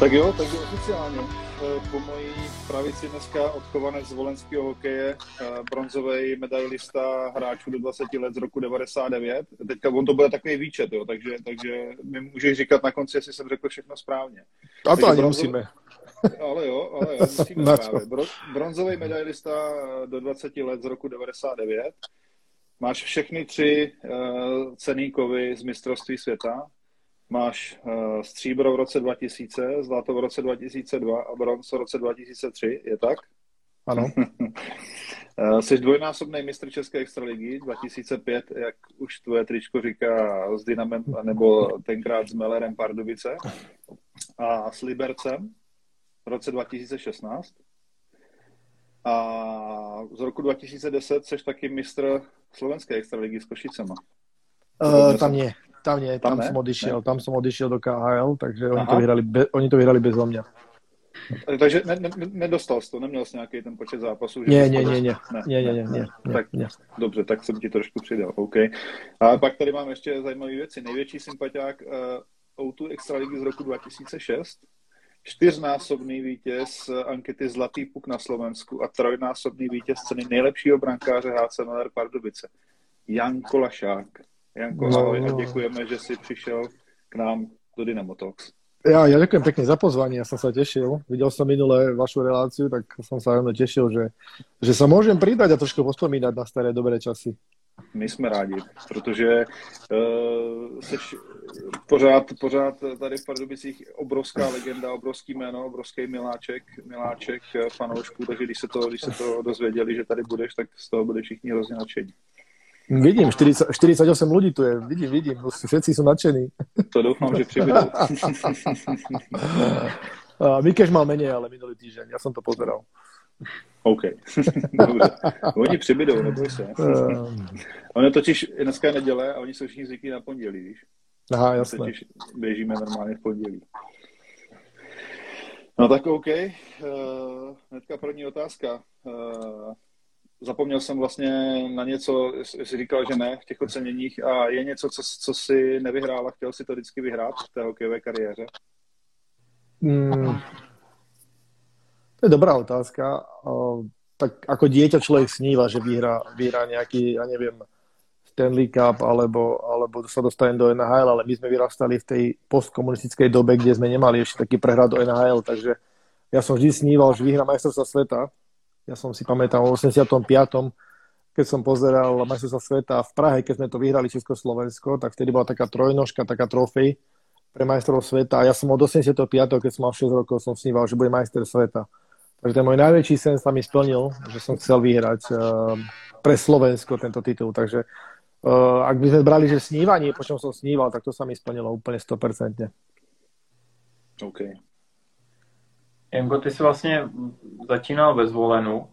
Tak jo, tak jo, oficiálně. Eh, po mojí pravici dneska odchovanec z volenského hokeje, eh, bronzový medailista hráčů do 20 let z roku 99. Teďka on to bude takový výčet, jo, takže, takže mi můžeš říkat na konci, jestli jsem řekl všechno správně. A to ani musíme. Ale jo, ale jo, musíme právě. Bronzový medailista eh, do 20 let z roku 99. Máš všechny tři uh, cený kovy z mistrovství světa, máš uh, stříbro v roce 2000, zlato v roce 2002 a bronz v roce 2003, je tak? Ano. Eh, jsi dvojnásobný mistr České extraligy 2005, jak už tvoje tričko říká, s Dynamem, nebo tenkrát s Mellerem Pardubice a s Libercem v roce 2016. A z roku 2010 jsi taky mistr slovenské extraligy s Košicema. Uh, tam nie. Tam nie, tam, tam som odišiel, ne? tam som odišiel do KHL, takže oni to, vyhrali be, oni to vyhrali bez mňa. Takže ne, ne, nedostal jsi to, neměl jsi nějaký ten počet zápasů? Že ne, ne, ne, ne, ne, ne, ne, ne, tak, ne. Dobře, tak jsem ti trošku přidal, OK. A pak tady mám ještě zajímavé věci. Největší sympatiák uh, O2 Extraligy z roku 2006, čtyřnásobný vítěz ankety Zlatý puk na Slovensku a trojnásobný vítěz ceny nejlepšího brankáře HC Miller Pardubice. Jan Kolašák. Janko, no, ahoj a děkujeme, že si přišel k nám do Dynamo Talks. Ja, ja ďakujem pekne za pozvanie, ja som sa tešil. Videl som minulé vašu reláciu, tak som sa veľmi tešil, že, že sa môžem pridať a trošku pospomínať na staré dobré časy. My jsme rádi, protože uh, jsi pořád, pořád tady v Pardubicích obrovská legenda, obrovský jméno, obrovský miláček, miláček fanoušků, takže když se to, když se to dozvěděli, že tady budeš, tak z toho byli všichni hrozně nadšení. Vidím, 40, 48 ľudí tu je. Vidím, vidím. Všetci sú nadšení. To doufám, že přibudú. Mikeš mal menej, ale minulý týždeň. Ja som to pozeral. OK. Dobře. Oni přibydou, neboj se. ono totiž dneska je neděle a oni jsou všichni zvyklí na pondělí, víš? Aha, jasné. Totiž běžíme normálně v pondělí. No tak OK. Uh, hnedka první otázka. Uh, zapomněl jsem vlastně na něco, jsi říkal, že ne v těch oceněních a je něco, co, co si nevyhrál a chtěl si to vždycky vyhrát v té hokejové kariéře? Mm, to je dobrá otázka. Tak ako dieťa človek sníva, že vyhrá, vyhrá nejaký, ja neviem, Stanley Cup alebo, alebo sa dostane do NHL, ale my sme vyrastali v tej postkomunistickej dobe, kde sme nemali ešte taký prehľad do NHL, takže ja som vždy sníval, že vyhrá majstrovstva sveta ja som si pamätal v 85. keď som pozeral majstrovstvá sveta v Prahe, keď sme to vyhrali Československo, tak vtedy bola taká trojnožka, taká trofej pre majstrov sveta. A ja som od 85. keď som mal 6 rokov, som sníval, že bude majster sveta. Takže ten môj najväčší sen sa mi splnil, že som chcel vyhrať uh, pre Slovensko tento titul. Takže uh, ak by sme brali, že snívanie, po čom som sníval, tak to sa mi splnilo úplne 100%. OK. Janko, ty jsi vlastně začínal ve Zvolenu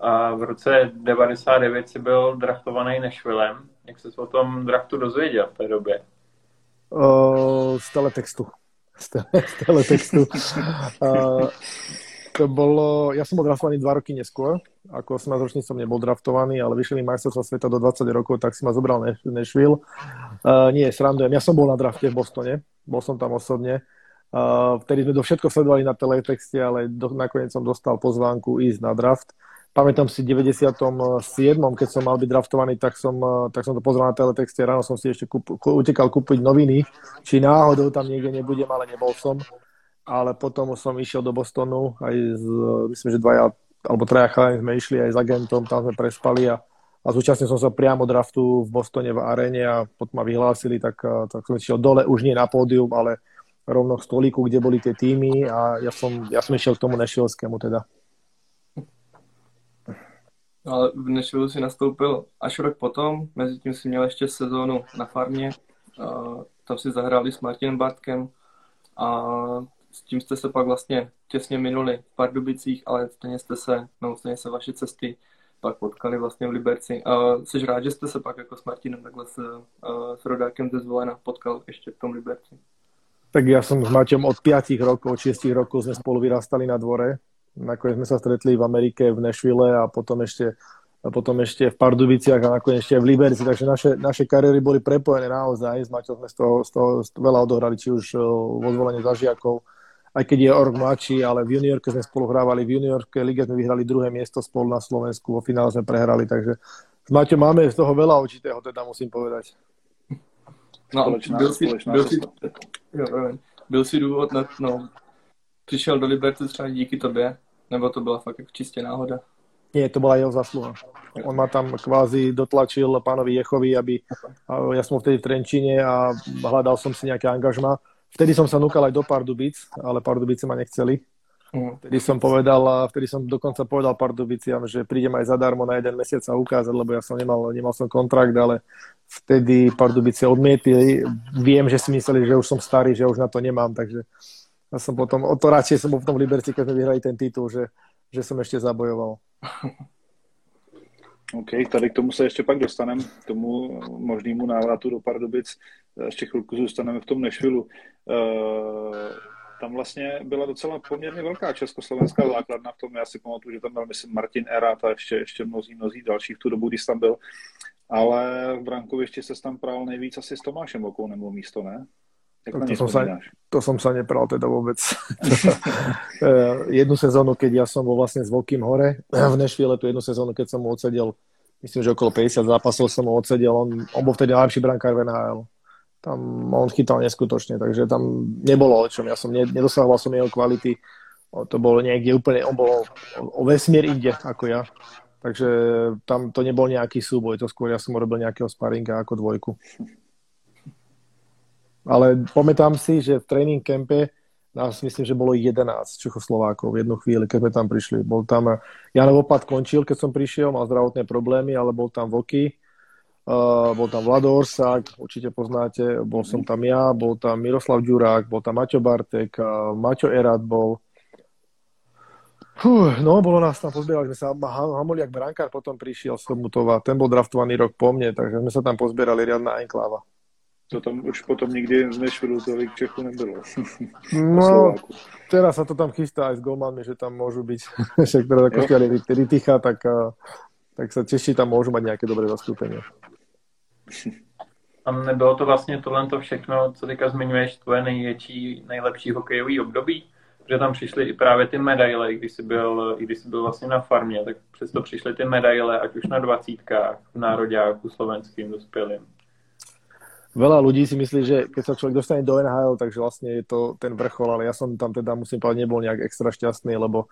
a v roce 99 jsi byl draftovaný Nešvilem. Jak jsi o tom draftu dozvěděl v té době? Uh, z teletextu. Z, tele, z teletextu. uh, to bolo, ja som bol draftovaný dva roky neskôr, ako 18 ročný som nebol draftovaný, ale vyšli mi majstrovstvá sveta do 20 rokov, tak si ma zobral Nešvil. Uh, nie, srandujem, ja som bol na drafte v Bostone, bol som tam osobne Uh, vtedy sme to všetko sledovali na teletexte, ale do, nakoniec som dostal pozvánku ísť na draft. Pamätám si v 97. keď som mal byť draftovaný, tak som, tak som to pozrel na teletexte. Ráno som si ešte kúp, utekal kúpiť noviny, či náhodou tam niekde nebudem, ale nebol som. Ale potom som išiel do Bostonu, aj z, myslím, že dvaja alebo traja chalani sme išli aj s agentom, tam sme prespali a, a zúčastnil som sa priamo draftu v Bostone v aréne a potom ma vyhlásili, tak, tak som išiel dole, už nie na pódium, ale rovno k stolíku, kde boli tie týmy a ja som, ja som išiel k tomu Nešvilskému teda. Ale v Nešvilu si nastoupil až rok potom, mezi tím si měl ještě sezónu na farmě, tam si zahráli s Martinem Bartkem a s tím jste se pak vlastně těsně minuli v Pardubicích, ale stejně jste se, no stejně se vaše cesty pak potkali vlastně v Liberci. A jsi rád, že jste se pak jako s Martinem takhle s, s rodákem ze Zvolena potkal ještě v tom Liberci? Tak ja som s Maťom od 5 rokov, 6 rokov sme spolu vyrastali na dvore. Nakoniec sme sa stretli v Amerike, v Nashville a potom ešte, a potom ešte v Pardubiciach a nakoniec ešte v Liberci. Takže naše, naše kariéry boli prepojené naozaj. S Maťom sme z toho, z toho veľa odohrali, či už vo zvolenie zažiakov, aj keď je o rok mladší, ale v juniorke sme spolu hrávali, v juniorke lige sme vyhrali druhé miesto spolu na Slovensku, vo finále sme prehrali, takže s Maťom máme z toho veľa očitého, teda musím povedať. No, byl si, byl, si, jo, byl si důvod, na, no, přišel do Liberty třeba díky tobě, nebo to byla fakt čistě náhoda? Nie, to bola jeho zasluha. On ma tam kvázi dotlačil pánovi Jechovi, aby ja som vtedy v Trenčine a hľadal som si nejaké angažma. Vtedy som sa núkal aj do Pardubic, ale Pardubice ma nechceli. Mm. Vtedy som povedal, vtedy som dokonca povedal Pardubiciam, že prídem aj zadarmo na jeden mesiac sa ukázať, lebo ja som nemal, nemal som kontrakt, ale vtedy Pardubice odmietli. Viem, že si mysleli, že už som starý, že už na to nemám, takže ja som potom, o to radšej som bol v tom Liberci, keď sme vyhrali ten titul, že, že som ešte zabojoval. OK, tady k tomu se ještě pak dostaneme, k tomu možnému návratu do Pardubic. Ještě chvilku zůstaneme v tom Nešvilu. Uh, tam vlastně byla docela poměrně velká československá základna v tom. Já si pamatuju, že tam byl, myslím, Martin Erat a ještě, ještě mnozí, mnozí další v tu dobu, když tam byl. Ale v brankovišti se tam prál nejvíc asi s Tomášem Okou nebo místo, ne? to, to, som sa, to som sa nepral teda vôbec. jednu sezónu, keď ja som bol vlastne s Vokým hore v Nešvile, tu jednu sezónu, keď som mu odsedel, myslím, že okolo 50 zápasov som mu odsedel, on, on bol vtedy najlepší brankár v NHL. Tam on chytal neskutočne, takže tam nebolo o čom. Ja som nedosahoval som jeho kvality. To bolo niekde úplne, on bol o, o vesmier inde ako ja. Takže tam to nebol nejaký súboj, to skôr ja som robil nejakého sparinga ako dvojku. Ale pamätám si, že v tréning kempe nás myslím, že bolo 11 Čechoslovákov v jednu chvíli, keď sme tam prišli. Bol tam, Janov Opat končil, keď som prišiel, mal zdravotné problémy, ale bol tam Voky, uh, bol tam Vlado Orsák, určite poznáte, bol som tam ja, bol tam Miroslav Ďurák, bol tam Maťo Bartek, uh, Maťo Erat bol. Fú, no, bolo nás tam, pozbierali sme sa, Hamoliak Brankár potom prišiel z Tomutova, ten bol draftovaný rok po mne, takže sme sa tam pozbierali riadna enkláva. To tam už potom nikdy z Nešvilu Čechu nebylo. No, teraz sa to tam chystá aj s golmanmi, že tam môžu byť, že ktoré ako stiali tak, tak sa Češi tam môžu mať nejaké dobré zastúpenie. A nebylo to vlastně tohle všechno, co teďka zmiňuješ, tvoje největší, nejlepší hokejový období? Protože tam přišly i právě ty medaile, i když jsi byl, i když jsi byl vlastně na farmě, tak přesto přišly ty medaile, ať už na dvacítkách, v nároďáku, slovenským, dospělým veľa ľudí si myslí, že keď sa človek dostane do NHL, takže vlastne je to ten vrchol, ale ja som tam teda, musím povedať, nebol nejak extra šťastný, lebo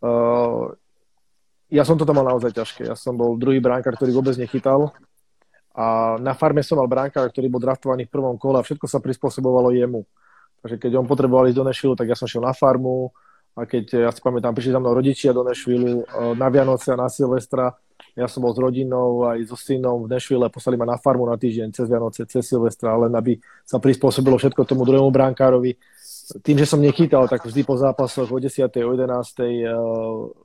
uh, ja som to tam mal naozaj ťažké. Ja som bol druhý bránkar, ktorý vôbec nechytal a na farme som mal bránkar, ktorý bol draftovaný v prvom kole a všetko sa prispôsobovalo jemu. Takže keď on potreboval ísť do Nešvilu, tak ja som šiel na farmu a keď, ja si pamätám, prišli za mnou rodičia do Nešvilu uh, na Vianoce a na Silvestra, ja som bol s rodinou aj so synom v Nešvile, poslali ma na farmu na týždeň cez Vianoce, cez Silvestra, len aby sa prispôsobilo všetko tomu druhému bránkárovi. Tým, že som nechytal, tak vždy po zápasoch o 10. o 11. Eh,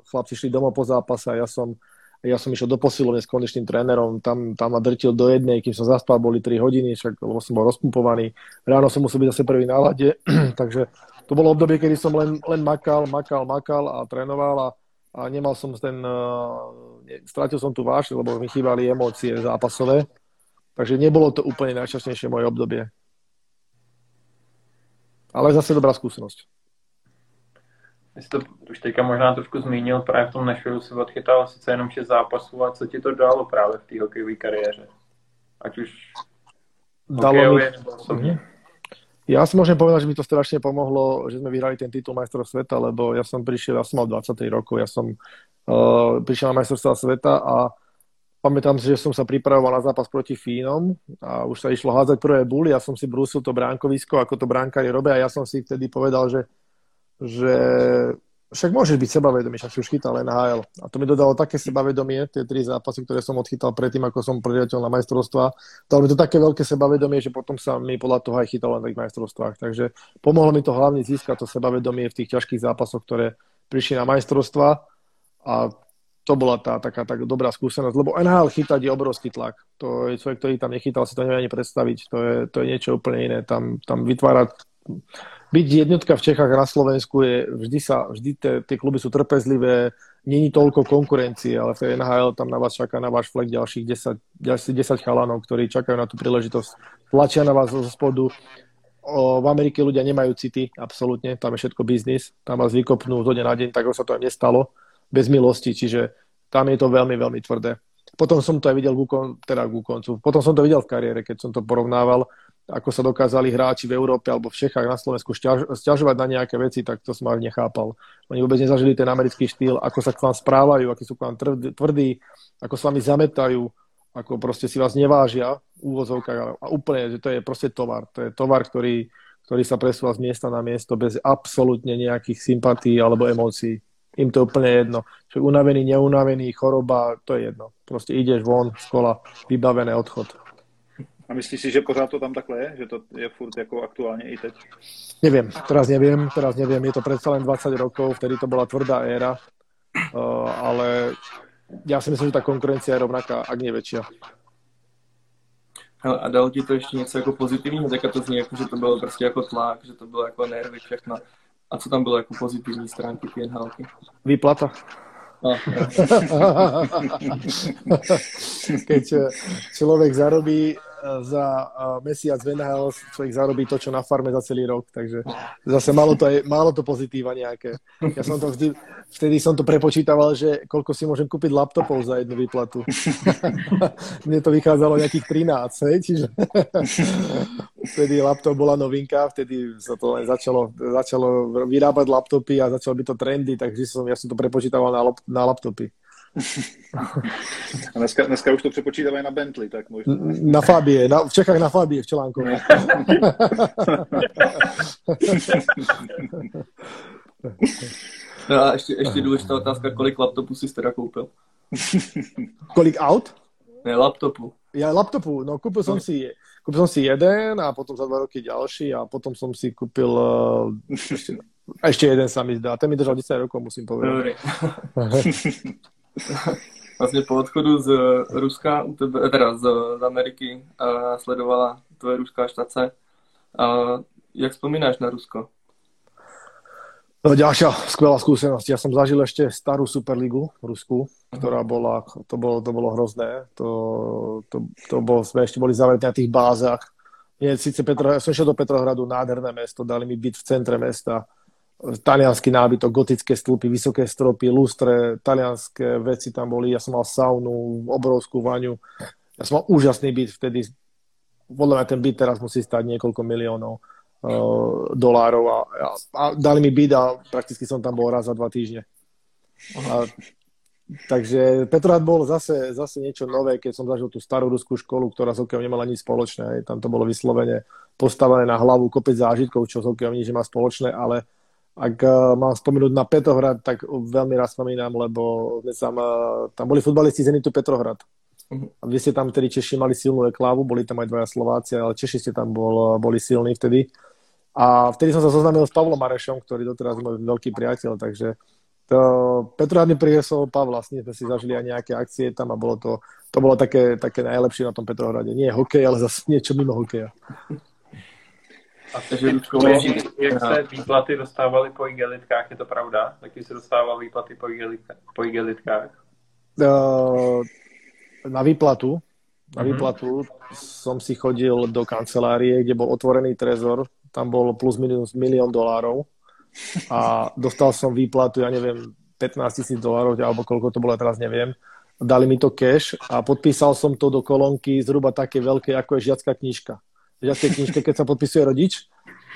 chlapci šli domov po zápase a ja som, ja som išiel do posilovne s kondičným trénerom, tam, tam ma drtil do jednej, kým som zaspal, boli 3 hodiny, však, lebo som bol rozpumpovaný. Ráno som musel byť zase prvý na lade, takže to bolo obdobie, kedy som len, len makal, makal, makal a trénoval a a nemal som ten, uh, strátil som tu váš, lebo mi chýbali emócie zápasové, takže nebolo to úplne najšťastnejšie moje obdobie. Ale zase dobrá skúsenosť. Ty jsi to už teďka možná trošku zmínil, právě v tom Nashville si odchytal sice jenom 6 zápasů, a co ti to dalo právě v té hokejové kariéře? Ať už dalo mi... osobně. Mm-hmm. Ja si môžem povedať, že mi to strašne pomohlo, že sme vyhrali ten titul majstrov sveta, lebo ja som prišiel, ja som mal 20 rokov, ja som uh, prišiel na majstrovstvá sveta a pamätám si, že som sa pripravoval na zápas proti Fínom a už sa išlo hádzať prvé buly, ja som si brúsil to bránkovisko, ako to bránkári robia a ja som si vtedy povedal, že, že však môžeš byť sebavedomý, však si už chytal NHL. A to mi dodalo také sebavedomie, tie tri zápasy, ktoré som odchytal predtým, ako som priateľ na majstrovstva. Dalo mi to také veľké sebavedomie, že potom sa mi podľa toho aj chytalo na tých majstrovstvách. Takže pomohlo mi to hlavne získať to sebavedomie v tých ťažkých zápasoch, ktoré prišli na majstrovstva. A to bola tá taká tak dobrá skúsenosť, lebo NHL chytať je obrovský tlak. To je človek, ktorý tam nechytal, si to nevie ani predstaviť. To je, to je niečo úplne iné. Tam, tam vytvárať byť jednotka v Čechách na Slovensku je vždy sa, vždy tie, tie kluby sú trpezlivé, není toľko konkurencie, ale v NHL tam na vás čaká na váš flek ďalších 10, ďalších 10 chalanov, ktorí čakajú na tú príležitosť, tlačia na vás zo spodu. o, v Amerike ľudia nemajú city, absolútne, tam je všetko biznis, tam vás vykopnú zo dňa na deň, tak sa to aj nestalo, bez milosti, čiže tam je to veľmi, veľmi tvrdé. Potom som to aj videl, teda ku koncu, potom som to videl v kariére, keď som to porovnával, ako sa dokázali hráči v Európe alebo v Čechách na Slovensku stiažovať na nejaké veci, tak to som aj nechápal. Oni vôbec nezažili ten americký štýl, ako sa k vám správajú, akí sú k vám tvrdí, ako s vami zametajú, ako proste si vás nevážia v úvozovkách a úplne, že to je proste tovar. To je tovar, ktorý, ktorý sa presúva z miesta na miesto bez absolútne nejakých sympatí alebo emócií. Im to úplne jedno. Čo unavený, neunavený, choroba, to je jedno. Proste ideš von z kola, vybavené odchod. A myslíš si, že pořád to tam takhle je? Že to je furt jako aktuálně i teď? Neviem, teraz neviem, teraz neviem. Je to predsa len 20 rokov, vtedy to bola tvrdá éra, uh, ale ja si myslím, že tá konkurencia je rovnaká, ak nie väčšia. Hele, a dalo ti to ještě něco jako pozitivního? Teďka to zní jako, že to bylo prostě jako tlak, že to bylo jako nervy, všechno. A co tam bylo jako pozitivní stránky PNHLky? Výplata. No, Keď eh, človek zarobí za mesiac v NHL človek zarobí to, čo na farme za celý rok, takže zase malo to, aj, malo to pozitíva nejaké. Ja som to vždy, vtedy som to prepočítaval, že koľko si môžem kúpiť laptopov za jednu výplatu. Mne to vychádzalo nejakých 13, hej, čiže vtedy laptop bola novinka, vtedy sa to len začalo, začalo vyrábať laptopy a začalo byť to trendy, takže som, ja som to prepočítaval na, na laptopy. A dneska, dneska už to přepočítávají na Bentley, tak možná. Na Fabie, na, v Čechách na Fabie, v Čelánku. No a ještě, ještě důležitá otázka, kolik laptopů jsi teda koupil? Kolik aut? Ne, laptopu. Ja laptopu, no kúpil som, no. si, kúpil som si jeden a potom za dva roky ďalší a potom som si kúpil uh, ešte, ešte jeden sa mi zdá. Ten mi držal 10 rokov, musím povedať. Vlastně po odchodu z Ruska, teda z, z Ameriky, a sledovala tvoje ruská štace. A jak vzpomínáš na Rusko? No, ďalšia skvelá skúsenosť. Ja som zažil ešte starú Superligu v Rusku, ktorá bola, to bolo, to bolo hrozné. To, to, to bolo, sme ešte boli zavretí na tých bázach. Nie, síce Petro, ja som išiel do Petrohradu, nádherné mesto, dali mi byť v centre mesta talianský nábytok, gotické stĺpy, vysoké stropy, lustre, talianské veci tam boli, ja som mal saunu, obrovskú vaňu. Ja som mal úžasný byt vtedy, podľa mňa ten byt teraz musí stať niekoľko miliónov uh, dolárov a, a, a dali mi byt a prakticky som tam bol raz za dva týždne. A, takže Petrohrad bol zase, zase niečo nové, keď som zažil tú starú ruskú školu, ktorá s hokejom nemala nič spoločné. Tam to bolo vyslovene postavené na hlavu kopec zážitkov, čo s hokejom nič nemá spoločné, ale ak uh, mám spomenúť na Petrohrad, tak veľmi raz spomínam, lebo tam, uh, tam boli futbalisti Zenitu Petrohrad. Uh-huh. A vy ste tam vtedy Češi mali silnú reklávu, boli tam aj dvaja Slováci, ale Češi ste tam bol, boli silní vtedy. A vtedy som sa zoznámil s Pavlom Marešom, ktorý doteraz je môj veľký priateľ, takže to Petrohrad mi priesol Pavla, s ním sme si zažili aj nejaké akcie tam a bolo to, to bolo také, také najlepšie na tom Petrohrade. Nie hokej, ale zase niečo mimo hokeja. A Ludko, jak, se výplaty dostávaly po igelitkách, je to pravda? Taky se dostával výplaty po, igelitkách? Po igelitkách? Uh, na výplatu, na mhm. výplatu mm-hmm. som si chodil do kancelárie, kde bol otvorený trezor, tam bol plus minus milión dolárov a dostal som výplatu, ja neviem, 15 tisíc dolárov, alebo koľko to bolo, teraz neviem. Dali mi to cash a podpísal som to do kolónky zhruba také veľké, ako je žiacká knižka žiackej knižke, keď sa podpisuje rodič,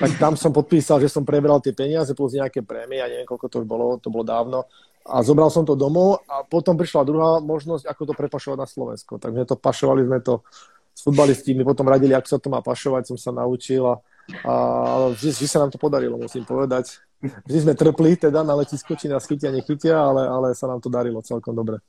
tak tam som podpísal, že som prebral tie peniaze plus nejaké prémie, ja neviem, koľko to už bolo, to bolo dávno. A zobral som to domov a potom prišla druhá možnosť, ako to prepašovať na Slovensko. Tak sme to pašovali sme to s futbalisti, mi potom radili, ako sa to má pašovať, som sa naučil a, a vždy, vždy sa nám to podarilo, musím povedať. Vždy sme trpli teda na letisku, či nás chytia, nechytia, ale, ale sa nám to darilo celkom dobre.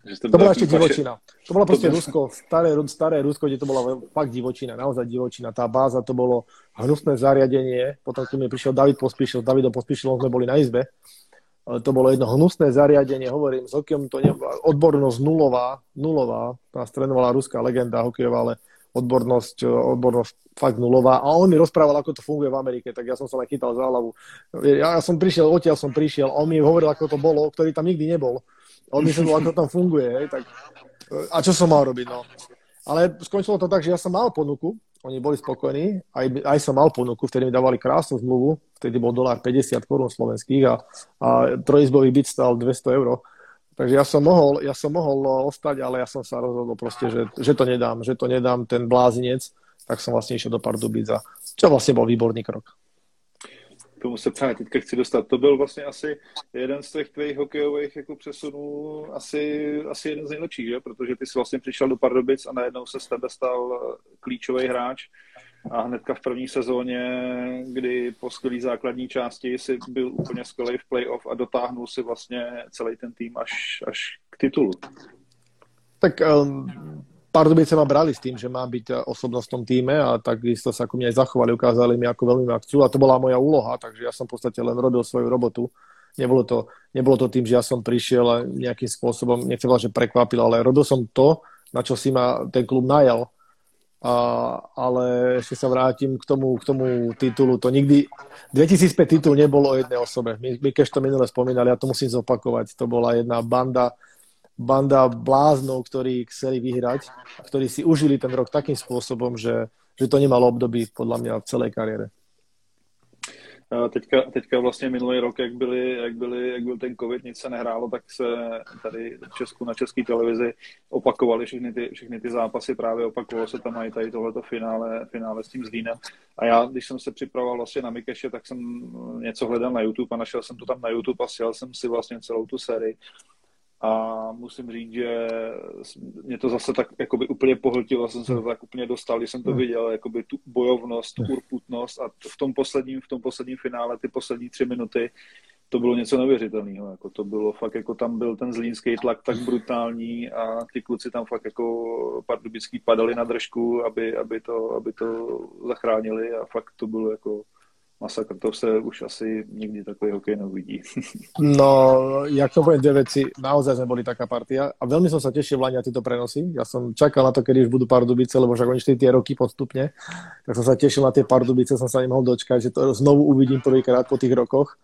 To bola ešte divočina. To bolo proste Rusko, staré, staré Rusko, kde to bola fakt divočina, naozaj divočina. Tá báza to bolo hnusné zariadenie. Potom, keď mi prišiel David Pospíšil, s Davidom Pospíšilom sme boli na izbe. To bolo jedno hnusné zariadenie, hovorím, s hokejom to nebola, odbornosť nulová, nulová. Tá trénovala ruská legenda hokejová, ale odbornosť, odbornosť fakt nulová. A on mi rozprával, ako to funguje v Amerike, tak ja som sa len chytal za hlavu. Ja, ja som prišiel, odtiaľ som prišiel, a on mi hovoril, ako to bolo, ktorý tam nikdy nebol on myslel, ako tam funguje, hej, tak a čo som mal robiť, no. Ale skončilo to tak, že ja som mal ponuku oni boli spokojní, aj, aj som mal ponuku, vtedy mi dávali krásnu zmluvu, vtedy bol dolár 50 korún slovenských a, a trojizbový byt stal 200 eur. Takže ja som mohol, ja som mohol ostať, ale ja som sa rozhodol proste, že, že to nedám, že to nedám, ten blázinec, tak som vlastne išiel do Pardubic a čo vlastne bol výborný krok tomu se právě teďka chci dostat. To byl vlastně asi jeden z těch tvých hokejových jako přesunů, asi, asi jeden z nejlepších, že? protože ty jsi vlastně přišel do Pardubic a najednou se z tebe stal klíčový hráč a hnedka v první sezóně, kdy po skvělé základní části si byl úplně skvělý v playoff a dotáhnul si vlastně celý ten tým až, až k titulu. Tak um, Pardubice ma brali s tým, že má byť e, osobnosť v tom týme a takisto sa ako mi aj zachovali, ukázali mi, ako veľmi ma chcú a to bola moja úloha, takže ja som v podstate len robil svoju robotu. Nebolo to, nebolo to tým, že ja som prišiel a nejakým spôsobom, nechcem že prekvapil, ale robil som to, na čo si ma ten klub najal. A, ale ešte sa vrátim k tomu, k tomu titulu. To nikdy... 2005 titul nebolo o jednej osobe. My, my keď to minule spomínali, ja to musím zopakovať. To bola jedna banda banda bláznov, ktorí chceli vyhrať a ktorí si užili ten rok takým spôsobom, že, že to nemalo období podľa mňa v celej kariére. Teďka, teďka vlastně minulý rok, jak, byli, jak, byli, jak byl ten covid, nic se nehrálo, tak se tady v Česku na české televizi opakovaly všechny ty, všechny ty zápasy, právě opakovalo se tam i tady tohleto finále, finále s tím Zlínem. A já, když jsem se připravoval vlastně na Mikeše, tak jsem něco hledal na YouTube a našel jsem to tam na YouTube a sjel jsem si vlastně celou tu sérii a musím říct, že mě to zase tak jakoby úplně pohltilo, jsem se to tak úplně dostal, když jsem to hmm. viděl, jakoby tu bojovnost, tu hmm. urputnost a v tom posledním, v tom posledním finále, ty poslední tři minuty, to bylo něco neuvěřitelného. Jako to bylo fakt, jako tam byl ten zlínský tlak tak brutální a ty kluci tam fakt jako pardubický padali na držku, aby, aby, to, aby to zachránili a fakt to bylo jako masakr, to se už asi nikdy takový hokej neuvidí. No, jak to poviem dve veci, naozaj sme boli taká partia a veľmi som sa tešil v na tieto prenosy. Ja som čakal na to, kedy už budú Pardubice, lebo však oni tie roky postupne, tak som sa tešil na tie Pardubice, som sa nemohol dočkať, že to znovu uvidím prvýkrát po tých rokoch.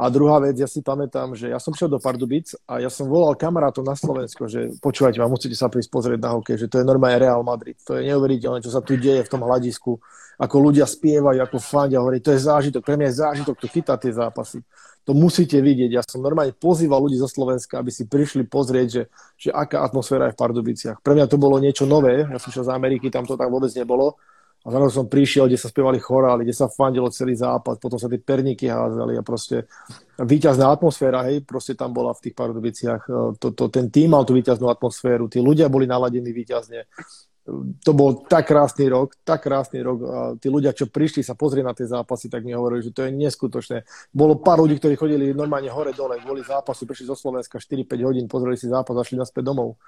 A druhá vec, ja si pamätám, že ja som šiel do Pardubic a ja som volal kamarátov na Slovensko, že počúvajte ma, musíte sa prísť pozrieť na hokej, že to je normálne Real Madrid. To je neuveriteľné, čo sa tu deje v tom hľadisku ako ľudia spievajú, ako fandia, hovorí, to je zážitok, pre mňa je zážitok to chytať tie zápasy. To musíte vidieť. Ja som normálne pozýval ľudí zo Slovenska, aby si prišli pozrieť, že, že aká atmosféra je v Pardubiciach. Pre mňa to bolo niečo nové, ja som šiel z Ameriky, tam to tak vôbec nebolo. A zrazu som prišiel, kde sa spievali chorály, kde sa fandilo celý západ, potom sa tie perníky házali a proste víťazná atmosféra, hej, proste tam bola v tých Pardubiciach. To, to, ten tým mal tú víťaznú atmosféru, tí ľudia boli naladení víťazne to bol tak krásny rok, tak krásny rok a tí ľudia, čo prišli sa pozrieť na tie zápasy, tak mi hovorili, že to je neskutočné. Bolo pár ľudí, ktorí chodili normálne hore-dole, boli zápasu, prišli zo Slovenska 4-5 hodín, pozreli si zápas a šli naspäť domov.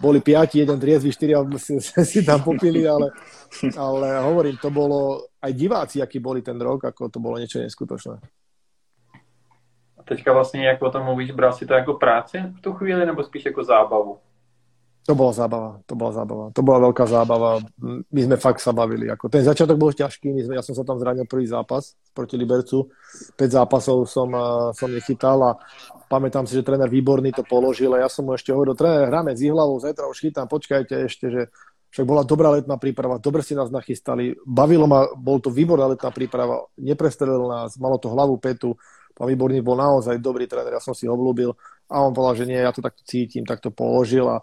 Boli piati, jeden triezvy, štyri si, si tam popili, ale, ale hovorím, to bolo aj diváci, akí boli ten rok, ako to bolo niečo neskutočné. A teďka vlastně, jak o tom mluvíš, bral si to jako práci v tu chvíli, nebo spíš jako zábavu? To bola zábava, to bola zábava. To bola veľká zábava. My sme fakt sa bavili. Ako ten začiatok bol ťažký, my sme, ja som sa tam zranil prvý zápas proti Libercu. 5 zápasov som, som nechytal a pamätám si, že tréner výborný to položil a ja som mu ešte hovoril, tréner, hráme z hlavou, zajtra už chytám, počkajte ešte, že však bola dobrá letná príprava, dobre si nás nachystali, bavilo ma, bol to výborná letná príprava, neprestrelil nás, malo to hlavu, petu, pán Výborný bol naozaj dobrý tréner, ja som si ho obľúbil a on povedal, že nie, ja to takto cítim, tak to položil a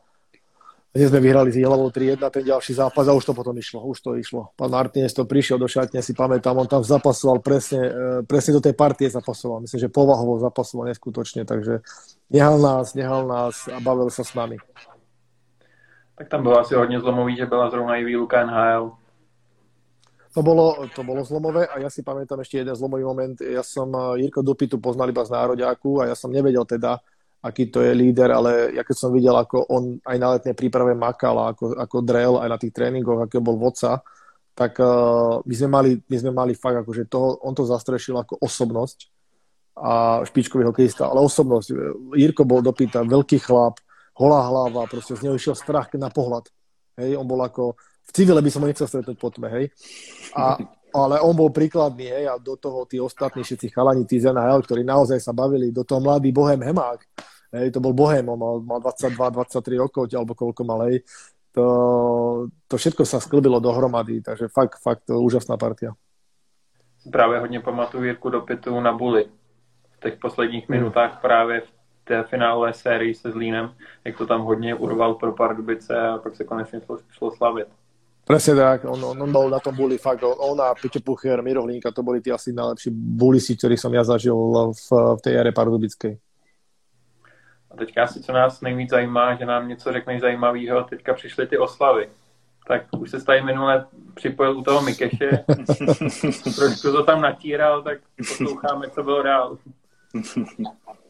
kde sme vyhrali s Jihlavou 3-1 ten ďalší zápas a už to potom išlo, už to išlo. Pán Martinez to prišiel do šatne, si pamätám, on tam zapasoval presne, e, presne do tej partie zapasoval. Myslím, že povahovo zapasoval neskutočne, takže nehal nás, nehal nás a bavil sa s nami. Tak tam bylo asi hodně zlomový, že byla zrovna i výluka NHL. To bolo, to bolo zlomové a ja si pamätám ešte jeden zlomový moment. Ja som e, Jirko Dupitu poznal iba z nároďáku a ja som nevedel teda, aký to je líder, ale ja keď som videl, ako on aj na letnej príprave makal a ako, ako drel aj na tých tréningoch, aký bol vodca, tak uh, my, sme mali, my sme mali fakt, akože on to zastrešil ako osobnosť a špičkový hokejista, ale osobnosť. Jirko bol dopýta, veľký chlap, holá hlava, proste z neho išiel strach na pohľad. Hej, on bol ako, v civile by som ho nechcel stretnúť po tme, hej. A, ale on bol príkladný, hej, a do toho tí ostatní všetci chalani, tí z NHL, ktorí naozaj sa bavili, do toho mladý Bohem Hemák, hej, to bol Bohem, on mal, mal 22-23 rokov, alebo koľko mal, hej, to, to všetko sa sklbilo dohromady, takže fakt, fakt úžasná partia. Právě hodně pamatuju Jirku do pitu na Bully. V těch posledních hmm. minutách právě v té finálové sérii se Zlínem, jak to tam hodně urval pro Pardubice a pak se konečně šlo, šlo slavit. Presne tak, on, on, on bol na tom buli fakt, on a Peťo Pucher, Miro Hlinka, to boli tí asi najlepší bulisi, ktorí som ja zažil v, v tej ére Pardubickej. A teďka asi, co nás nejvíc zajímá, že nám něco řekneš zajímavého, teďka přišly ty oslavy. Tak už se tady minule připojil u toho Mikeše, trošku to tam natíral, tak posloucháme, co bylo dál.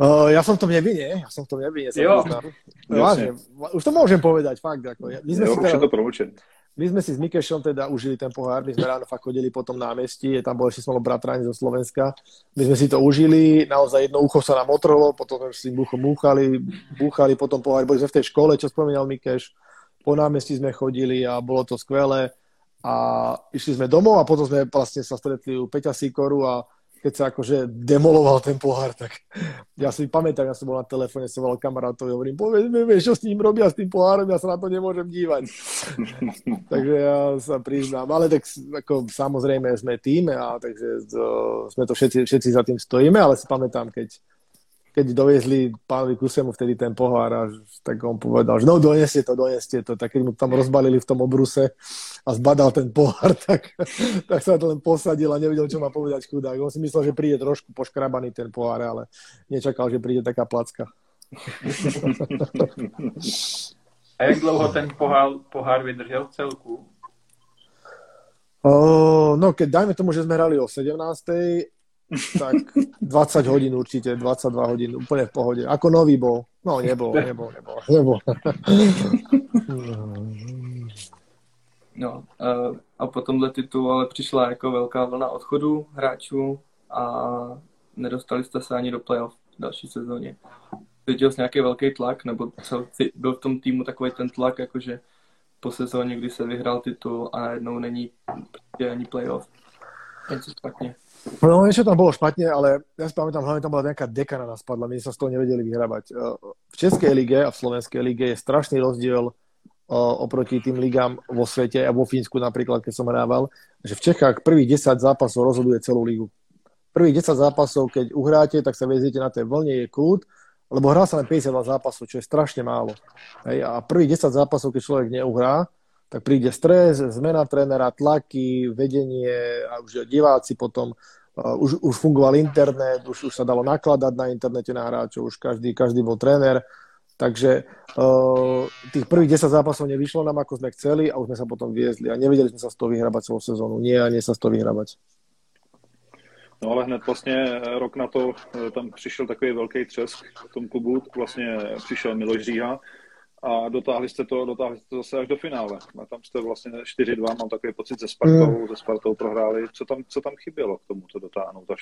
Uh, ja som v tom nevinne, ja som v tom nevinne. Jo. Vážne, už to môžem povedať, fakt. Ako, my sme jo, si teda, to promlčené. My sme si s Mikešom teda užili ten pohár, my sme ráno fakt chodili po tom námestí, tam bol ešte smolo bratráni zo Slovenska. My sme si to užili, naozaj jedno ucho sa nám otrhlo, potom sme si bucho múchali, búchali po tom pohári, boli sme v tej škole, čo spomínal Mikeš, po námestí sme chodili a bolo to skvelé a išli sme domov a potom sme vlastne sa stretli u Peťa Sikoru a keď sa akože demoloval ten pohár, tak ja si pamätám, ja som bol na telefóne, som volal kamarátovi, hovorím, povedz mi, vieš, čo s ním robia s tým pohárom, ja sa na to nemôžem dívať. takže ja sa priznám, ale tak ako, samozrejme sme tým, a takže to, sme to všetci, všetci za tým stojíme, ale si pamätám, keď keď doviezli pánovi Kusemu vtedy ten pohár, a, tak on povedal, že no doneste to, doneste to. Tak keď mu tam rozbalili v tom obruse a zbadal ten pohár, tak, tak sa to len posadil a nevedel, čo má povedať chudák. On si myslel, že príde trošku poškrabaný ten pohár, ale nečakal, že príde taká placka. A jak dlouho ten pohár, pohár vydržel v celku? O, no, keď dajme tomu, že sme hrali o 17 tak 20 hodín určite, 22 hodín, úplne v pohode. Ako nový bol. No, nebol, nebol, nebol. nebol. No, a po tomhle titul ale přišla jako velká vlna odchodu hráčů a nedostali jste se ani do playoff v další sezóně. Cítil jsi nějaký velký tlak, nebo cel, byl v tom týmu takový ten tlak, jakože po sezóně, kdy se vyhrál titul a najednou není ani playoff. Něco špatně. No, niečo tam bolo špatne, ale ja si pamätám, hlavne tam bola nejaká deka na nás padla, my sa z toho nevedeli vyhrávať. E, v Českej lige a v Slovenskej lige je strašný rozdiel e, oproti tým ligám vo svete a vo Fínsku napríklad, keď som hrával, že v Čechách prvých 10 zápasov rozhoduje celú ligu. Prvých 10 zápasov, keď uhráte, tak sa veziete na tej vlne, je kľud, lebo hrá sa len 52 zápasov, čo je strašne málo. Hej, a prvých 10 zápasov, keď človek neuhrá, tak príde stres, zmena trénera, tlaky, vedenie a už diváci potom, uh, už, už fungoval internet, už, už sa dalo nakladať na internete na hráčov, už každý, každý bol tréner, takže uh, tých prvých 10 zápasov nevyšlo nám, ako sme chceli a už sme sa potom viezli a nevedeli sme sa z toho vyhrabať celú sezónu. Nie a nie sa z toho vyhrabať. No ale hned vlastně rok na to tam přišel takový velký třesk v tom klubu, vlastně přišel Miloš Říha, a dotáhli jste to, dotáhli jste to zase až do finále. A tam jste vlastně 4-2, mám takový pocit, ze Spartou, mm. ze Spartou prohráli. Co tam, co tam chybělo k tomu to dotáhnout až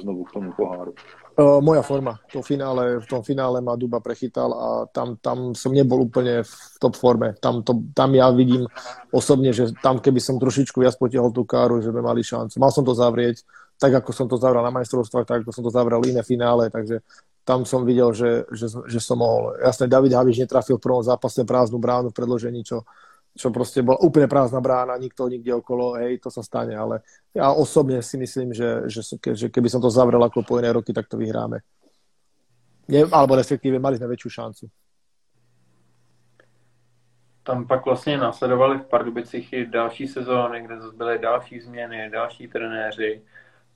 znovu k tomu poháru? Uh, moja forma. To finále, v tom finále ma Duba prechytal a tam, tam som nebol úplne v top forme. Tam, to, tam ja vidím osobne, že tam keby som trošičku viac potiahol tú káru, že by mali šancu. Mal som to zavrieť, tak ako som to zavral na majstrovstvách, tak ako som to zavral iné finále, takže tam som videl, že, že, že som mohol. Jasne, David Haviš netrafil v prvom zápase prázdnu bránu v predložení, čo, čo proste bola úplne prázdna brána, nikto nikde okolo, hej, to sa stane, ale ja osobne si myslím, že, že, že keby som to zavrel ako po iné roky, tak to vyhráme. Nie, alebo respektíve mali sme väčšiu šancu. Tam pak vlastně následovali v Pardubicích i další sezóny, kde byly další změny, další trenéři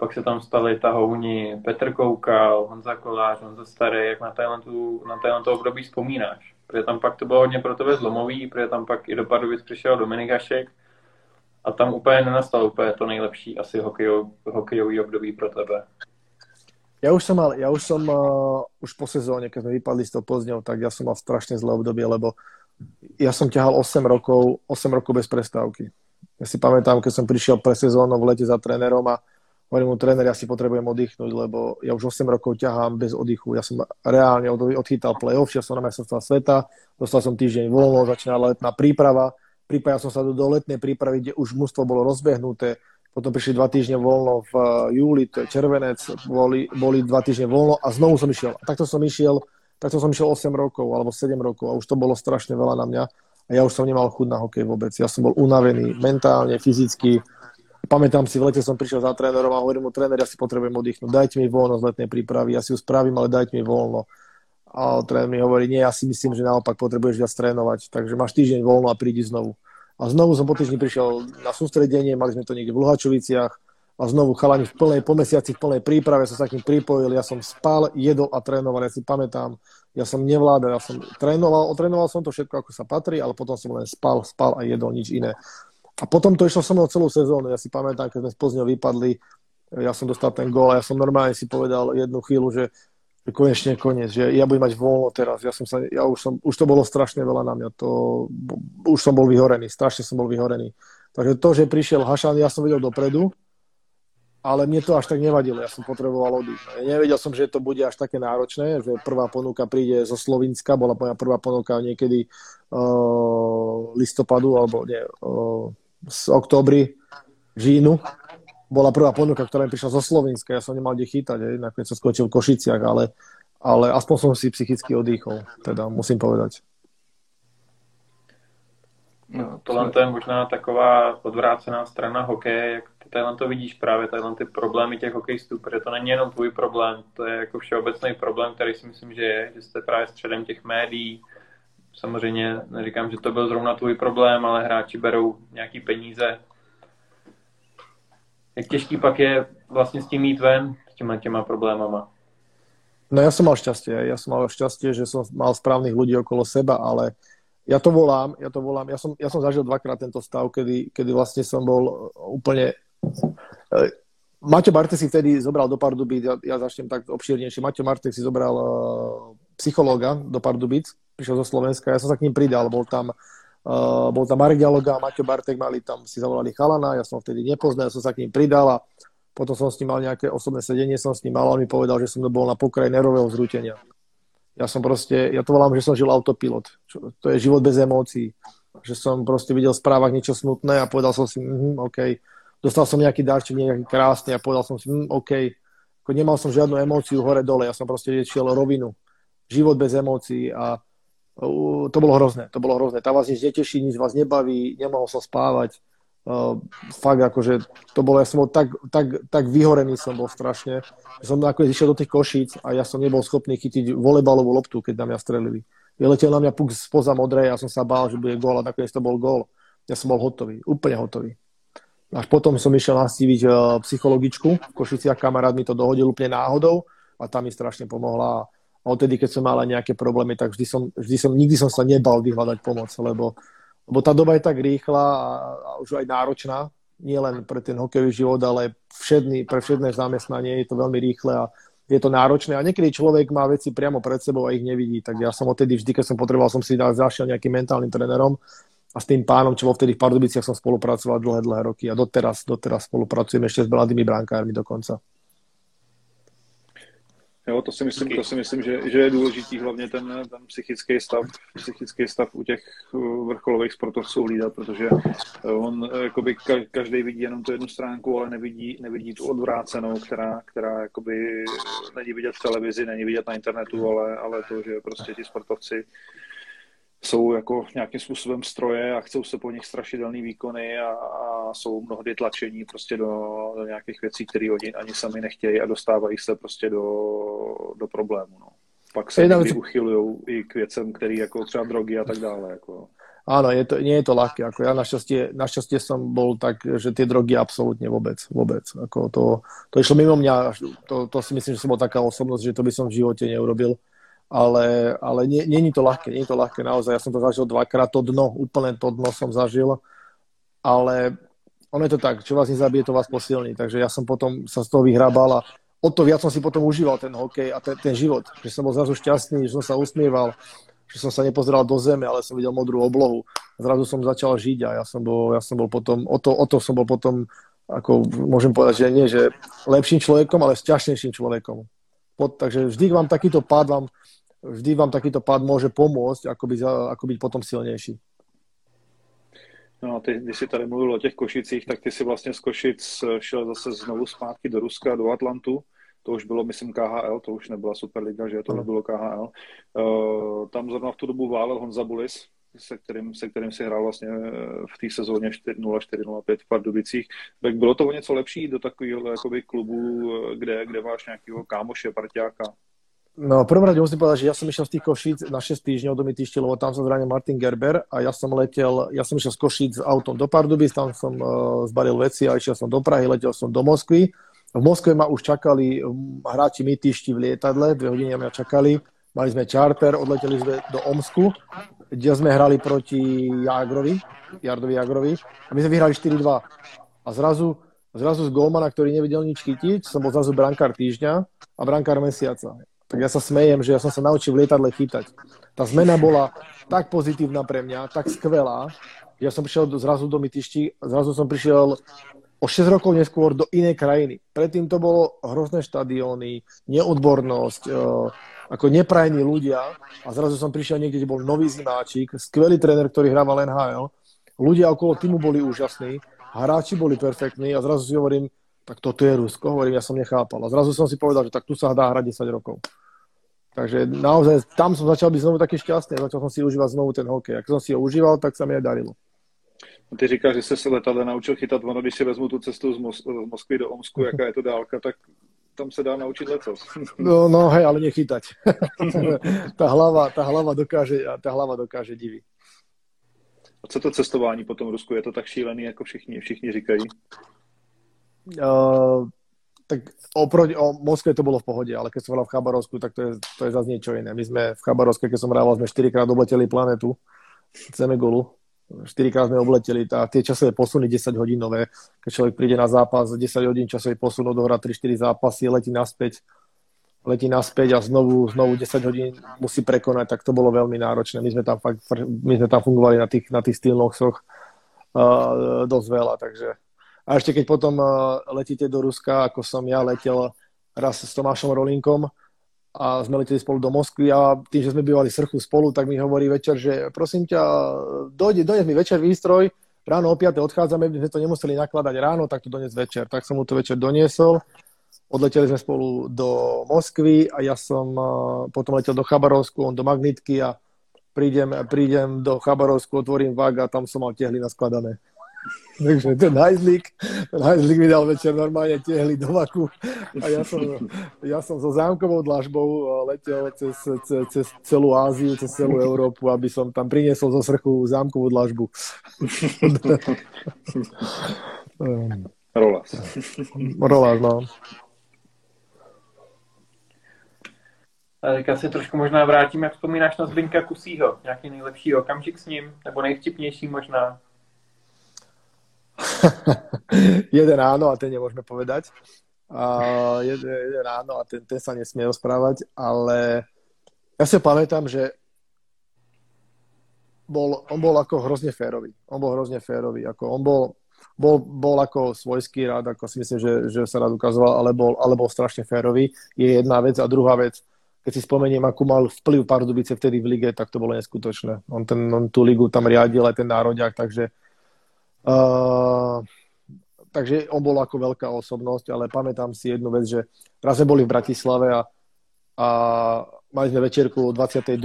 pak se tam stali tahouni Petr Koukal, Honza Kolář, Honza Starý, jak na Thailandu, na Thailandu období vzpomínáš? Protože tam pak to bylo hodně pro tebe zlomový, protože tam pak i do Pardubic přišel Dominik Hašek a tam úplně nenastalo úplně to nejlepší asi hokejový, hokejový období pro tebe. Ja už som mal, ja už som uh, už po sezóne, keď sme vypadli s tou Plzňou, tak ja som mal strašne zlé obdobie, lebo ja som ťahal 8 rokov, 8 rokov bez prestávky. Ja si pamätám, keď som prišiel pre sezónu v lete za trénerom a hovorím mu, tréner, ja si potrebujem oddychnúť, lebo ja už 8 rokov ťahám bez oddychu. Ja som reálne od, odchytal play-off, šiel som na majstrovstvá sveta, dostal som týždeň voľno, začínala letná príprava, pripájal som sa do, do letnej prípravy, kde už mužstvo bolo rozbehnuté, potom prišli dva týždne voľno v uh, júli, to je červenec, boli, boli dva týždne voľno a znovu som išiel. A takto som išiel, takto som išiel 8 rokov alebo 7 rokov a už to bolo strašne veľa na mňa. a ja už som nemal chuť na hokej vôbec. Ja som bol unavený mentálne, fyzicky. Pamätám si, v lete som prišiel za trénerom a hovorím mu, tréner, ja si potrebujem oddychnúť, dajte mi voľno z letnej prípravy, ja si ju spravím, ale dajte mi voľno. A tréner mi hovorí, nie, ja si myslím, že naopak potrebuješ viac trénovať, takže máš týždeň voľno a prídi znovu. A znovu som po týždni prišiel na sústredenie, mali sme to niekde v Luhačoviciach, a znovu chalani v plnej, po mesiaci v plnej príprave som sa k ním pripojil, ja som spal, jedol a trénoval, ja si pamätám, ja som nevládal, ja som trénoval, otrénoval som to všetko, ako sa patrí, ale potom som len spal, spal a jedol nič iné. A potom to išlo so mnou celú sezónu, ja si pamätám, keď sme s Plzňou vypadli, ja som dostal ten gól a ja som normálne si povedal jednu chvíľu, že konečne koniec, že ja budem mať voľno teraz, ja som sa, ja už, som, už to bolo strašne veľa na mňa, to, už som bol vyhorený, strašne som bol vyhorený. Takže to, že prišiel Hašan, ja som videl dopredu, ale mne to až tak nevadilo, ja som potreboval odísť. Nevedel som, že to bude až také náročné, že prvá ponuka príde zo Slovenska, bola moja prvá ponuka niekedy uh, listopadu, alebo nie, uh, z oktobri, žínu. Bola prvá ponuka, ktorá mi prišla zo Slovenska, ja som nemal kde chytať, aj, nakoniec som skočil v Košiciach, ale, ale aspoň som si psychicky odýchol, teda musím povedať. No, tohle to je možná taková odvrácená strana hokeje, jak tady to vidíš právě, tady ty problémy těch hokejistů, protože to není jenom tvůj problém, to je jako všeobecný problém, který si myslím, že je, že jste právě středem těch médií. Samozřejmě neříkám, že to byl zrovna tvůj problém, ale hráči berou nějaký peníze. Jak těžký pak je vlastně s tím jít ven, s těma těma problémama? No ja som mal šťastie, ja som mal šťastie, že som mal správnych ľudí okolo seba, ale ja to volám, ja to volám, ja som, ja som zažil dvakrát tento stav, kedy, kedy vlastne som bol úplne E, Maťo Bartek si vtedy zobral do Pardubic, ja, ja začnem tak obšírnejšie, Maťo Bartek si zobral uh, psychológa do Pardubic, prišiel zo Slovenska, ja som sa k ním pridal, bol tam, uh, bol tam Marek Dialoga a Maťo Bartek mali tam, si zavolali chalana, ja som vtedy nepoznal, ja som sa k ním pridal a potom som s ním mal nejaké osobné sedenie, som s ním mal, on mi povedal, že som bol na pokraji nervového zrútenia. Ja som proste, ja to volám, že som žil autopilot. Čo, to je život bez emócií. Že som proste videl v správach niečo smutné a povedal som si, mm, OK, dostal som nejaký darček, nejaký krásny a povedal som si, hm, OK, ako nemal som žiadnu emóciu hore-dole, ja som proste šiel rovinu. Život bez emócií a to bolo hrozné, to bolo hrozné. Tá vás nič neteší, nič vás nebaví, nemohol som spávať. Uh, fakt akože to bolo, ja som bol tak, tak, tak vyhorený som bol strašne, som nakoniec išiel do tých košíc a ja som nebol schopný chytiť volebalovú loptu, keď na mňa strelili. Vyletel na mňa puk spoza modrej a som sa bál, že bude gól a nakoniec to bol gól. Ja som bol hotový, úplne hotový. Až potom som išiel nastíviť uh, psychologičku v Košiciach, kamarát mi to dohodil úplne náhodou a tam mi strašne pomohla. A odtedy, keď som mal aj nejaké problémy, tak vždy som, vždy som, nikdy som sa nebal vyhľadať pomoc, lebo, lebo tá doba je tak rýchla a, a už aj náročná, nie len pre ten hokejový život, ale všedný, pre všetné zamestnanie je to veľmi rýchle a je to náročné. A niekedy človek má veci priamo pred sebou a ich nevidí. Tak ja som odtedy vždy, keď som potreboval, som si zašiel nejakým mentálnym trénerom a s tým pánom, čo bol vtedy v Pardubiciach, som spolupracoval dlhé, dlhé roky a doteraz, doteraz spolupracujem ešte s mladými brankármi dokonca. Jo, to si myslím, to si myslím že, že je důležitý hlavně ten, ten psychický stav, psychický stav u těch uh, vrcholových sportovců hlídat, protože uh, on uh, jakoby každý vidí jenom tu jednu stránku, ale nevidí, nevidí tu odvrácenou, která, která jakoby není vidět v televizi, není vidět na internetu, ale, ale to, že prostě ti sportovci jsou jako nějakým způsobem stroje a chcou se po nich strašidelný výkony a, a jsou mnohdy tlačení prostě do, do nějakých věcí, které oni ani sami nechtějí a dostávají se prostě do, do problému. No. Pak se někdy uchylují i k věcem, které jako třeba drogy a tak dále. Jako. Áno, je to, nie je to ľahké. Ako ja našťastie, našťastie som bol tak, že tie drogy absolútne vôbec, vôbec. Ako to, to išlo mimo mňa, to, to si myslím, že som bol taká osobnosť, že to by som v živote neurobil ale, ale nie, nie je to ľahké, nie je to ľahké naozaj. Ja som to zažil dvakrát, to dno, úplne to dno som zažil, ale ono je to tak, čo vás nezabije, to vás posilní. Takže ja som potom sa z toho vyhrábal a o to viac som si potom užíval ten hokej a ten, ten život. Že som bol zrazu šťastný, že som sa usmieval, že som sa nepozeral do zeme, ale som videl modrú oblohu. Zrazu som začal žiť a ja som bol, ja som bol potom, o to, o to som bol potom, ako môžem povedať, že nie, že lepším človekom, ale šťastnejším človekom. Pod, takže vždy vám takýto pád vám vždy vám takýto pád môže pomôcť, ako byť, ako byť potom silnější. No a ty, když jsi tady mluvil o těch Košicích, tak ty si vlastně z Košic šel zase znovu zpátky do Ruska, do Atlantu. To už bylo, myslím, KHL, to už nebyla Superliga, že to nebylo KHL. Uh, tam zrovna v tu dobu válel Honza Bulis, se kterým, se kterým si hrál vlastně v té sezóně 4-0-4-0-5 v Pardubicích. Tak bylo to o něco lepší do takového jakoby, klubu, kde, kde máš nějakého kámoše, parťáka? No, v prvom rade musím povedať, že ja som išiel z tých Košíc na 6 týždňov do Mytišti, lebo tam sa zranil Martin Gerber a ja som letel, ja som išiel z Košíc autom do Pardubic, tam som uh, zbalil veci a išiel som do Prahy, letel som do Moskvy. V Moskve ma už čakali hráči Mytišti v lietadle, dve hodiny mňa čakali. Mali sme charter, odleteli sme do Omsku, kde sme hrali proti Jagrovi, Jardovi Jagrovi a my sme vyhrali 4-2. A zrazu, zrazu z golmana, ktorý nevedel nič chytiť, som bol zrazu brankár týždňa a brankár mesiaca tak ja sa smejem, že ja som sa naučil v lietadle chytať. Tá zmena bola tak pozitívna pre mňa, tak skvelá, že ja som prišiel zrazu do Mytišti, zrazu som prišiel o 6 rokov neskôr do inej krajiny. Predtým to bolo hrozné štadióny, neodbornosť, e, ako neprajní ľudia a zrazu som prišiel niekde, kde bol nový zimáčik, skvelý tréner, ktorý hrával NHL, ľudia okolo týmu boli úžasní, hráči boli perfektní a zrazu si hovorím, tak toto je Rusko, hovorím, ja som nechápal. A zrazu som si povedal, že tak tu sa dá hrať 10 rokov. Takže naozaj tam som začal byť znovu taký šťastný, začal som si užívať znovu ten hokej. Ak som si ho užíval, tak sa mi aj darilo. No ty říkáš, že jsi se letadle naučil chytat, ono když si vezmu tu cestu z, Mos- z Moskvy do Omsku, jaká je to dálka, tak tam se dá naučiť lecos. No, no hej, ale nechytať. tá, hlava, tá, hlava dokáže, tá hlava dokáže divy. A co to cestování po tom Rusku? Je to tak šílený, jako všichni, všichni říkají? Uh, tak oproti, o Moskve to bolo v pohode, ale keď som hral v Chabarovsku, tak to je, to je zase niečo iné. My sme v Chabarovske, keď som hral, sme 4 krát obleteli planetu Semegolu. 4 krát sme obleteli tá, tie časové posuny 10 hodinové. Keď človek príde na zápas, 10 hodín časový posun, odohrá 3-4 zápasy, letí naspäť, letí naspäť a znovu, znovu 10 hodín musí prekonať, tak to bolo veľmi náročné. My sme tam, fakt, my sme tam fungovali na tých, na tých stylnoxoch uh, dosť veľa, takže a ešte keď potom eh, letíte do Ruska, ako som ja letel raz s Tomášom Rolinkom a sme leteli spolu do Moskvy a tým, že sme bývali srchu spolu, tak mi hovorí večer, že prosím ťa, dojde, dojde mi večer výstroj, ráno o 5. odchádzame, my sme to nemuseli nakladať ráno, tak to doniesť večer. Tak som mu to večer doniesol, odleteli sme spolu do Moskvy a ja som eh, potom letel do Chabarovsku, on do Magnitky a prídem, prídem do Chabarovsku, otvorím vag a tam som mal tehly naskladané. Takže ten hajzlík, ten hajzlík mi dal večer normálne tehli do vaku a ja som, ja som so zámkovou dlažbou eh, letel cez, cez, cez celú Áziu, cez celú Európu, aby som tam priniesol zo srchu zámkovú dlažbu. Rolas. Rolas, no. A teďka se trošku možná vrátím, jak vzpomínáš na Zbyňka Kusího. Nějaký nejlepší okamžik s ním? Nebo nejvtipnější možná? jeden áno a ten nemôžeme povedať. A jeden, jeden áno a ten, ten sa nesmie rozprávať, ale ja si pamätám, že bol, on bol ako hrozne férový. On bol hrozne férový. Ako on bol, bol, bol ako svojský rád, ako si myslím, že, že sa rád ukazoval, ale bol, ale bol strašne férový. Je jedna vec. A druhá vec, keď si spomeniem, akú mal vplyv Pardubice vtedy v lige, tak to bolo neskutočné. On, ten, on tú ligu tam riadil aj ten národiak, takže Uh, takže on bol ako veľká osobnosť, ale pamätám si jednu vec, že raz sme boli v Bratislave a, a mali sme večerku o 22.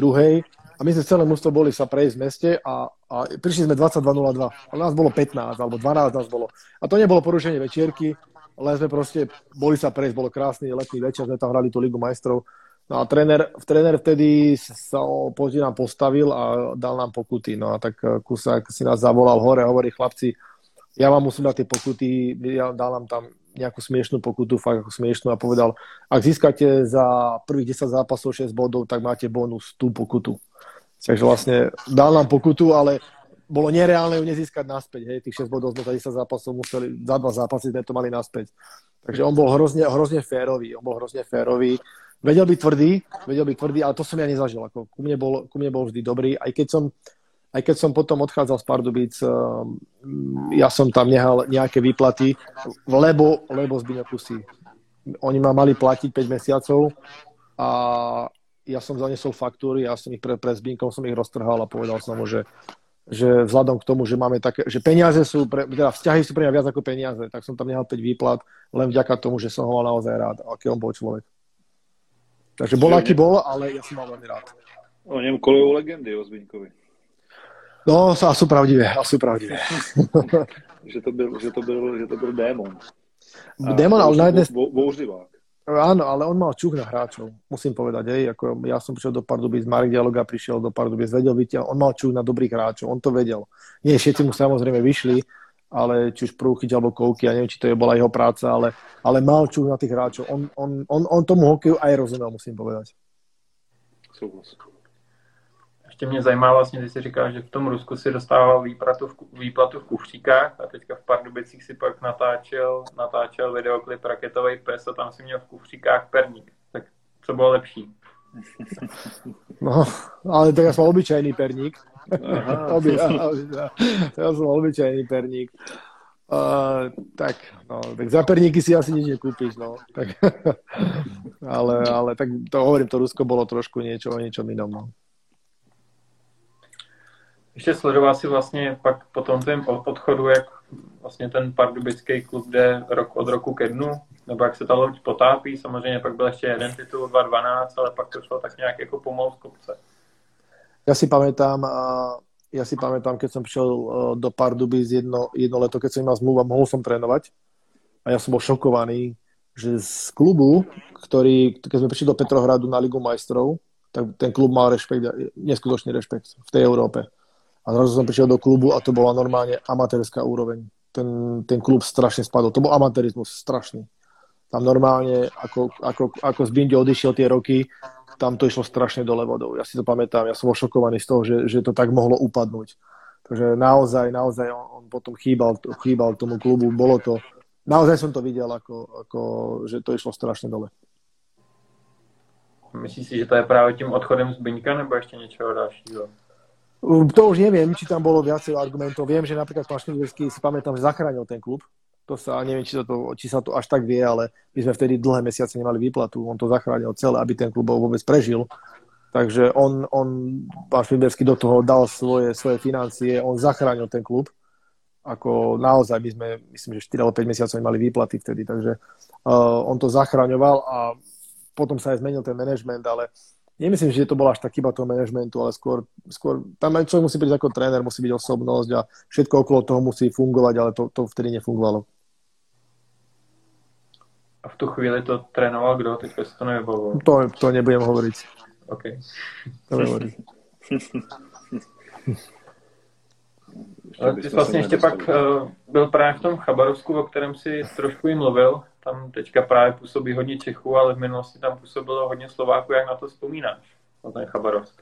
A my sme celé mústvo boli sa prejsť v meste a, a prišli sme 22.02. Ale nás bolo 15 alebo 12 nás bolo. A to nebolo porušenie večierky, ale sme proste boli sa prejsť, bolo krásny letný večer, sme tam hrali tú Ligu majstrov No a tréner, tréner vtedy sa proti nám postavil a dal nám pokuty. No a tak eh, Kusák si nás zavolal hore a hovorí, chlapci, ja vám musím dať tie pokuty, ja dal nám tam nejakú smiešnú pokutu, fakt ako smiešnú a povedal, ak získate za prvých 10 zápasov 6 bodov, tak máte bonus tú pokutu. Takže vlastne dal nám pokutu, ale bolo nereálne ju nezískať naspäť. Hej. Tých 6 bodov sme za 10 zápasov museli, za dva zápasy sme to mali naspäť. Takže on bol hrozne, hrozne férový. On bol hrozne férový vedel byť tvrdý, vedel byť tvrdý, ale to som ja nezažil. Ako, ku, mne bol, ku mne bol vždy dobrý, aj keď som, aj keď som potom odchádzal z Pardubic, um, ja som tam nehal nejaké výplaty, lebo, lebo Zbyňo Kusy. Oni ma mali platiť 5 mesiacov a ja som zanesol faktúry, ja som ich pre, pre Zbinkom som ich roztrhal a povedal som mu, že, že vzhľadom k tomu, že máme také, že peniaze sú, pre, teda vzťahy sú pre mňa viac ako peniaze, tak som tam nehal 5 výplat, len vďaka tomu, že som ho mal naozaj rád, aký on bol človek. Takže bol, aký bol, ale ja som mal veľmi rád. O ňom kolujú legendy o Zbyňkovi. No, a sú pravdivé, a sú pravdivé. že, to byl, že, to byl, že to byl démon. démon, ale na jednej... Bouřlivák. Áno, ale on mal čuch na hráčov, musím povedať. Hej, ako ja som prišiel do Pardubic, Marek Dialoga prišiel do Pardubic, vedel vyťa, on mal čuch na dobrých hráčov, on to vedel. Nie všetci mu samozrejme vyšli, ale či už prúchyť alebo kouky, ja neviem, či to je bola jeho práca, ale, ale mal čuch na tých hráčov. On, on, on, on tomu hokeju aj rozumel, musím povedať. Súhlas. Ještě mě zajímá vlastně, když jsi říkal, že v tom Rusku si dostával výplatu v, výplatu v kufříkách a teďka v Pardubicích si pak natáčel, natáčel videoklip Raketový pes a tam si měl v kufříkách perník. Tak co bylo lepší? No, ale ja som obyčajný perník. Oby, ja, ja som obyčajný perník. Uh, tak, no, tak za perníky si asi nič nekúpiš, no. Tak, ale, ale tak to hovorím, to Rusko bolo trošku niečo o niečom inom, no. Ještě sledoval si vlastně pak po tom tém odchodu, jak vlastně ten pardubický klub jde rok od roku ke dnu, nebo jak se ta loď potápí, samozřejmě pak byl ještě jeden titul 2012, ale pak to šlo tak nějak jako pomalu z kopce. Ja si pamätám, ja si pamätám, keď som prišiel e, do Pardubic jedno, jedno leto, keď som mal zmluvu a mohol som trénovať. A ja som bol šokovaný, že z klubu, ktorý, keď sme prišli do Petrohradu na Ligu majstrov, tak ten klub mal rešpekt, neskutočný rešpekt v tej Európe. A zrazu som prišiel do klubu a to bola normálne amatérska úroveň. Ten, ten klub strašne spadol. To bol amatérizmus strašný. Tam normálne, ako, ako, ako z Bindi odišiel tie roky, tam to išlo strašne dole vodou. Ja si to pamätám, ja som bol šokovaný z toho, že, že to tak mohlo upadnúť. Takže naozaj, naozaj on, on potom chýbal, chýbal tomu klubu. Bolo to, naozaj som to videl, ako, ako, že to išlo strašne dole. Myslíš si, že to je práve tým odchodem z Byňka, nebo ešte niečo ďalšieho? To už neviem, či tam bolo viacej argumentov. Viem, že napríklad pán si pamätám, že zachránil ten klub. To sa, neviem, či sa to, či sa to až tak vie, ale my sme vtedy dlhé mesiace nemali výplatu. On to zachránil celé, aby ten klub vôbec prežil. Takže on, on pán Šmidlerský do toho dal svoje, svoje financie, on zachránil ten klub. Ako naozaj, my sme, myslím, že 4 alebo 5 mesiacov nemali výplaty vtedy, takže uh, on to zachraňoval a potom sa aj zmenil ten management, ale nemyslím, že to bola až tak chyba toho manažmentu, ale skôr, skôr tam aj človek musí byť ako tréner, musí byť osobnosť a všetko okolo toho musí fungovať, ale to, to vtedy nefungovalo. A v tu chvíli to trénoval kdo? Teďka si to nevybavil. To, to nebudem hovoriť. OK. To nehovoriť. Ale ty jsi vlastně ještě pak uh, byl právě v tom Chabarovsku, o kterém si trošku i mluvil. Tam teďka právě působí hodně Čechů, ale v minulosti tam působilo hodně Slováků. Jak na to vzpomínáš, na ten Chabarovsk?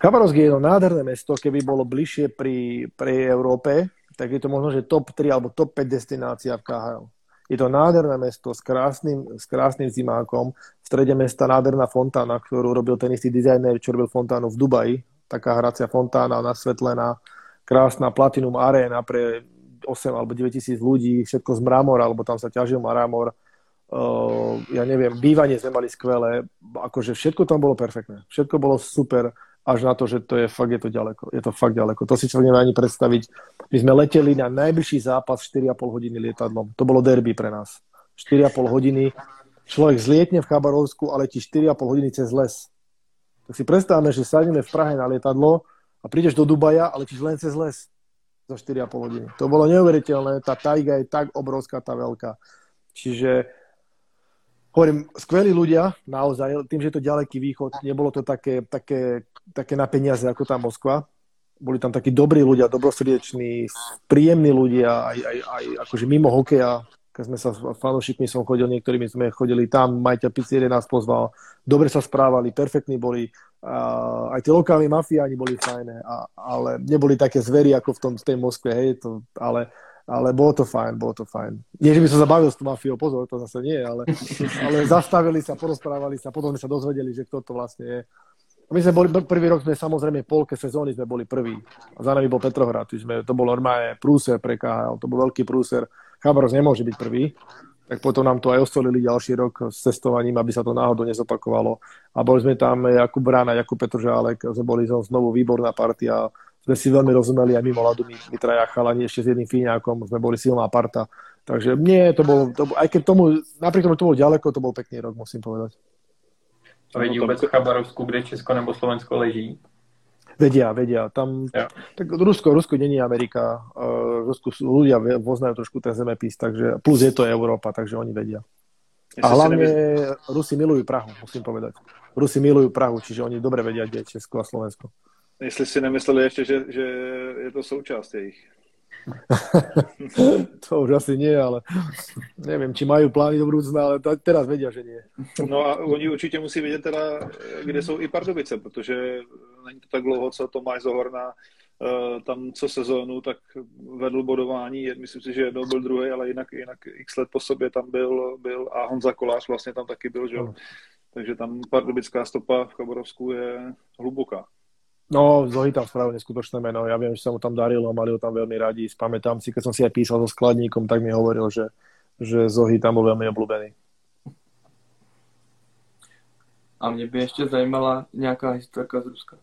Chabarovsk je jedno nádherné mesto, keby bolo bližšie pri, pri Európe, tak je to možno, že top 3 alebo top 5 destinácia v KHL. Je to nádherné mesto s krásnym, s krásnym zimákom. V strede mesta nádherná fontána, ktorú robil ten istý dizajner, čo robil fontánu v Dubaji. Taká hracia fontána, nasvetlená krásna Platinum Arena pre 8 alebo 9 tisíc ľudí, všetko z mramora, alebo tam sa ťažil mramor. Uh, ja neviem, bývanie sme mali skvelé, akože všetko tam bolo perfektné. Všetko bolo super, až na to, že to je fakt, je to ďaleko. Je to fakt ďaleko. To si človek nevie ani predstaviť. My sme leteli na najbližší zápas 4,5 hodiny lietadlom. To bolo derby pre nás. 4,5 hodiny. Človek zlietne v Chabarovsku a letí 4,5 hodiny cez les. Tak si predstavme, že sadneme v Prahe na lietadlo a prídeš do Dubaja a letíš len cez les za 4,5 hodiny. To bolo neuveriteľné, tá tajga je tak obrovská, tá veľká. Čiže hovorím, skvelí ľudia, naozaj, tým, že je to ďaleký východ, nebolo to také, také, také na peniaze ako tá Moskva. Boli tam takí dobrí ľudia, dobrosrdeční, príjemní ľudia, aj, aj, aj akože mimo hokeja, keď sme sa s fanošikmi som chodil, niektorými sme chodili tam, majiteľ pizzerie nás pozval, dobre sa správali, perfektní boli, a aj tí lokálni mafiáni boli fajné, a, ale neboli také zvery ako v, tom, v tej Moskve, hej, to, ale, ale bolo to fajn, bolo to fajn. Nie, že by som zabavil s tú mafiou, pozor, to zase nie, ale, ale zastavili sa, porozprávali sa, potom sme sa dozvedeli, že kto to vlastne je. My sme boli, prvý rok sme samozrejme polke sezóny sme boli prví. A za nami bol Petrohrad, sme, to bol normálne prúser pre KHL, to bol veľký prúser. Chabarovsk nemôže byť prvý, tak potom nám to aj osolili ďalší rok s cestovaním, aby sa to náhodou nezopakovalo. A boli sme tam Jakub Brána, Jakub Petržálek, sme boli znovu výborná partia, sme si veľmi rozumeli aj mimo ľadu, my, my chalani ešte s jedným Fíňakom, sme boli silná parta. Takže nie, to bol, to bol aj keď tomu, napriek tomu to bolo ďaleko, to bol pekný rok, musím povedať. A vidí vôbec v Chabarovsku, kde Česko nebo Slovensko leží? Vedia, vedia. Tam, ja. tak Rusko, Rusko není Amerika. Uh, Rusku sú, ľudia poznajú trošku ten zemepis, takže plus je to Európa, takže oni vedia. A hlavne. Rusi milujú Prahu, musím povedať. Rusi milujú Prahu, čiže oni dobre vedia, kde je Česko a Slovensko. Jestli si nemysleli ještě, že, že je to součást jejich. to už asi nie, ale neviem, či majú plány do budúcna, ale teraz vedia, že nie. No a oni určitě musí vědět teda, kde jsou i Pardubice, protože není to tak dlouho, co Tomáš Zohorna eh, tam co sezónu, tak vedl bodování, myslím si, že jednou byl druhý, ale jinak, jinak x let po sobě tam byl, byl a Honza Kolář vlastně tam taky byl, že? Takže tam pardubická stopa v Chabarovsku je hluboká. No, Zohy tam spravil neskutočné meno. Ja viem, že sa mu tam darilo, mali ho tam veľmi radi. Spamätám si, keď som si aj písal so skladníkom, tak mi hovoril, že, že Zohy tam bol veľmi obľúbený. A mě by ještě zajímala nějaká historka z Ruska.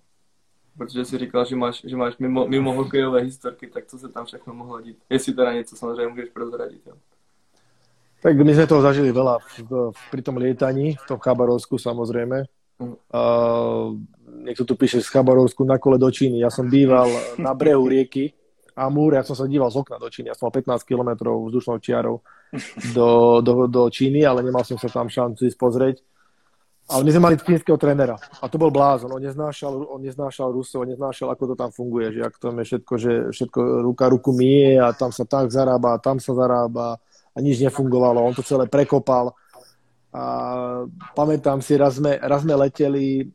Protože si říkal, že máš, že máš mimo, mimo hokejové historky, tak co se tam všechno mohlo dít? Jestli teda něco samozřejmě můžeš prozradit. Jo? Tak my sme toho zažili veľa pri tom lietaní, v tom Chabarovsku samozrejme. Uh, niekto tu píše z Chabarovsku na kole do Číny. Ja som býval na brehu rieky Amúr, ja som sa díval z okna do Číny. Ja som mal 15 km vzdušnou čiarou do, do, do Číny, ale nemal som sa tam šancu ísť pozrieť. Ale my sme mali fínskeho trénera a to bol blázon. On neznášal, on neznášal Rusov, on neznášal, ako to tam funguje, že ak to je všetko, že všetko ruka ruku mie a tam sa tak zarába, tam sa zarába a nič nefungovalo. On to celé prekopal. A pamätám si, raz sme, raz sme leteli,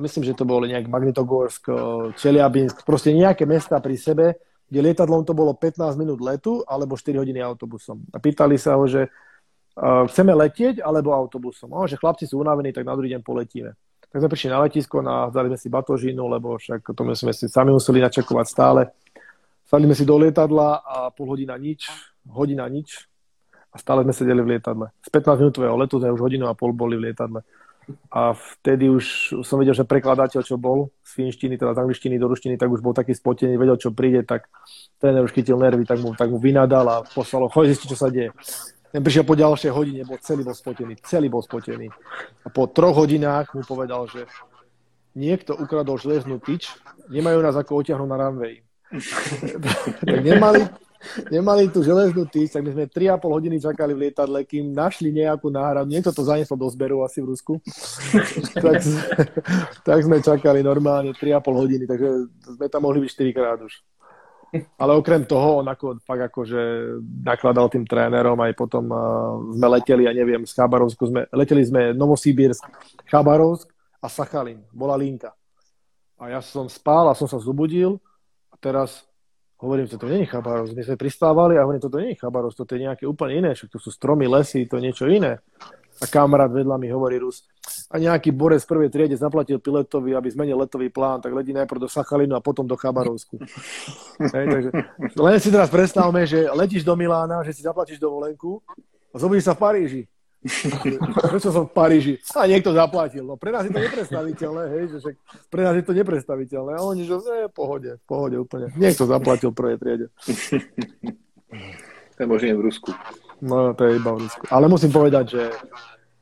myslím, že to bolo nejak Magnitogorsk, Čeliabinsk, proste nejaké mesta pri sebe, kde lietadlom to bolo 15 minút letu alebo 4 hodiny autobusom. A pýtali sa ho, že uh, chceme letieť alebo autobusom. No, že chlapci sú unavení, tak na druhý deň poletíme. Tak sme prišli na letisko, dali sme si batožinu, lebo však to sme si sami museli načakovať stále. Sadli sme si do lietadla a pol hodina nič, hodina nič, a stále sme sedeli v lietadle. Z 15-minútového letu sme už hodinu a pol boli v lietadle. A vtedy už som vedel, že prekladateľ, čo bol z finštiny, teda z angličtiny do ruštiny, tak už bol taký spotený, vedel, čo príde, tak ten už chytil nervy, tak mu, tak mu vynadal a poslal, choď zistiť, čo sa deje. Ten prišiel po ďalšej hodine, bol celý bol spotený, celý bol spotený. A po troch hodinách mu povedal, že niekto ukradol železnú tyč, nemajú nás ako oťahnuť na runway. tak nemali, nemali tú železnú tyč, tak my sme 3,5 hodiny čakali v lietadle, kým našli nejakú náhradu. Niekto to zaniesol do zberu asi v Rusku. tak, tak sme čakali normálne 3,5 hodiny, takže sme tam mohli byť 4 krát už. Ale okrem toho, on ako, fakt akože nakladal tým trénerom, aj potom uh, sme leteli, ja neviem, z Chabarovsku, sme, leteli sme Novosibirsk, Chabarovsk a Sachalin, bola linka. A ja som spál a som sa zobudil a teraz Hovorím, že to nie je Chabarovsk. My sme pristávali a hovorím, toto je Chabarovsk, toto je nejaké úplne iné, však to sú stromy, lesy, to je niečo iné. A kamarát vedľa mi hovorí Rus. A nejaký borec z prvej triede zaplatil piletovi, aby zmenil letový plán, tak letí najprv do Sachalinu a potom do Chabarovsku. Hej, takže, len si teraz predstavme, že letíš do Milána, že si zaplatíš dovolenku a zobudíš sa v Paríži. Prečo som v Paríži? A niekto zaplatil. No pre nás je to nepredstaviteľné, hej, že však pre nás je to nepredstaviteľné. A oni, že ne, pohode, pohode úplne. Niekto zaplatil v prvej triede. To je možno v Rusku. No, to je iba v Rusku. Ale musím povedať, že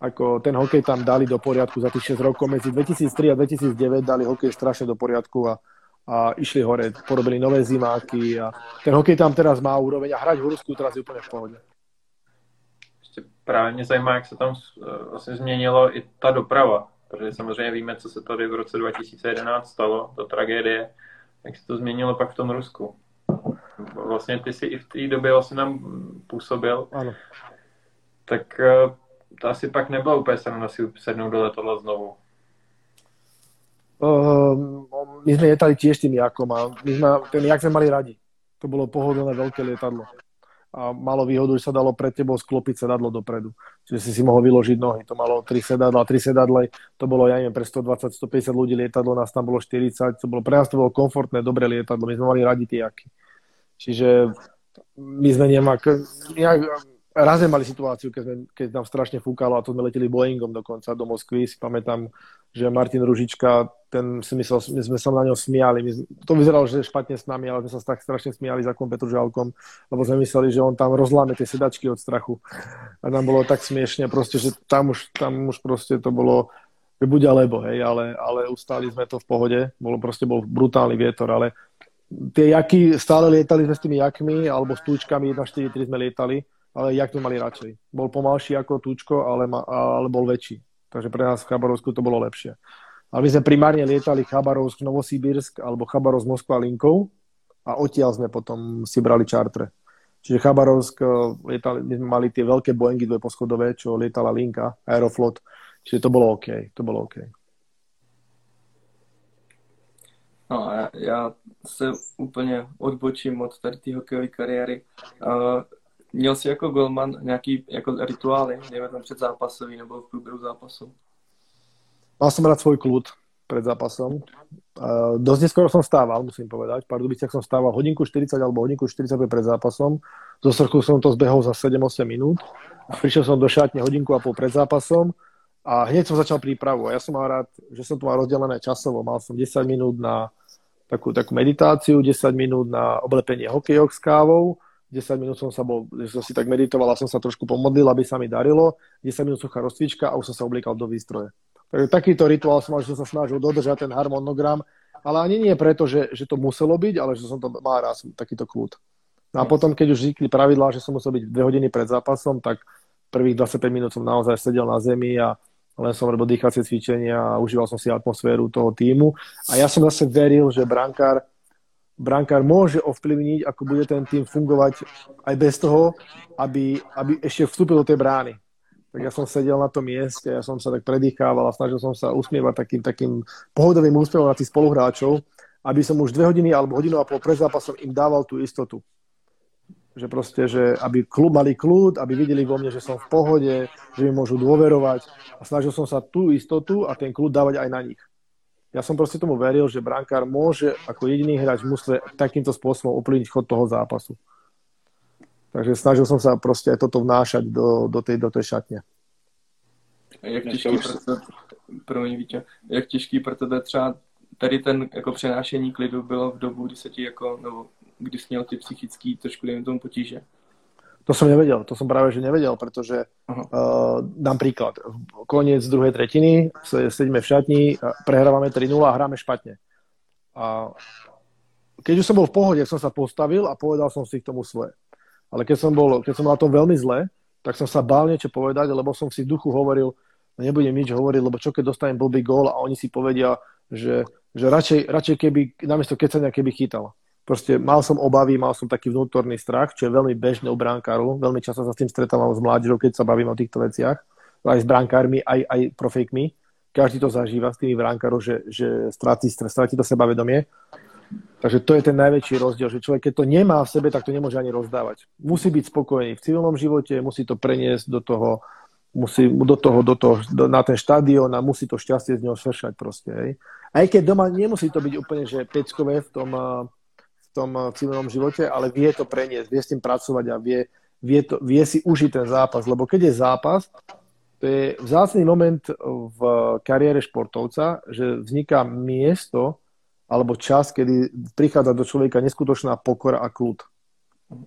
ako ten hokej tam dali do poriadku za tých 6 rokov. Medzi 2003 a 2009 dali hokej strašne do poriadku a, a išli hore, porobili nové zimáky a ten hokej tam teraz má úroveň a hrať v Rusku teraz je úplne v pohode právě mě zajímá, jak se tam eh, vlastně změnilo i ta doprava, protože samozřejmě víme, co se tady v roce 2011 stalo, ta tragédie, jak se to změnilo pak v tom Rusku. Vlastně ty si i v té době vlastně tam působil, ano. tak eh, to asi pak nebylo úplně sranda si sednout do letadla znovu. Uh, my sme letali tiež tým jakom a my sme, ten jak sme mali radi. To bolo pohodlné veľké lietadlo a malo výhodu, že sa dalo pred tebou sklopiť sedadlo dopredu. Čiže si si mohol vyložiť nohy. To malo tri sedadla, tri sedadla, to bolo, ja neviem, pre 120-150 ľudí lietadlo, nás tam bolo 40, to bolo, pre nás to bolo komfortné, dobré lietadlo, my sme mali radi tie jaky. Čiže my sme nejak, raz sme mali situáciu, keď, sme, keď nám strašne fúkalo a to sme leteli Boeingom dokonca do Moskvy, si pamätám, že Martin Ružička, ten si myslel, my sme sa na ňo smiali. My, to vyzeralo, že je špatne s nami, ale sme sa tak strašne smiali za Petru Žalkom, lebo sme mysleli, že on tam rozláme tie sedačky od strachu. A nám bolo tak smiešne proste, že tam už, tam už proste to bolo buď alebo, hej, ale, ale ustáli sme to v pohode, bolo proste bol brutálny vietor, ale tie jaky stále lietali sme s tými jakmi, alebo s túčkami 1.4.3 sme lietali, ale jak sme mali radšej. Bol pomalší ako túčko, ale, ma, ale bol väčší. Takže pre nás v Chabarovsku to bolo lepšie. Ale my sme primárne lietali Chabarovsk, Novosibirsk alebo Chabarovsk, Moskva linkou a odtiaľ sme potom si brali čartre. Čiže Chabarovsk, eh, lietali, my sme mali tie veľké Boeingy dvojposchodové, čo lietala linka, Aeroflot, čiže to bolo OK, to bolo OK. No a já se úplně odbočím od tady té hokejové kariéry. Uh, měl jsi jako golman nějaký jako rituály, dejme tam před zápasový nebo v průběhu zápasu? Mal som rád svoj kľud pred zápasom. Uh, dosť neskoro som stával, musím povedať. V Pardubiciach som stával hodinku 40 alebo hodinku 40 pred zápasom. Zo srchu som to zbehol za 7-8 minút. Prišiel som do šatne hodinku a pol pred zápasom a hneď som začal prípravu. A ja som mal rád, že som to mal rozdelené časovo. Mal som 10 minút na takú, takú meditáciu, 10 minút na oblepenie hokejok s kávou, 10 minút som sa bol, že som si tak meditoval a som sa trošku pomodlil, aby sa mi darilo, 10 minút suchá rozcvička a už som sa obliekal do výstroje. Takže takýto rituál som mal, že som sa snažil dodržať ten harmonogram, ale ani nie preto, že, že to muselo byť, ale že som to mal raz, takýto kľud. No a potom, keď už vznikli pravidlá, že som musel byť dve hodiny pred zápasom, tak prvých 25 minút som naozaj sedel na zemi a len som robil dýchacie cvičenia a užíval som si atmosféru toho týmu. A ja som zase veril, že brankár, brankár môže ovplyvniť, ako bude ten tým fungovať aj bez toho, aby, aby ešte vstúpil do tej brány tak ja som sedel na tom mieste, ja som sa tak predýchával a snažil som sa usmievať takým, takým pohodovým úspevom na tých spoluhráčov, aby som už dve hodiny alebo hodinu a pol pred zápasom im dával tú istotu. Že proste, že aby klub mali kľud, aby videli vo mne, že som v pohode, že mi môžu dôverovať a snažil som sa tú istotu a ten kľud dávať aj na nich. Ja som proste tomu veril, že brankár môže ako jediný hráč v mústve takýmto spôsobom ovplyvniť chod toho zápasu. Takže snažil som sa proste aj toto vnášať do, do, tej, do tej šatně. Jak těžký, pro tebe, promiň, Vítě, jak těžký pro tebe třeba tady ten jako přenášení klidu bylo v dobu, kdy se ti jako, nebo kdy jsi měl ty psychický trošku, dejme tomu potíže? To som nevedel, to som práve že nevedel, pretože uh, dám príklad. Koniec druhej tretiny, sedíme v šatni, prehrávame 3-0 a hráme špatne. A keď už som bol v pohode, som sa postavil a povedal som si k tomu svoje. Ale keď som, bol, keď som na tom veľmi zle, tak som sa bál niečo povedať, lebo som si duchu hovoril, nebudem nič hovoriť, lebo čo keď dostanem blbý gól a oni si povedia, že, že radšej, radšej keby, namiesto kecania, keby chytal. Proste mal som obavy, mal som taký vnútorný strach, čo je veľmi bežné u bránkáru. Veľmi často sa s tým stretávam s mládežou, keď sa bavím o týchto veciach. Aj s bránkármi, aj, aj profíkmi. Každý to zažíva s tými bránkárov, že, že stráti, stráti to sebavedomie. Takže to je ten najväčší rozdiel, že človek, keď to nemá v sebe, tak to nemôže ani rozdávať. Musí byť spokojný v civilnom živote, musí to preniesť do toho, musí do toho, do toho do, na ten štadión a musí to šťastie z neho svršať proste. Hej. Aj keď doma nemusí to byť úplne že peckové v tom, tom civilnom živote, ale vie to preniesť, vie s tým pracovať a vie, vie, to, vie si užiť ten zápas. Lebo keď je zápas, to je vzácný moment v kariére športovca, že vzniká miesto, alebo čas, kedy prichádza do človeka neskutočná pokora a kľud.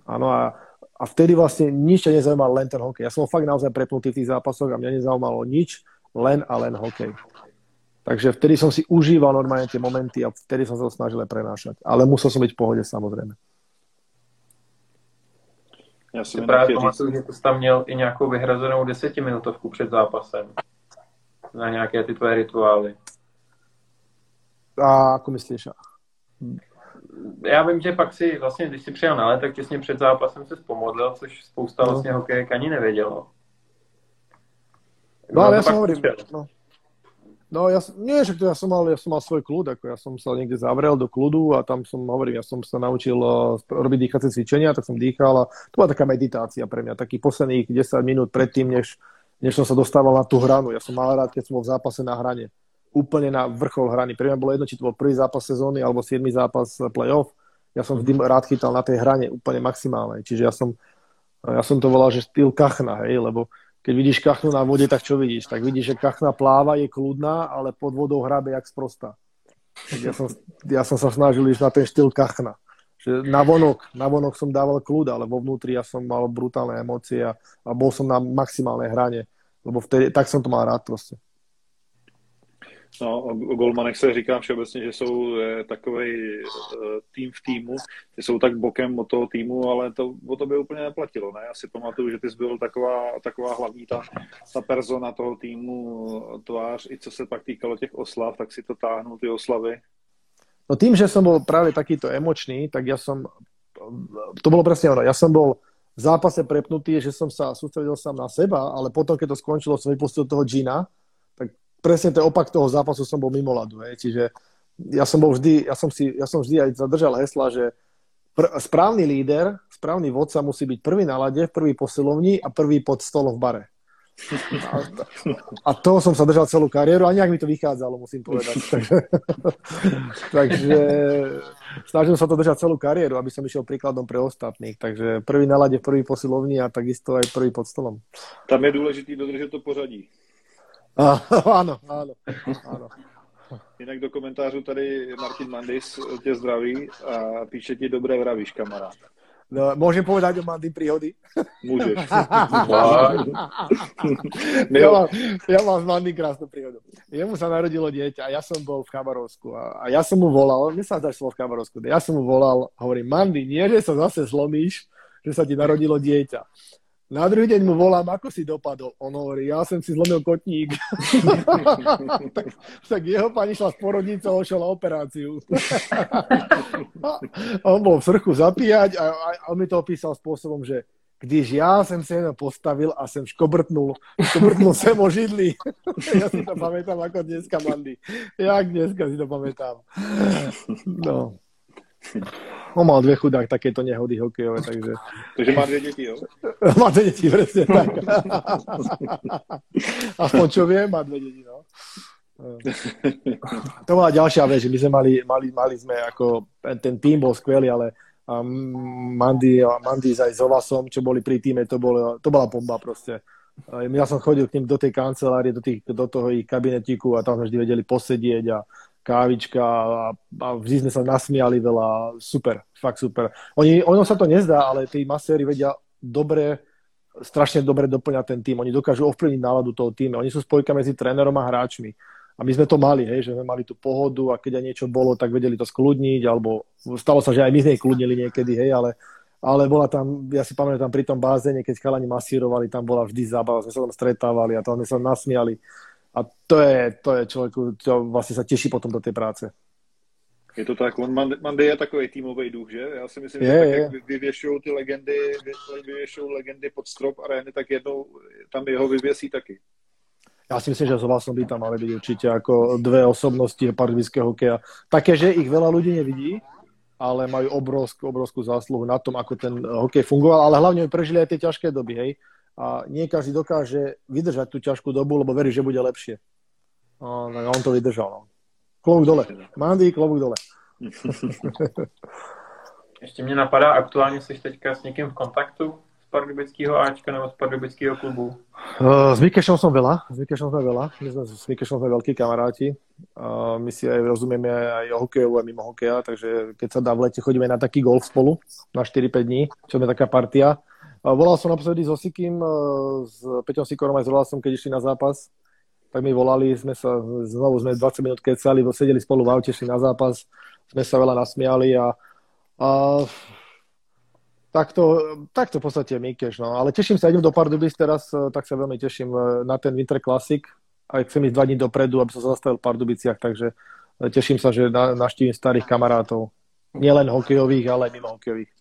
Áno a, a vtedy vlastne nič ťa nezaujímal, len ten hokej. Ja som fakt naozaj prepnutý v tých zápasoch a mňa nezaujímalo nič, len a len hokej. Takže vtedy som si užíval normálne tie momenty a vtedy som sa to snažil prenášať. Ale musel som byť v pohode samozrejme. Já si právě pamatuju, že jsi tam měl i nějakou vyhrazenou desetiminutovku před zápasem na nějaké ty tvoje rituály. A ako myslíš? Já vím, že pak si vlastně, když si přijel na let, tak těsně před zápasem se spomodlil, což spousta no. vlastně hokejek ani nevědělo. No, ale ja som hovorím, no. No, ja, nie, to ja som mal, ja som mal svoj kľud, ako ja som sa niekde zavrel do kľudu a tam som, hovorím, ja som sa naučil uh, robiť dýchacie cvičenia, tak som dýchal a to bola taká meditácia pre mňa, takých posledných 10 minút predtým, než, než som sa dostával na tú hranu. Ja som mal rád, keď som bol v zápase na hrane úplne na vrchol hrany. Pre mňa bolo jedno, či to bol prvý zápas sezóny alebo 7. zápas playoff. Ja som vždy rád chytal na tej hrane úplne maximálnej. Čiže ja som, ja som to volal, že štýl kachna, hej, lebo keď vidíš kachnu na vode, tak čo vidíš? Tak vidíš, že kachna pláva, je kľudná, ale pod vodou hrabe jak sprostá. Ja som, ja som sa snažil ísť na ten štýl kachna. Že na vonok, na vonok som dával kľud, ale vo vnútri ja som mal brutálne emócie a, a bol som na maximálnej hrane, lebo vtedy, tak som to mal rád proste. No, o, o Golmanech se říká všeobecně, že jsou e, takový e, tým v týmu, že jsou tak bokem od toho týmu, ale to o to by úplně neplatilo, ne? Já si pamatuju, že ty jsi byl taková, taková hlavní ta, ta persona toho týmu, tvář, i co se pak týkalo těch oslav, tak si to táhnul ty oslavy. No tým, že som bol práve takýto emočný, tak ja som, to bolo presne ono, ja som bol v zápase prepnutý, že som sa sústredil sám na seba, ale potom, keď to skončilo, som vypustil toho Gina, presne ten opak toho zápasu som bol mimo ľadu. Hej. Čiže ja som bol vždy, ja som, si, ja som vždy aj zadržal hesla, že pr- správny líder, správny vodca musí byť prvý na lade, prvý posilovní a prvý pod stolom v bare. A, a toho som sa držal celú kariéru a nejak mi to vychádzalo, musím povedať. Takže, takže snažil sa to držať celú kariéru, aby som išiel príkladom pre ostatných. Takže prvý na lade, prvý posilovní a takisto aj prvý pod stolom. Tam je dôležité dodržet to pořadí. áno, áno, áno. Jinak do komentářů tady Martin Mandis tě zdraví a píše ti dobré vravíš, kamarád. No, môžem povedať o Mandy príhody? Môžeš. ja, mám, ja mám s Mandy krásnu príhodu. Jemu sa narodilo dieťa a ja som bol v Chabarovsku a, a ja som mu volal, mne sa zdá, v Chabarovsku, ja som mu volal, hovorím, Mandy, nie, že sa zase zlomíš, že sa ti narodilo dieťa. Na druhý deň mu volám, ako si dopadol. On hovorí, ja som si zlomil kotník. tak, tak jeho pani šla s porodnicou, ošiel na operáciu. on bol v srchu zapíjať a, a on mi to opísal spôsobom, že když ja som sa jenom postavil a som škobrtnul, škobrtnul sem o židli. ja si to pamätám ako dneska, Mandy. Jak dneska si to pamätám. No. On mal dve chudák takéto nehody hokejové, takže... Takže má dve deti, jo? má dve deti, presne tak. Aspoň čo viem, má dve deti, no. To bola ďalšia vec, že my sme mali, mali, mali sme ako, ten tým bol skvelý, ale Mandy, Mandy aj s Ovasom, čo boli pri týme, to, bolo, to bola bomba proste. Ja som chodil k ním do tej kancelárie, do, tých, do toho ich kabinetíku a tam sme vždy vedeli posedieť a kávička a, a vždy sme sa nasmiali veľa. Super, fakt super. Oni, ono sa to nezdá, ale tí maséri vedia dobre, strašne dobre doplňať ten tým. Oni dokážu ovplyvniť náladu toho týmu. Oni sú spojka medzi trénerom a hráčmi. A my sme to mali, hej, že sme mali tú pohodu a keď aj niečo bolo, tak vedeli to skľudniť, alebo stalo sa, že aj my sme ich kľudnili niekedy, hej, ale, ale bola tam, ja si pamätám pri tom bázene, keď chalani masírovali, tam bola vždy zábava, sme sa tam stretávali a tam sme sa nasmiali. A to je, to je človeku, čo vlastne sa teší potom do tej práce. Je to tak, on Mandy je takový týmový duch, že? Já si myslím, je, že tak, je. jak vyvěšují ty legendy, vyvěšují legendy pod strop arény, tak jednou tam jeho vyvěsí taky. Ja si myslím, že so Vlasom by tam mali byť určite ako dve osobnosti pardubického hokeja. Také, že ich veľa ľudí nevidí, ale majú obrovskú, obrovskú zásluhu na tom, ako ten hokej fungoval, ale hlavne prežili aj tie ťažké doby, hej a nie každý dokáže vydržať tú ťažkú dobu, lebo verí, že bude lepšie. No, tak on to vydržal. No. Klobúk dole. Mandy, klobúk dole. Ještě mě napadá, aktuálně jsi teďka s někým v kontaktu z Pardubického Ačka nebo z Pardubického klubu? Uh, s Mikešom som veľa, s Mikešom sme veľa, my sme, s Mikešom sme veľkí kamaráti, uh, my si aj rozumieme aj o hokeju, aj mimo hokeja, takže keď sa dá v lete, chodíme na taký golf spolu na 4-5 dní, čo je taká partia Volal som naposledy s Osikým, e, s Peťom Sikorom aj s Vlasom, keď išli na zápas. Tak mi volali, sme sa, znovu sme 20 minút kecali, sedeli spolu v aute, na zápas, sme sa veľa nasmiali a, a takto, takto v podstate Mikeš, no. Ale teším sa, idem do Pardubic teraz, e, tak sa veľmi teším e, na ten Winter Classic. Aj chcem ísť dva dní dopredu, aby som sa zastavil v Pardubiciach, takže teším sa, že na, naštívim starých kamarátov. Nielen hokejových, ale aj mimo hokejových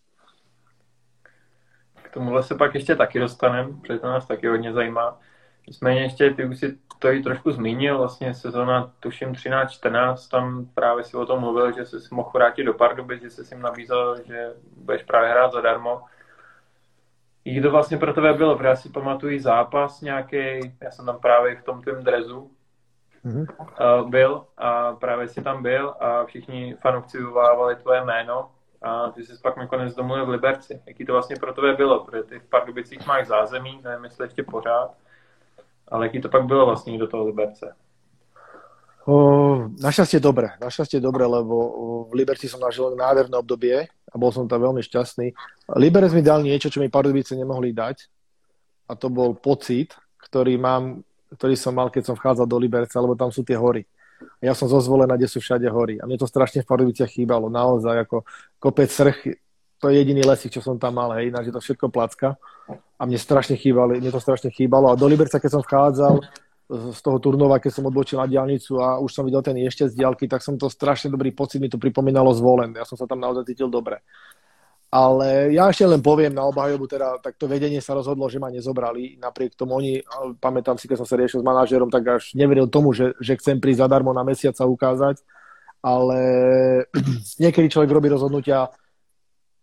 tomuhle se pak ještě taky dostaneme, protože to nás taky hodně zajímá. Nicméně ještě ty už si to i trošku zmínil, vlastně sezona tuším 13-14, tam právě si o tom mluvil, že jsi mohl vrátit do Pardubic, že jsi jim nabízel, že budeš právě hrát zadarmo. Jak to vlastně pro tebe bylo? Protože já si pamatuju zápas nějaký, já jsem tam právě v tom tvém drezu mm-hmm. byl a právě si tam byl a všichni fanoušci vyvolávali tvoje jméno a ty jsi pak nakonec domluvil v Liberci. Jaký to vlastně pro tebe bylo? Protože ty v Pardubicích máš zázemí, nevím, jestli ještě pořád, ale jaký to pak bylo vlastně do toho Liberce? O, našťastie dobre, našťastie dobre, lebo v Liberci som nažil nádherné obdobie a bol som tam veľmi šťastný. Liberec mi dal niečo, čo mi Pardubice nemohli dať a to bol pocit, ktorý mám, ktorý som mal, keď som vchádzal do Liberca, lebo tam sú tie hory. A ja som zo zvolená, kde sú všade hory. A mne to strašne v Pardubiciach chýbalo. Naozaj, ako kopec srch, to je jediný lesík, čo som tam mal, hej, ináč je to všetko placka. A mne strašne chýbalo, mne to strašne chýbalo. A do Liberca, keď som vchádzal, z toho turnova, keď som odbočil na diálnicu a už som videl ten ešte z diálky, tak som to strašne dobrý pocit, mi to pripomínalo zvolen. Ja som sa tam naozaj cítil dobre. Ale ja ešte len poviem na obhajobu, teda takto vedenie sa rozhodlo, že ma nezobrali. Napriek tomu oni, pamätám si, keď som sa riešil s manažerom, tak až neveril tomu, že, že chcem prísť zadarmo na mesiac sa ukázať. Ale niekedy človek robí rozhodnutia,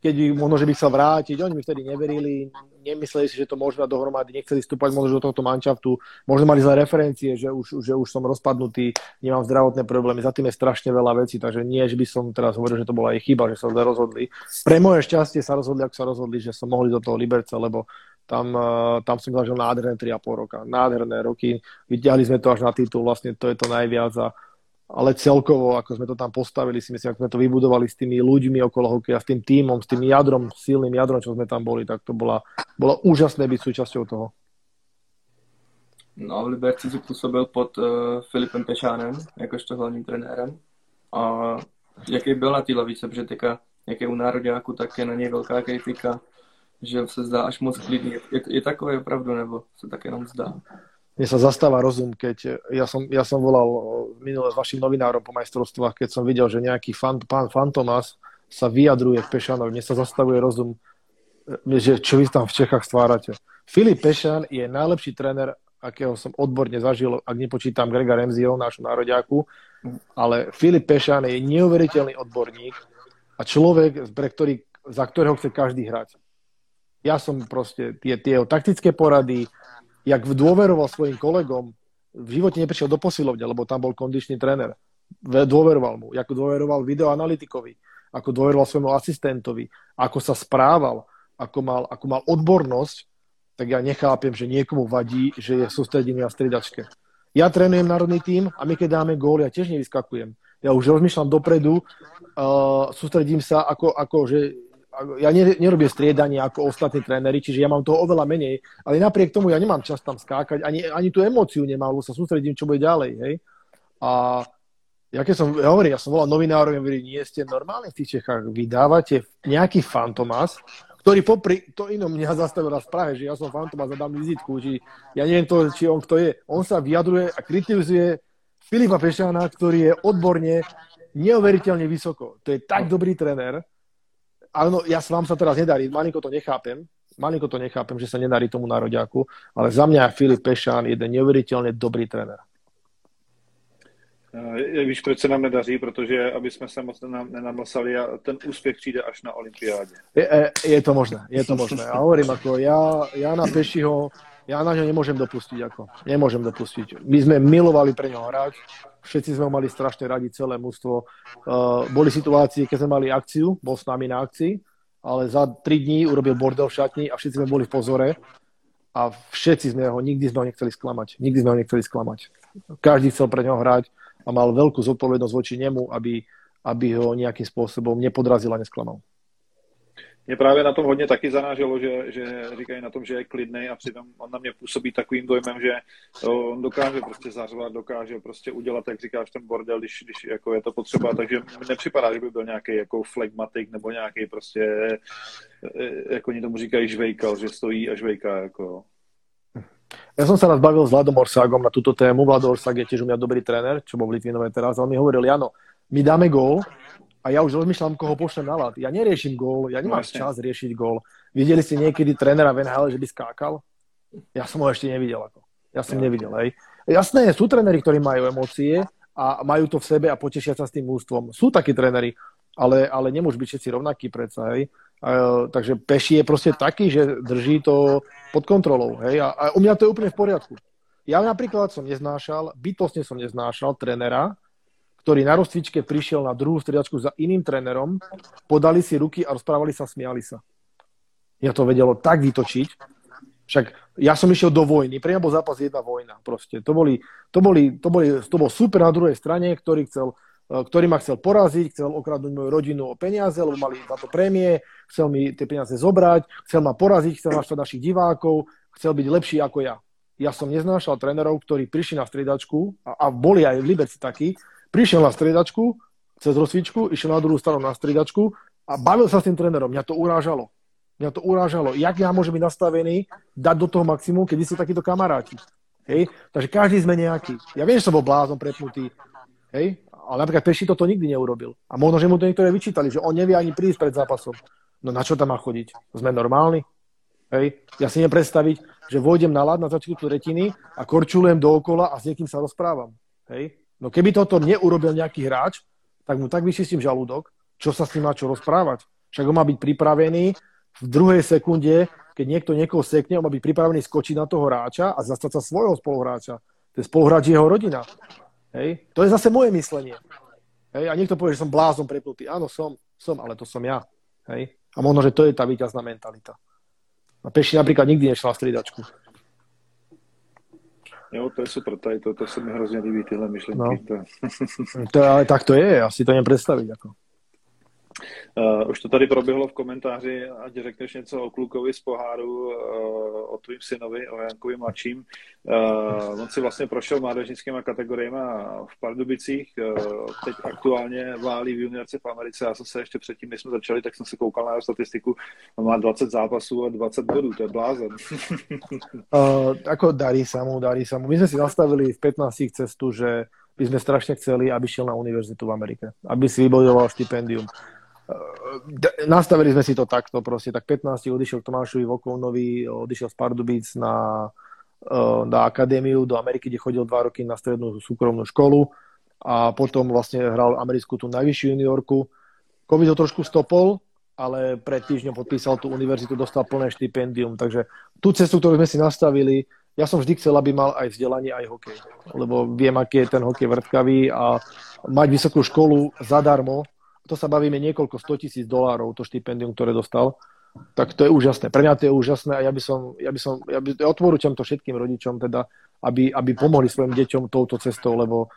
keď možno, že by sa vrátiť, oni mi vtedy neverili, nemysleli si, že to môže dať dohromady, nechceli vstúpať možno do tohto manšaftu, možno mali zlé referencie, že už, že už som rozpadnutý, nemám zdravotné problémy, za tým je strašne veľa vecí, takže nie, že by som teraz hovoril, že to bola ich chyba, že sa zle rozhodli. Pre moje šťastie sa rozhodli, ako sa rozhodli, že som mohli do toho Liberca, lebo tam, eh, tam som zažil nádherné 3,5 roka, nádherné roky, vyťahli sme to až na titul, vlastne to je to najviac a ale celkovo, ako sme to tam postavili, si myslím, ako sme to vybudovali s tými ľuďmi okolo hokeja, s tým tímom, s tým jadrom, silným jadrom, čo sme tam boli, tak to bola, bolo úžasné byť súčasťou toho. No, v Liberci si působil pod uh, Filipem Pešánem, jakožto hlavním trenérem. A jaký byl na té lavice, protože teďka, jak je u nároďáku, tak je na něj velká kritika, že se zdá až moc klidný. Je, je takové opravdu, nebo se tak jenom zdá? Mne sa zastáva rozum, keď ja som, ja som volal minule s vašim novinárom po majstrovstvách, keď som videl, že nejaký fan, pán Fantomas sa vyjadruje k Pešanovi. Mne sa zastavuje rozum, že čo vy tam v Čechách stvárate. Filip Pešan je najlepší tréner, akého som odborne zažil, ak nepočítam Grega Remzio, nášu národiaku, ale Filip Pešan je neuveriteľný odborník a človek, pre ktorý, za ktorého chce každý hrať. Ja som proste tie, tie taktické porady, jak dôveroval svojim kolegom, v živote neprišiel do posilovne, lebo tam bol kondičný tréner. Dôveroval mu, ako dôveroval videoanalytikovi, ako dôveroval svojmu asistentovi, ako sa správal, ako mal, ako mal odbornosť, tak ja nechápem, že niekomu vadí, že je sústredený na stridačke. Ja trénujem národný tým a my keď dáme gól, ja tiež nevyskakujem. Ja už rozmýšľam dopredu, uh, sústredím sa ako, ako že ja nerobím striedanie ako ostatní tréneri, čiže ja mám toho oveľa menej, ale napriek tomu ja nemám čas tam skákať, ani, ani tú emóciu nemám, sa sústredím, čo bude ďalej, hej. A ja keď som, ja hovorím, ja som volal novinárov, hovorím, nie ste normálni v tých Čechách, vy dávate nejaký fantomas, ktorý popri, to inom mňa zastavil raz v Prahe, že ja som fantomas a dám vizitku, či ja neviem to, či on kto je. On sa vyjadruje a kritizuje Filipa Pešána, ktorý je odborne neuveriteľne vysoko. To je tak dobrý tréner, áno, ja vám sa teraz nedarí, malinko to nechápem, malinko to nechápem, že sa nedarí tomu nároďaku, ale za mňa Filip Pešán je jeden neuveriteľne dobrý tréner. Eh, víš, proč se nám nedaří? Protože aby jsme se moc nenamlsali a ten úspěch přijde až na olympiádě. Je, je to možné, je to možné. A hovorím, ako ja, ja na Pešiho ja na ňo nemôžem dopustiť. Ako. Nemôžem dopustiť. My sme milovali pre ňo hrať, všetci sme ho mali strašne radi, celé mústvo. Uh, boli situácie, keď sme mali akciu, bol s nami na akcii, ale za tri dní urobil bordel v šatni a všetci sme boli v pozore a všetci sme ho, nikdy sme ho nechceli sklamať. Nikdy sme ho nechceli sklamať. Každý chcel pre ňo hrať a mal veľkú zodpovednosť voči nemu, aby, aby ho nejakým spôsobom nepodrazil a nesklamal. Mě právě na tom hodně taky zanáželo, že, že říkají na tom, že je klidný a přitom on na mě působí takovým dojmem, že on dokáže prostě zařvat, dokáže prostě udělat, jak říkáš, ten bordel, když, když jako je to potřeba, takže mi nepřipadá, že by byl nějaký jako flegmatik nebo nějaký prostě, e, jako oni tomu říkají žvejkal, že stojí a žvejká, jako Ja som sa raz bavil s Vladom Orságom na túto tému. Vlado Orsák je tiež u mňa dobrý tréner, čo bol v Litvinové teraz. A on mi hovoril, Jano, my dáme gól a ja už rozmýšľam, koho pošlem na lat. Ja neriešim gól, ja nemám Vlastne. čas riešiť gól. Videli ste niekedy trénera v NHL, že by skákal? Ja som ho ešte nevidel. Ako. Ja som nevidel, hej. Jasné, sú tréneri, ktorí majú emócie a majú to v sebe a potešia sa s tým ústvom. Sú takí tréneri, ale, ale nemôžu byť všetci rovnakí predsa, hej. A, takže Peši je proste taký, že drží to pod kontrolou, hej. A, a u mňa to je úplne v poriadku. Ja napríklad som neznášal, bytostne som neznášal trénera, ktorý na rozcvičke prišiel na druhú striedačku za iným trénerom, podali si ruky a rozprávali sa, smiali sa. Ja to vedelo tak vytočiť, však ja som išiel do vojny, pre mňa bol zápas jedna vojna proste. To, boli, to, boli, to, boli, to bol super na druhej strane, ktorý, chcel, e, ktorý ma chcel poraziť, chcel okradnúť moju rodinu o peniaze, lebo mali za to prémie, chcel mi tie peniaze zobrať, chcel ma poraziť, chcel naštvať našich divákov, chcel byť lepší ako ja. ja som neznášal trénerov, ktorí prišli na striedačku, a, a boli aj v Liberci takí, prišiel na striedačku, cez rozsvičku, išiel na druhú stranu na striedačku a bavil sa s tým trénerom. Mňa to urážalo. Mňa to urážalo. Jak ja môžem byť nastavený, dať do toho maximum, keď sú takíto kamaráti. Hej? Takže každý sme nejaký. Ja viem, že som bol blázon prepnutý, hej? ale napríklad Peši toto nikdy neurobil. A možno, že mu to niektoré vyčítali, že on nevie ani prísť pred zápasom. No na čo tam má chodiť? Sme normálni? Hej? Ja si neviem že vôjdem na lad na začiatku tretiny a korčulujem dookola a s niekým sa rozprávam. Hej? No keby toto neurobil nejaký hráč, tak mu tak vyčistím žalúdok, čo sa s ním má čo rozprávať. Však on má byť pripravený v druhej sekunde, keď niekto niekoho sekne, on má byť pripravený skočiť na toho hráča a zastať sa svojho spoluhráča. Ten spoluhráč je jeho rodina. Hej? To je zase moje myslenie. Hej? A niekto povie, že som blázon prepnutý. Áno, som, som, ale to som ja. Hej? A možno, že to je tá víťazná mentalita. A Peši napríklad nikdy nešla v stridačku. Jo, to je super, tady to, to se mi hrozně líbí, tyhle myšlenky. No. To... to, ale tak to je, asi to nevím představit. Uh, už to tady proběhlo v komentáři, ať řekneš něco o klukovi z poháru, uh, o tvým synovi, o Jankovi mladším. Uh, on si vlastně prošel mládežnickými kategoriemi v Pardubicích, uh, teď aktuálně válí v juniorce v Americe. Já jsem se ještě předtím, než jsme začali, tak jsem se koukal na jeho statistiku. On má 20 zápasů a 20 bodů, to je blázen. uh, ako darí sa mu, darí sa mu. My sme si nastavili v 15 cestu, že by sme strašne chceli, aby šiel na univerzitu v Amerike. Aby si vybojoval štipendium nastavili sme si to takto proste, tak 15 odišiel k Tomášovi Vokovnovi, odišiel z Pardubíc na, na akadémiu do Ameriky, kde chodil dva roky na strednú súkromnú školu a potom vlastne hral americkú tú najvyššiu juniorku. Covid ho trošku stopol, ale pred týždňom podpísal tú univerzitu, dostal plné štipendium, takže tú cestu, ktorú sme si nastavili, ja som vždy chcel, aby mal aj vzdelanie, aj hokej, lebo viem, aký je ten hokej vrtkavý a mať vysokú školu zadarmo, to sa bavíme niekoľko 100 tisíc dolárov, to štipendium, ktoré dostal, tak to je úžasné. Pre mňa to je úžasné a ja by som, ja by som, ja by, ja odporúčam to všetkým rodičom teda, aby, aby pomohli svojim deťom touto cestou, lebo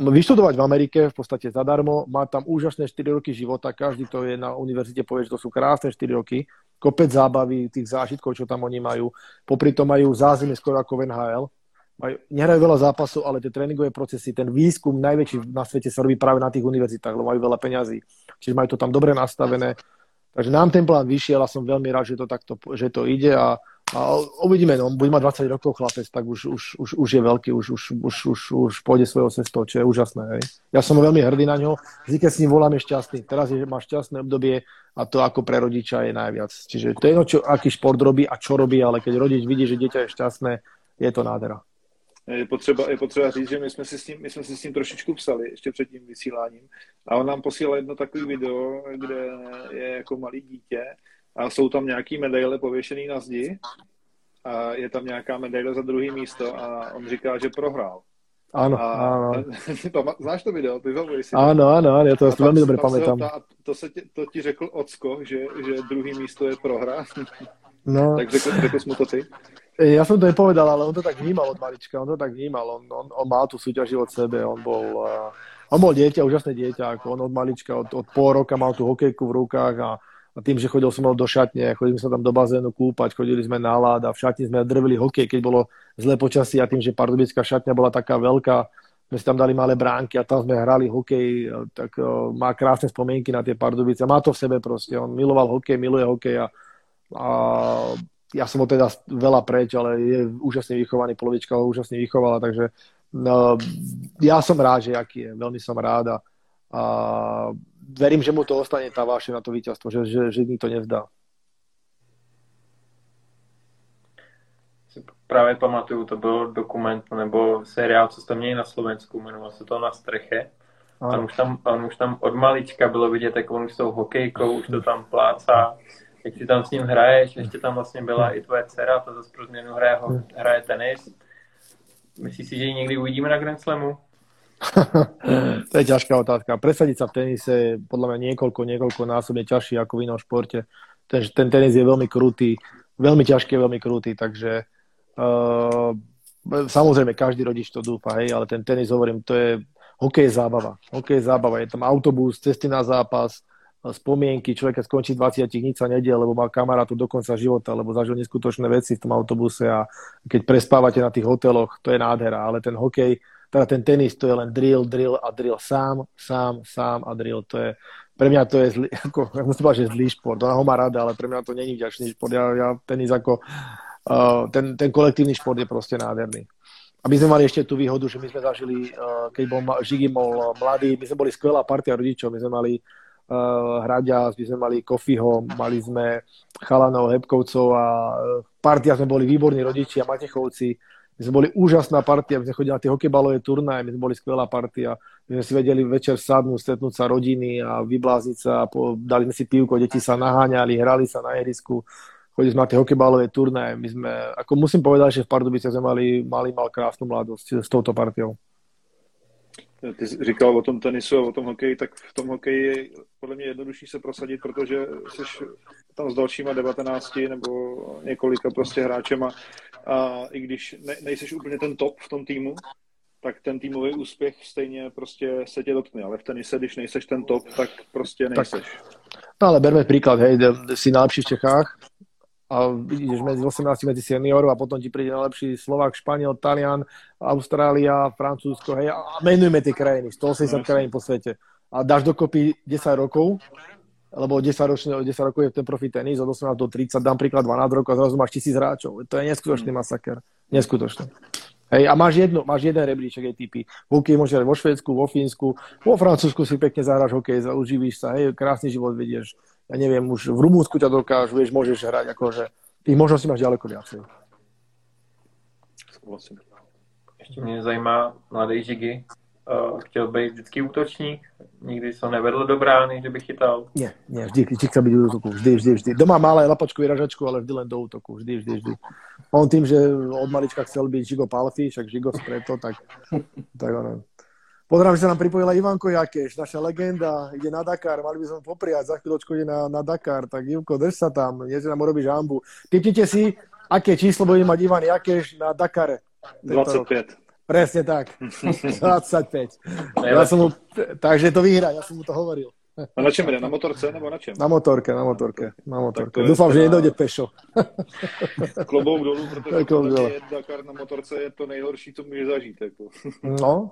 vyštudovať v Amerike v podstate zadarmo, má tam úžasné 4 roky života, každý, to je na univerzite, povie, že to sú krásne 4 roky, kopec zábavy, tých zážitkov, čo tam oni majú, popri tom majú zázemie skoro ako v NHL, majú, nehrajú veľa zápasov, ale tie tréningové procesy, ten výskum najväčší na svete sa robí práve na tých univerzitách, lebo majú veľa peňazí. Čiže majú to tam dobre nastavené. Takže nám ten plán vyšiel a som veľmi rád, že to takto že to ide a, a uvidíme, no, bude mať 20 rokov chlapec, tak už, už, už, už je veľký, už, už, už, už, už pôjde svojou cestou, čo je úžasné. Hej. Ja som veľmi hrdý na ňo, vždy, keď s ním voláme šťastný. Teraz je, má šťastné obdobie a to ako pre rodiča je najviac. Čiže to je jedno, čo, aký šport robí a čo robí, ale keď rodič vidí, že dieťa je šťastné, je to nádhera je potřeba, je potřeba říct, že my jsme, si s tím, my jsme si s tím trošičku psali ještě před tím vysíláním a on nám posílal jedno takové video, kde je jako malý dítě a jsou tam nějaký medaile pověšený na zdi a je tam nějaká medaile za druhý místo a on říká, že prohrál. Áno, a, áno. Znáš to video? Vybavuješ si Áno, áno, áno, ja to veľmi dobre pamätám. Ta, to, se ti, to ti řekl Ocko, že, že druhý místo je prohra. No. tak řekl, řekl mu to ty? Ja som to nepovedal, ale on to tak vnímal od malička, on to tak vnímal, on, on, on mal tú súťaži od sebe, on bol, uh, on bol dieťa, úžasné dieťa, ako on od malička, od, od pol roka mal tú hokejku v rukách a, a tým, že chodil som do šatne, chodili sme tam do bazénu kúpať, chodili sme na lád a v šatni sme drvili hokej, keď bolo zlé počasie a tým, že pardubická šatňa bola taká veľká, sme si tam dali malé bránky a tam sme hrali hokej, tak uh, má krásne spomienky na tie Pardubice. Má to v sebe proste, on miloval hokej, miluje hokej a, a ja som ho teda veľa preč, ale je úžasne vychovaný, polovička ho úžasne vychovala, takže no, ja som rád, že aký je, veľmi som rád a, a verím, že mu to ostane tá váše na to víťazstvo, že, že, že to nevzdá. Právě pamatuju, to byl dokument nebo seriál, co jste měli na Slovensku, jmenoval se to Na streche. A on už, tam, on už tam od malička bylo vidět, jak on už s tou hokejkou, už to tam plácá jak si tam s ním hraješ, ještě tam vlastně byla i tvoje dcera, ta zase pro změnu hraje, hraje tenis. Myslíš si, že ji někdy uvidíme na Grand Slamu? to je ťažká otázka. Presadiť sa v tenise je podľa mňa niekoľko, niekoľko násobne ťažšie ako v inom športe. Ten, ten tenis je veľmi krutý, veľmi ťažký, veľmi krutý, takže uh, samozrejme každý rodič to dúfa, hej, ale ten tenis, hovorím, to je hokej zábava. Hokej zábava. Je tam autobus, cesty na zápas, spomienky, človek keď skončí 20, nič sa nedie, lebo má kamarátu do konca života, lebo zažil neskutočné veci v tom autobuse a keď prespávate na tých hoteloch, to je nádhera, ale ten hokej, teda ten tenis, to je len drill, drill a drill sám, sám, sám a drill, to je, pre mňa to je zlý, ako, musím povedať, že zlý šport, ona ho má rada, ale pre mňa to není vďačný šport, ja, ja tenis ako, uh, ten, ten kolektívny šport je proste nádherný. A my sme mali ešte tú výhodu, že my sme zažili, uh, keď bol Žigi bol mladý, my sme boli skvelá partia rodičov, my sme mali Hraďa, my sme mali Kofiho, mali sme Chalanov, Hebkovcov a uh, partia sme boli výborní rodičia, Matechovci. My sme boli úžasná partia, my sme chodili na tie hokejbalové turnaje, my sme boli skvelá partia. My sme si vedeli večer sadnúť, stretnúť sa rodiny a vyblázniť sa, po, dali sme si pivko, deti sa naháňali, hrali sa na ihrisku chodili sme na tie hokejbalové turnaje. My sme, ako musím povedať, že v Pardubice sme mali, mali mal krásnu mladosť s touto partiou. Ty jsi říkal o tom tenisu a o tom hokeji, tak v tom hokeji je podle mě jednodušší se prosadit, protože jsi tam s dalšíma 19 nebo několika prostě hráčema a i když ne, nejseš úplně ten top v tom týmu, tak ten týmový úspěch stejně prostě se tě dotkne, ale v tenise, když nejseš ten top, tak prostě nejseš. Tak, no ale berme príklad, hej, si najlepší v Čechách, a ideš medzi 18 medzi seniorov a potom ti príde najlepší Slovák, Španiel, Talian, Austrália, Francúzsko, hej, a menujme tie krajiny, 180 krajín po svete. A dáš dokopy 10 rokov, lebo 10, ročne, 10 rokov je ten profi tenis, od 18 do 30, dám príklad 12 rokov a zrazu máš tisíc hráčov. To je neskutočný masaker. Neskutočný. Hej, a máš, jedno, máš jeden rebríček ATP. V hokeji môžeš vo Švedsku, vo Fínsku, vo Francúzsku si pekne zahráš hokej, uživíš sa, hej, krásny život vedieš ja neviem, už v Rumúnsku ťa dokážu, vieš, môžeš hrať, akože tých možností máš ďaleko viacej. Ještě mě zajímá mladý Žigy. Uh, chtěl být vždycky útočník? Nikdy se nevedl do brány, že by chytal? Nie, nie, vždy, vždy chce byť do útoku, vždy, vždy, vždy. Doma malé lapačku vyražačku, ale vždy len do útoku, vždy, vždy, vždy. On tým, že od malička chcel byť Žigo Palfi, však Žigo preto, tak, tak ono, Pozerám, že sa nám pripojila Ivanko Jakeš, naša legenda, ide na Dakar, mali by sme popriať, za chvíľočku ide na, na Dakar, tak Ivko, drž sa tam, nie že nám urobíš hambu. Typnite si, aké číslo bude mať Ivan Jakeš na Dakare. 25. Rok. Presne tak, 25. ja som mu, takže to vyhrá, ja som mu to hovoril. A na čem? Na motorce nebo na čem? Na motorke, na motorke. Na motorke. Dúfam, že nedojde pešo. Klobouk dolů, protože Dakar na motorce je to nejhorší, co může zažít. Jako. No,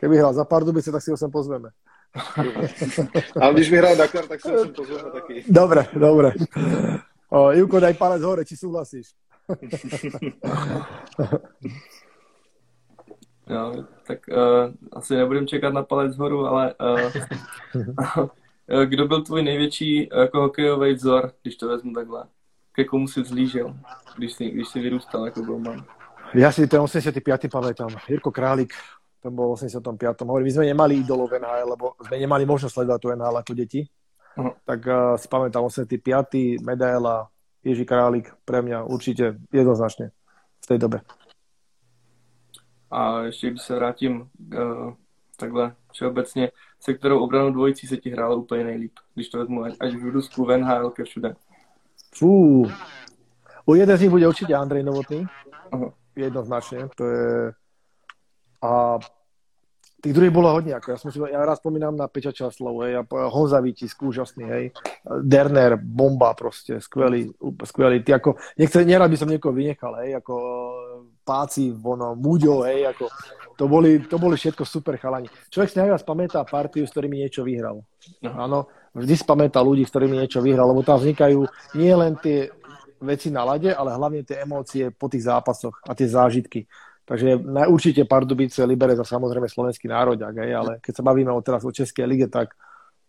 Keby hral za Pardubice, tak si ho sem pozveme. Ale když vyhral Dakar, tak si ho sem pozveme taky. Dobre, dobre. O, Ivko, daj palec hore, či súhlasíš? Jo, tak uh, asi nebudem čekat na palec horu, ale uh, kdo byl tvůj největší jako hokejový vzor, když to vezmu takhle? Ke komu si vzlížil, když jsi, když jsi vyrůstal jako golman? Ja si ten 85. pamätám. Jirko Králik, to bolo v 85. Hovorím, my sme nemali idolov NHL, lebo sme nemali možnosť sledovať tú NHL ako deti. Uh-huh. Tak uh, si pamätám 85. medaila Ježi Králik pre mňa určite jednoznačne v tej dobe. A ještě když se vrátím uh, takhle všeobecně, se kterou obranou dvojicí se ti hrálo úplně nejlíp, když to vezmu až v Rusku, v NHL, ke všude. Fú, u jeden z nich bude určite Andrej Novotný, uh-huh. jednoznačne, to je a Tých druhých bolo hodne, ako ja, som si, ja raz spomínam na Peťa Časlov, hej, a Honza Vítisk, úžasný, hej, Derner, bomba proste, skvelý, skvelý, ty ako, nechce, nerad by som niekoho vynechal, hej, ako Páci, ono, Muďo, hej, ako, to boli, to boli všetko super chalani. Človek si najviac pamätá partiu, s ktorými niečo vyhral. Áno, vždy si pamätá ľudí, s ktorými niečo vyhral, lebo tam vznikajú nie len tie veci na lade, ale hlavne tie emócie po tých zápasoch a tie zážitky. Takže určite Pardubice, Liberec a samozrejme slovenský nároďak, ale keď sa bavíme o teraz o Českej lige, tak,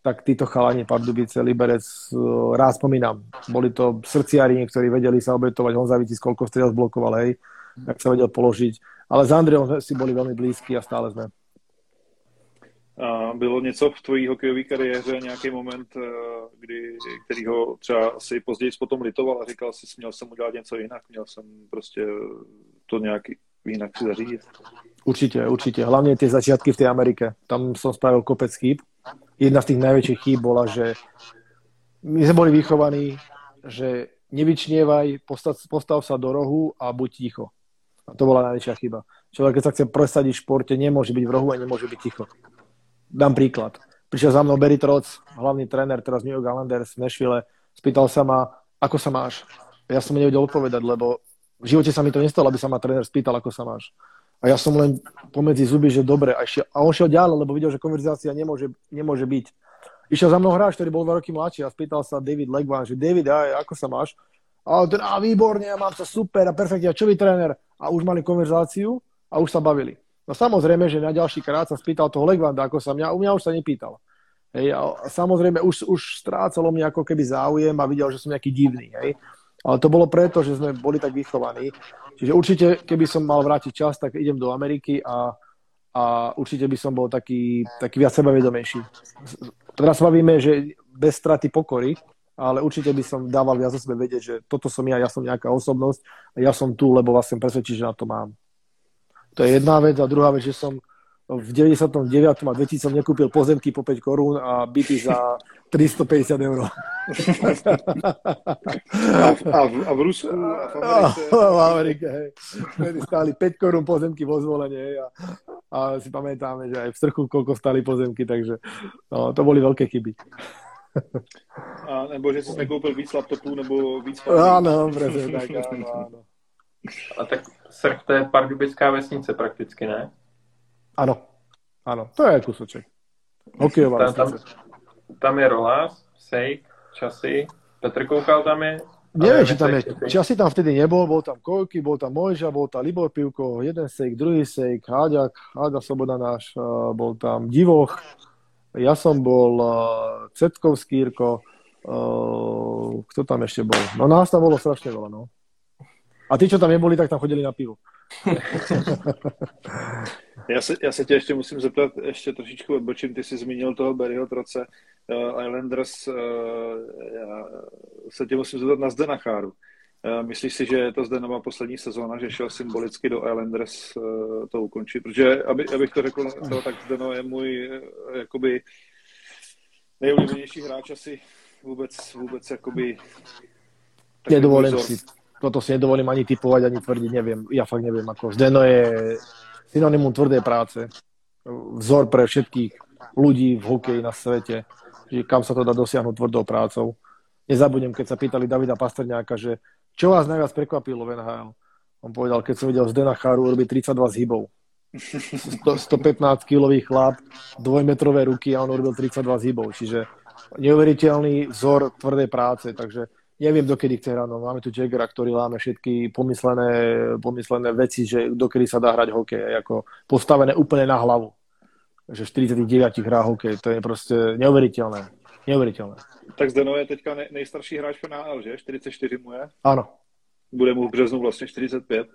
tak títo chalani Pardubice, Liberec, uh, rád spomínam. Boli to srdciari, ktorí vedeli sa obetovať, Honza Vitis, koľko strel zblokoval, hej, tak sa vedel položiť. Ale s Andreom si boli veľmi blízki a stále sme. A bylo něco v tvojí hokejové kariéře, nějaký moment, uh, kdy, který ho třeba si později potom litoval a říkal si, měl jsem udělat něco jinak, měl jsem prostě to nějaký, inak si zařídiť. Určite, určite. Hlavne tie začiatky v tej Amerike. Tam som spravil kopec chýb. Jedna z tých najväčších chýb bola, že my sme boli vychovaní, že nevyčnievaj, postav, postav sa do rohu a buď ticho. A to bola najväčšia chyba. Človek, keď sa chce presadiť v športe, nemôže byť v rohu a nemôže byť ticho. Dám príklad. prišiel za mnou Barry Trotz, hlavný tréner teraz New York Islanders v Nashville, spýtal sa ma, ako sa máš? Ja som nevedel odpovedať, lebo v živote sa mi to nestalo, aby sa ma tréner spýtal, ako sa máš. A ja som len pomedzi zuby, že dobre. A, šiel, a on šiel ďalej, lebo videl, že konverzácia nemôže, nemôže byť. Išiel za mnou hráč, ktorý bol dva roky mladší a spýtal sa David Legvan, že David, aj, ako sa máš? A on a výborne, mám sa super a perfektne, a čo vy tréner? A už mali konverzáciu a už sa bavili. No samozrejme, že na ďalší krát sa spýtal toho Legvanda, ako sa mňa, u mňa už sa nepýtal. Hej, a samozrejme už, už strácalo mňa ako keby záujem a videl, že som nejaký divný. Hej. Ale to bolo preto, že sme boli tak vychovaní. Čiže určite, keby som mal vrátiť čas, tak idem do Ameriky a, a určite by som bol taký, taký viac sebavedomejší. Teraz bavíme, že bez straty pokory, ale určite by som dával viac o sebe vedieť, že toto som ja, ja som nejaká osobnosť a ja som tu, lebo vlastne presvedčiť, že na to mám. To je jedna vec. A druhá vec, že som v 99. a 2000 som nekúpil pozemky po 5 korún a byty za 350 eur. A, a, v, a v Rusku a v Amerike? A, v Amerike, hej. Vtedy stáli 5 korún pozemky vo zvolenie a, a si pamätáme, že aj v Strchu koľko stáli pozemky, takže no, to boli veľké chyby. A nebo že si nekoupil víc laptopů nebo víc Áno, presne tak, áno, áno. A tak Srch to je pardubická vesnice prakticky, ne? Áno, áno, to je kusoček. Hokejová tam, tam, tam je Rolás, Sejk, Časy, Petr Koukal tam je. Neviem, či tam je. Časy tam vtedy nebol, bol tam Kojky, bol tam Mojža, bol tam Libor Pivko, jeden sejk, druhý sejk, Háďak, Háďa Sloboda náš, bol tam Divoch, ja som bol Cetkovský Jirko, kto tam ešte bol? No nás tam bolo strašne veľa, no. A tí, čo tam neboli, tak tam chodili na pivo. já, se, já se tě ještě musím zeptat, ještě trošičku odbočím, ty jsi zmínil toho Barryho Troce, Islanders, uh, já se tě musím zeptat na Zdenacháru. Uh, myslíš si, že je to Zdenova poslední sezóna, že šel symbolicky do Islanders to ukončit? Protože, aby, abych to řekl, to, tak Zdeno je můj jakoby nejoblíbenější hráč asi vůbec, vůbec jakoby Nedovolím si toto si nedovolím ani typovať, ani tvrdiť, neviem, ja fakt neviem, ako Zdeno je synonymum tvrdej práce, vzor pre všetkých ľudí v hokeji na svete, že kam sa to dá dosiahnuť tvrdou prácou. Nezabudnem, keď sa pýtali Davida Pastrňáka, že čo vás najviac prekvapilo v NHL? On povedal, keď som videl Zdena Charu urobiť 32 zhybov. 115-kilový chlap, dvojmetrové ruky a on urobil 32 zhybov. Čiže neuveriteľný vzor tvrdej práce. Takže neviem, dokedy chce hrať. No, máme tu Jaggera, ktorý láme všetky pomyslené, pomyslené veci, že dokedy sa dá hrať hokej. Ako postavené úplne na hlavu. Že 49 hrá hokej. To je proste neuveriteľné. Neuveriteľné. Tak Zdeno je teďka nej, nejstarší hráč v NHL, že? 44 mu je? Áno. Bude mu v březnu vlastně 45.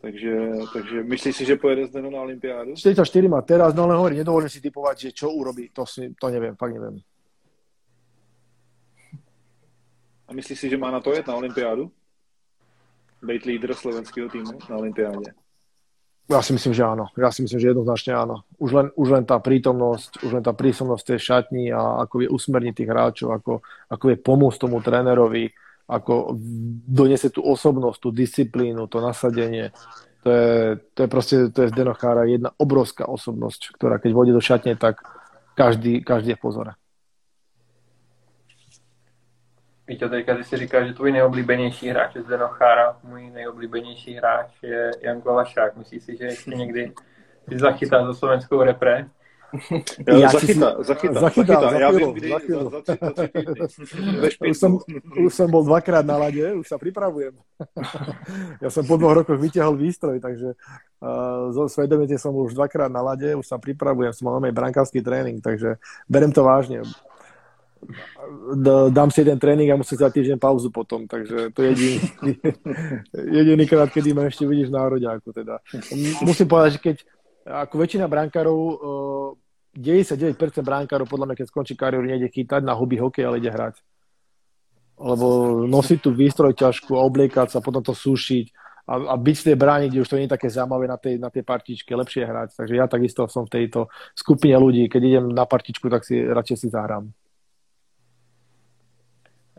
Takže, takže myslíš si, že pojede Zdeno na Olympiádu? 44 má teraz, no ale hovorím, nedovolím si typovať, že čo urobí. To, si, to neviem, fakt neviem. A myslíš si, že má na to jet na olympiádu? Být lídr slovenského týmu na olympiádě? Ja si myslím, že áno. Ja si myslím, že jednoznačne áno. Už len, už len tá prítomnosť, už len tá prítomnosť tej šatní a ako je usmerniť tých hráčov, ako, ako je pomôcť tomu trénerovi, ako donese tú osobnosť, tú disciplínu, to nasadenie. To je, to je proste, to je z Denochára jedna obrovská osobnosť, ktorá keď vode do šatne, tak každý, každý je v pozore. Víte, teďka ty si říkal, že tvůj nejoblíbenější hráč je Zdeno Chára, můj nejoblíbenější hráč je Jan Valašák. Myslíš si, že ještě někdy si zachytá za slovenskou repre? Ja, zachytá, si... zachytá, zachytá, zachytá. Ja viem, kdy, za, za, za, za už, som, už som bol dvakrát na lade, už sa pripravujem. ja som po dvoch rokoch vyťahol výstroj, takže uh, zo svedomite som už dvakrát na lade, už sa pripravujem, som mal brankársky tréning, takže berem to vážne dám si jeden tréning a musím za týždeň pauzu potom, takže to je jediný, jediný krát, kedy ma ešte vidíš v nároďáku. Teda. Musím povedať, že keď ako väčšina brankárov, 99% brankárov podľa mňa, keď skončí kariéru, nejde chytať na hobby hokej, ale ide hrať. Lebo nosiť tú výstroj ťažku obliekať sa, potom to sušiť a, a byť v tej bráni, kde už to nie je také zaujímavé na tej, na tej partičke, lepšie hrať. Takže ja takisto som v tejto skupine ľudí, keď idem na partičku, tak si radšej si zahrám.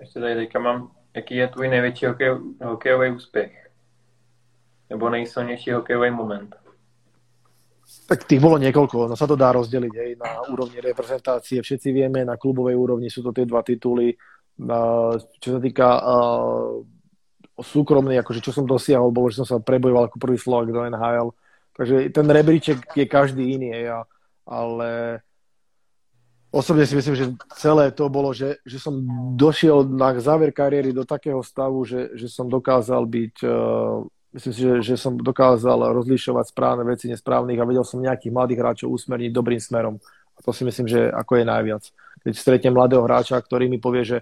Ještě tady teďka mám, jaký je tvůj největší hokej, hokejový úspěch? Nebo nejsilnější hokejový moment? Tak tých bolo niekoľko, no sa to dá rozdeliť aj na úrovni reprezentácie. Všetci vieme, na klubovej úrovni sú to tie dva tituly. Čo sa týka súkromný, akože čo som dosiahol, bolo, že som sa prebojoval ako prvý Slovak do NHL. Takže ten rebríček je každý iný, ja, ale osobne si myslím, že celé to bolo, že, že som došiel na záver kariéry do takého stavu, že, že som dokázal byť, uh, myslím si, že, že som dokázal rozlišovať správne veci nesprávnych a vedel som nejakých mladých hráčov usmerniť dobrým smerom. A to si myslím, že ako je najviac. Keď stretnem mladého hráča, ktorý mi povie, že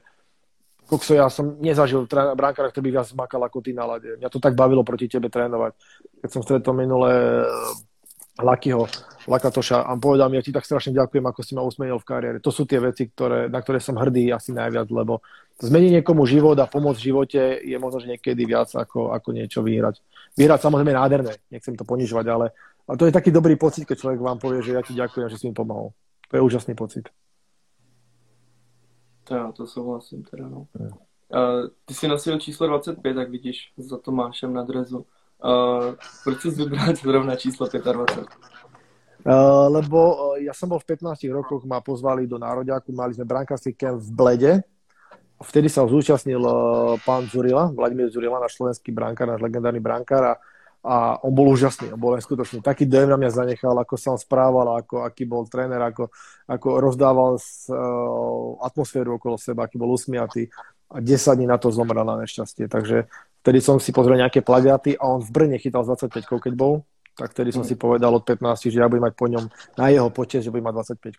kokso, ja som nezažil brankára, ktorý by viac makal ako ty na lade. Mňa to tak bavilo proti tebe trénovať. Keď som stretol minulé Lakyho, Lakatoša a povedal mi, ja ti tak strašne ďakujem, ako si ma usmenil v kariére. To sú tie veci, ktoré, na ktoré som hrdý asi najviac, lebo zmeniť niekomu život a pomôcť v živote je možno, že niekedy viac ako, ako niečo vyhrať. Vyhrať samozrejme nádherné, nechcem to ponižovať, ale, ale to je taký dobrý pocit, keď človek vám povie, že ja ti ďakujem, že si mi pomohol. To je úžasný pocit. To já to souhlasím teda, no. Uh, ty si nosil číslo 25, tak vidíš, za Tomášem na drezu. Uh, proč si vybral zrovna číslo 25? Uh, lebo uh, ja som bol v 15 rokoch, ma pozvali do Nároďáku, mali sme brankársky kemp v Blede. Vtedy sa zúčastnil uh, pán Zurila, Vladimír Zurila, náš slovenský brankár, náš legendárny brankár a, a on bol úžasný, on bol neskutočný. Taký dojem na mňa zanechal, ako sa on správal, ako, aký bol tréner, ako, ako rozdával s, atmosféru okolo seba, aký bol usmiatý a 10 dní na to zomrel na nešťastie. Takže Vtedy som si pozrel nejaké plagiaty a on v Brne chytal z 25 keď bol, tak vtedy som si povedal od 15, že ja budem mať po ňom na jeho počet, že budem mať 25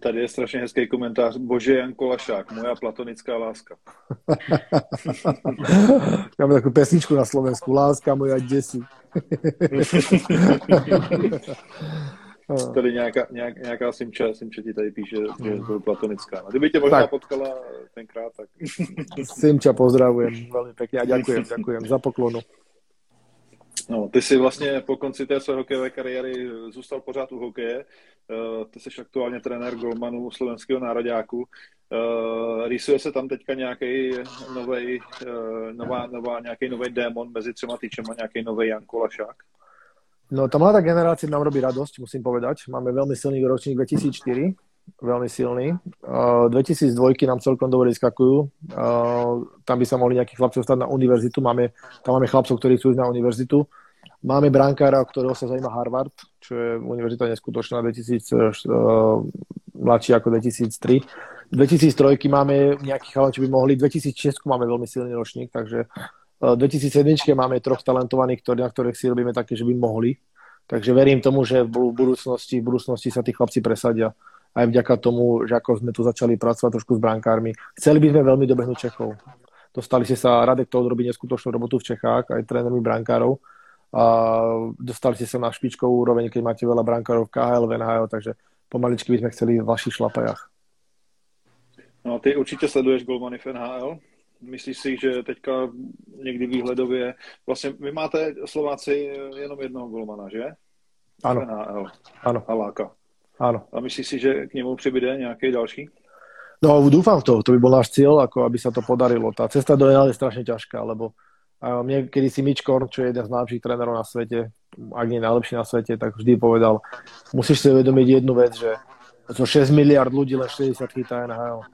Tady je strašně hezký komentář. Bože Jan Kolašák, moja platonická láska. Máme takú pesničku na Slovensku. Láska moja desi. Tady nějaká, nějak, nějaká Simča, Simča ti tady píše, že je to platonická. No, kdyby tě možná tak. potkala tenkrát, tak... Simča pozdravujem veľmi pekne a ďakujem, ďakujem za poklonu. No, ty si vlastně po konci té své hokejové kariéry zůstal pořád u hokeje. Uh, ty jsi aktuálně trenér golmanů slovenského nároďáku. Uh, rýsuje se tam teďka nějaký nový, uh, nová, nová, nějaký nový démon mezi třema týčema, nějaký nový Jan Kolašák? No tá mladá generácia nám robí radosť, musím povedať. Máme veľmi silný ročník 2004, veľmi silný. Uh, 2002 nám celkom dobre skakujú. Uh, tam by sa mohli nejakí chlapci dostať na univerzitu. Máme, tam máme chlapcov, ktorí chcú ísť na univerzitu. Máme brankára, ktorého sa zaujíma Harvard, čo je univerzita neskutočná, 2000, uh, mladší ako 2003. 2003 máme nejakých chalov, čo by mohli. 2006 máme veľmi silný ročník, takže 2007 máme troch talentovaných, ktorý, na ktorých si robíme také, že by mohli. Takže verím tomu, že v budúcnosti, v budúcnosti sa tí chlapci presadia. Aj vďaka tomu, že ako sme tu začali pracovať trošku s brankármi. Chceli by sme veľmi dobehnúť Čechov. Dostali ste sa, Radek to odrobí neskutočnú robotu v Čechách, aj trénermi brankárov. A dostali ste sa na špičkovú úroveň, keď máte veľa brankárov v KHL, v takže pomaličky by sme chceli v vašich šlapajach. No a ty určitě sleduješ golmany v NHL? Myslíš si, že teďka někdy výhledově, vlastně vy máte Slováci jenom jednoho golmana, že? Ano. NHL. Ano. Haláka. Áno. A myslíš si, že k nemu přibyde nějaký další? No dúfam v to, to by bol náš cieľ, ako aby sa to podarilo. Tá cesta do NHL je strašne ťažká, lebo mne kedy si Mitch Korn, čo je jeden z najlepších trénerov na svete, ak nie najlepší na svete, tak vždy povedal, musíš si uvedomiť jednu vec, že zo 6 miliard ľudí len 60 chytá NHL.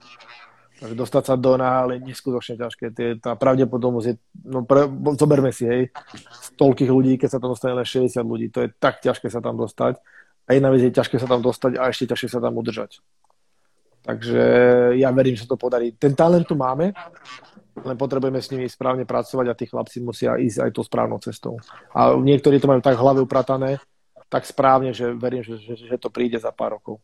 Takže dostať sa do NHL je neskutočne ťažké. Tie, tá pravdepodobnosť je, no pre, zoberme si, hej, z toľkých ľudí, keď sa tam dostane len 60 ľudí, to je tak ťažké sa tam dostať. A jedna vec je ťažké sa tam dostať a ešte ťažšie sa tam udržať. Takže ja verím, že to podarí. Ten talent tu máme, len potrebujeme s nimi správne pracovať a tí chlapci musia ísť aj tou správnou cestou. A niektorí to majú tak v upratané, tak správne, že verím, že, že, že to príde za pár rokov.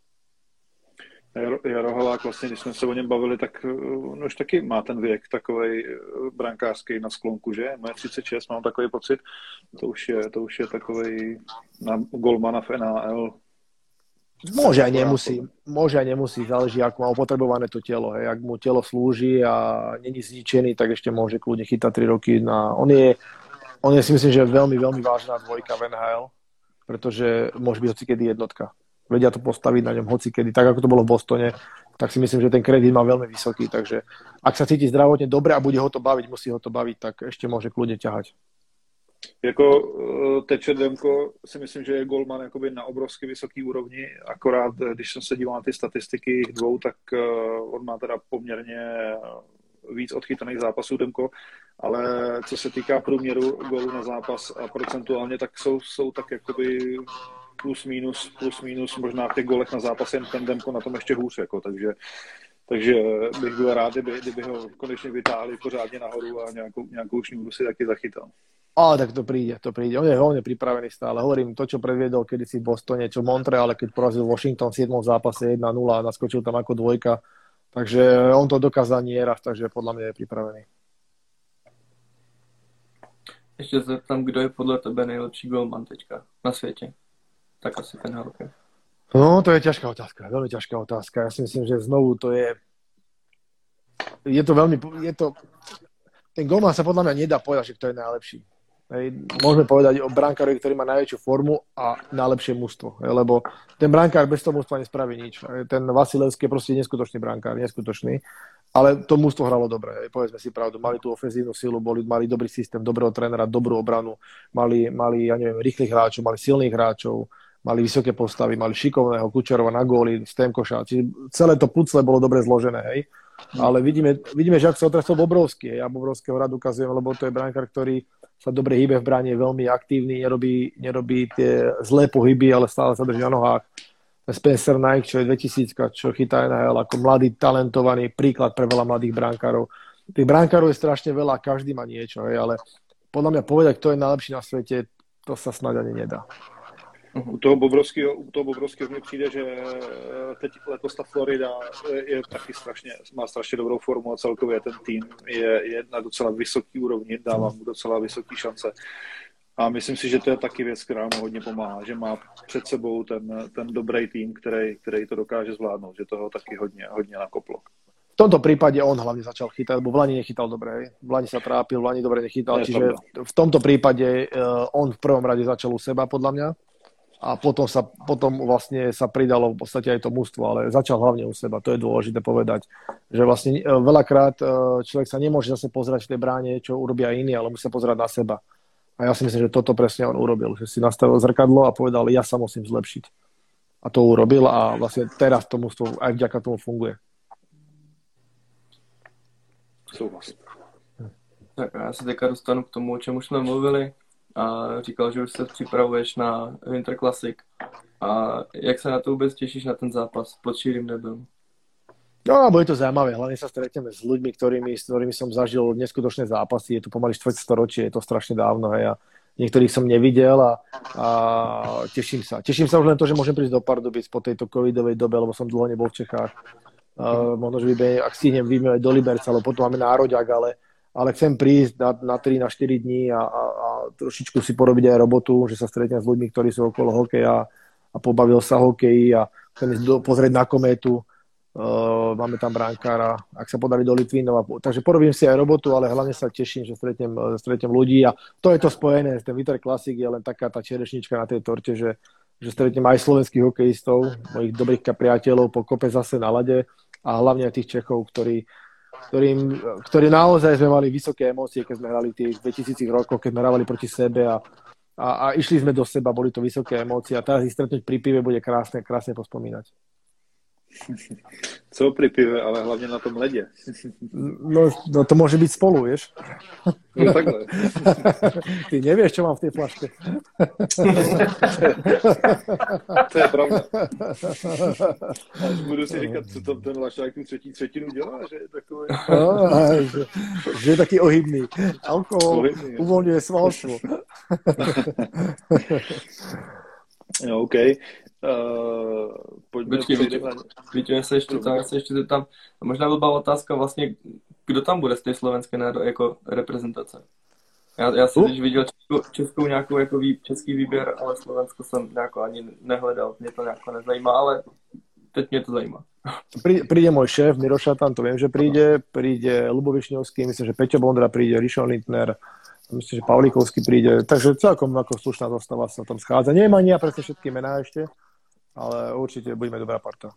Jaro Halák, vlastně, když jsme se o něm bavili, tak eh, on už taky má ten věk takový eh, brankářský na sklonku, že? Moje 36, mám takový pocit. To už je, to už je takový na golmana v NHL. Môže aj nemusí, môže aj nemusí, záleží, ako má opotrebované to telo. Hej. Ak mu telo slúži a není zničený, tak ešte môže kľudne chytať 3 roky. Na... On, je, on je si myslím, že veľmi, veľmi vážna dvojka v NHL, pretože môže byť hocikedy jednotka vedia to postaviť na ňom hoci tak ako to bolo v Bostone, tak si myslím, že ten kredit má veľmi vysoký, takže ak sa cíti zdravotne dobre a bude ho to baviť, musí ho to baviť, tak ešte môže kľudne ťahať. Jako eh, Tečer Demko si myslím, že je golman jakoby na obrovsky vysoký úrovni, akorát když jsem se díval na ty statistiky dvou, tak on má teda poměrně víc odchytaných zápasů Demko, ale co se týká průměru gólů na zápas a procentuálně, tak jsou, jsou tak jakoby plus minus, plus minus možná v těch golech na zápas jen ten Demko na tom ještě hůř, jako, takže takže bych byl rád, kdyby, kdyby ho konečně vytáhli pořádně nahoru a nějakou, nějakou šňůru si taky zachytal. A tak to príde, to príde. On je hlavne pripravený stále. Hovorím, to, čo predviedol kedysi v Bostone, čo v Montreale, keď porazil Washington v 7. zápase 1-0 a naskočil tam ako dvojka. Takže on to dokázal nie raz, takže podľa mňa je pripravený. Ještě se tam, kdo je podle tebe nejlepší golman teďka na světě? Tak asi Halke. No, to je ťažká otázka, veľmi ťažká otázka. Ja si myslím, že znovu to je... Je to veľmi... Je to... Ten golman sa podľa mňa nedá povedať, že kto je najlepší. Môžeme povedať o brankárovi, ktorý má najväčšiu formu a najlepšie mužstvo. Lebo ten brankár bez toho mužstva nespraví nič. Hej, ten Vasilevský je proste neskutočný brankár, neskutočný. Ale to mužstvo hralo dobre, hej, povedzme si pravdu. Mali tú ofenzívnu silu, boli, mali dobrý systém, dobrého trénera, dobrú obranu, mali, mali ja neviem, rýchlych hráčov, mali silných hráčov, mali vysoké postavy, mali šikovného Kučerova na góly, Stemkoša. Čiže celé to pucle bolo dobre zložené, hej. Ale vidíme, vidíme že ak sa otrasol Bobrovský, ja Bobrovského rád ukazujem, lebo to je brankár, ktorý sa dobre hýbe v bráne, je veľmi aktívny, nerobí, nerobí tie zlé pohyby, ale stále sa drží na nohách. Spencer Knight, čo je 2000, čo chytá NHL ako mladý, talentovaný príklad pre veľa mladých brankárov. Tých brankárov je strašne veľa, každý má niečo, hej, ale podľa mňa povedať, kto je najlepší na svete, to sa snad ani nedá. U toho Bobrovského, u toho Bobrovského mi přijde, že eh, teď letos ta Florida je, je taky strašně, má strašně dobrou formu a celkově ten tým je, je na docela vysoký úrovni, dává mu docela vysoké šance. A myslím si, že to je taky věc, která mu hodně pomáhá, že má před sebou ten, ten dobrý tým, který, který to dokáže zvládnout, že toho taky hodně, hodně nakoplo. V tomto prípade on hlavne začal chytať, lebo v Lani nechytal dobre. V Lani sa trápil, v Lani dobre nechytal, čiže v tomto prípade uh, on v prvom rade začal u seba, podľa mňa a potom sa, potom vlastne sa pridalo v podstate aj to mústvo, ale začal hlavne u seba, to je dôležité povedať, že vlastne e, veľakrát e, človek sa nemôže zase pozerať v tej bráne, čo urobia iní, ale musí sa pozerať na seba. A ja si myslím, že toto presne on urobil, že si nastavil zrkadlo a povedal, ja sa musím zlepšiť. A to urobil a vlastne teraz to mústvo aj vďaka tomu funguje. Súhlas. Tak já se teďka dostanu k tomu, o čem už jsme mluvili, a říkal, že už se připravuješ na Winter Classic. A jak sa na to vôbec tešíš na ten zápas pod šírým nebem? No, bude to zaujímavé. Hlavne sa stretneme s ľuďmi, ktorými, s ktorými som zažil neskutočné zápasy. Je to pomaly štvrtstoročie, je to strašne dávno. Hej, a niektorých som nevidel a, a teším sa. Teším sa už len to, že môžem prísť do Pardubic po tejto covidovej dobe, lebo som dlho nebol v Čechách. Uh, možno, že vybie, ak stihnem, vyjme do Liberca, lebo potom máme nároďak, ale ale chcem prísť na, na 3, na 4 dní a, a, a trošičku si porobiť aj robotu, že sa stretnem s ľuďmi, ktorí sú okolo hokeja a pobavil sa hokeji a chcem ísť do, pozrieť na kométu. Uh, máme tam bránkára, ak sa podarí do Litvinova. Takže porobím si aj robotu, ale hlavne sa teším, že stretnem, stretnem ľudí a to je to spojené. Ten Winter Classic je len taká tá čerešnička na tej torte, že, že stretnem aj slovenských hokejistov, mojich dobrých priateľov po kope zase na lade a hlavne aj tých Čechov, ktorí, ktorým, ktorí naozaj sme mali vysoké emócie, keď sme hrali tých 2000 rokov, keď sme hrávali proti sebe a, a, a išli sme do seba, boli to vysoké emócie a teraz ich stretnúť pri pive bude krásne, krásne pospomínať. Co pri pive, ale hlavne na tom lede. No, no to môže byť spolu, vieš. No takhle. Ty nevieš, čo mám v tej flaške. to je pravda. Až budu si říkať, co tam ten lašák tu třetí třetinu dělá, že je takový... No, že, že je taký ohybný. Alkohol ohybný, uvoľňuje svalstvo. no, OK. Uh, pojďme Počkej, Víte, se ještě, tam, se ještě tam, možná byla otázka vlastně, kdo tam bude z té slovenské náro, jako reprezentace? Já, já jsem uh? viděl českou, českou nějakou jako vý, český výběr, ale Slovensko jsem nějako ani nehledal, mě to nějako nezajímá, ale teď mě to zajímá. Príde, príde môj šéf Miroša, tam to viem, že príde, príde Lubo Višňovský, myslím, že Peťo Bondra príde, Rišon Lindner, myslím, že Pavlíkovský príde, takže celkom ako slušná zostava sa tam schádza. Nemá ani ja presne všetky mená ešte, ale určite budeme dobrá parta.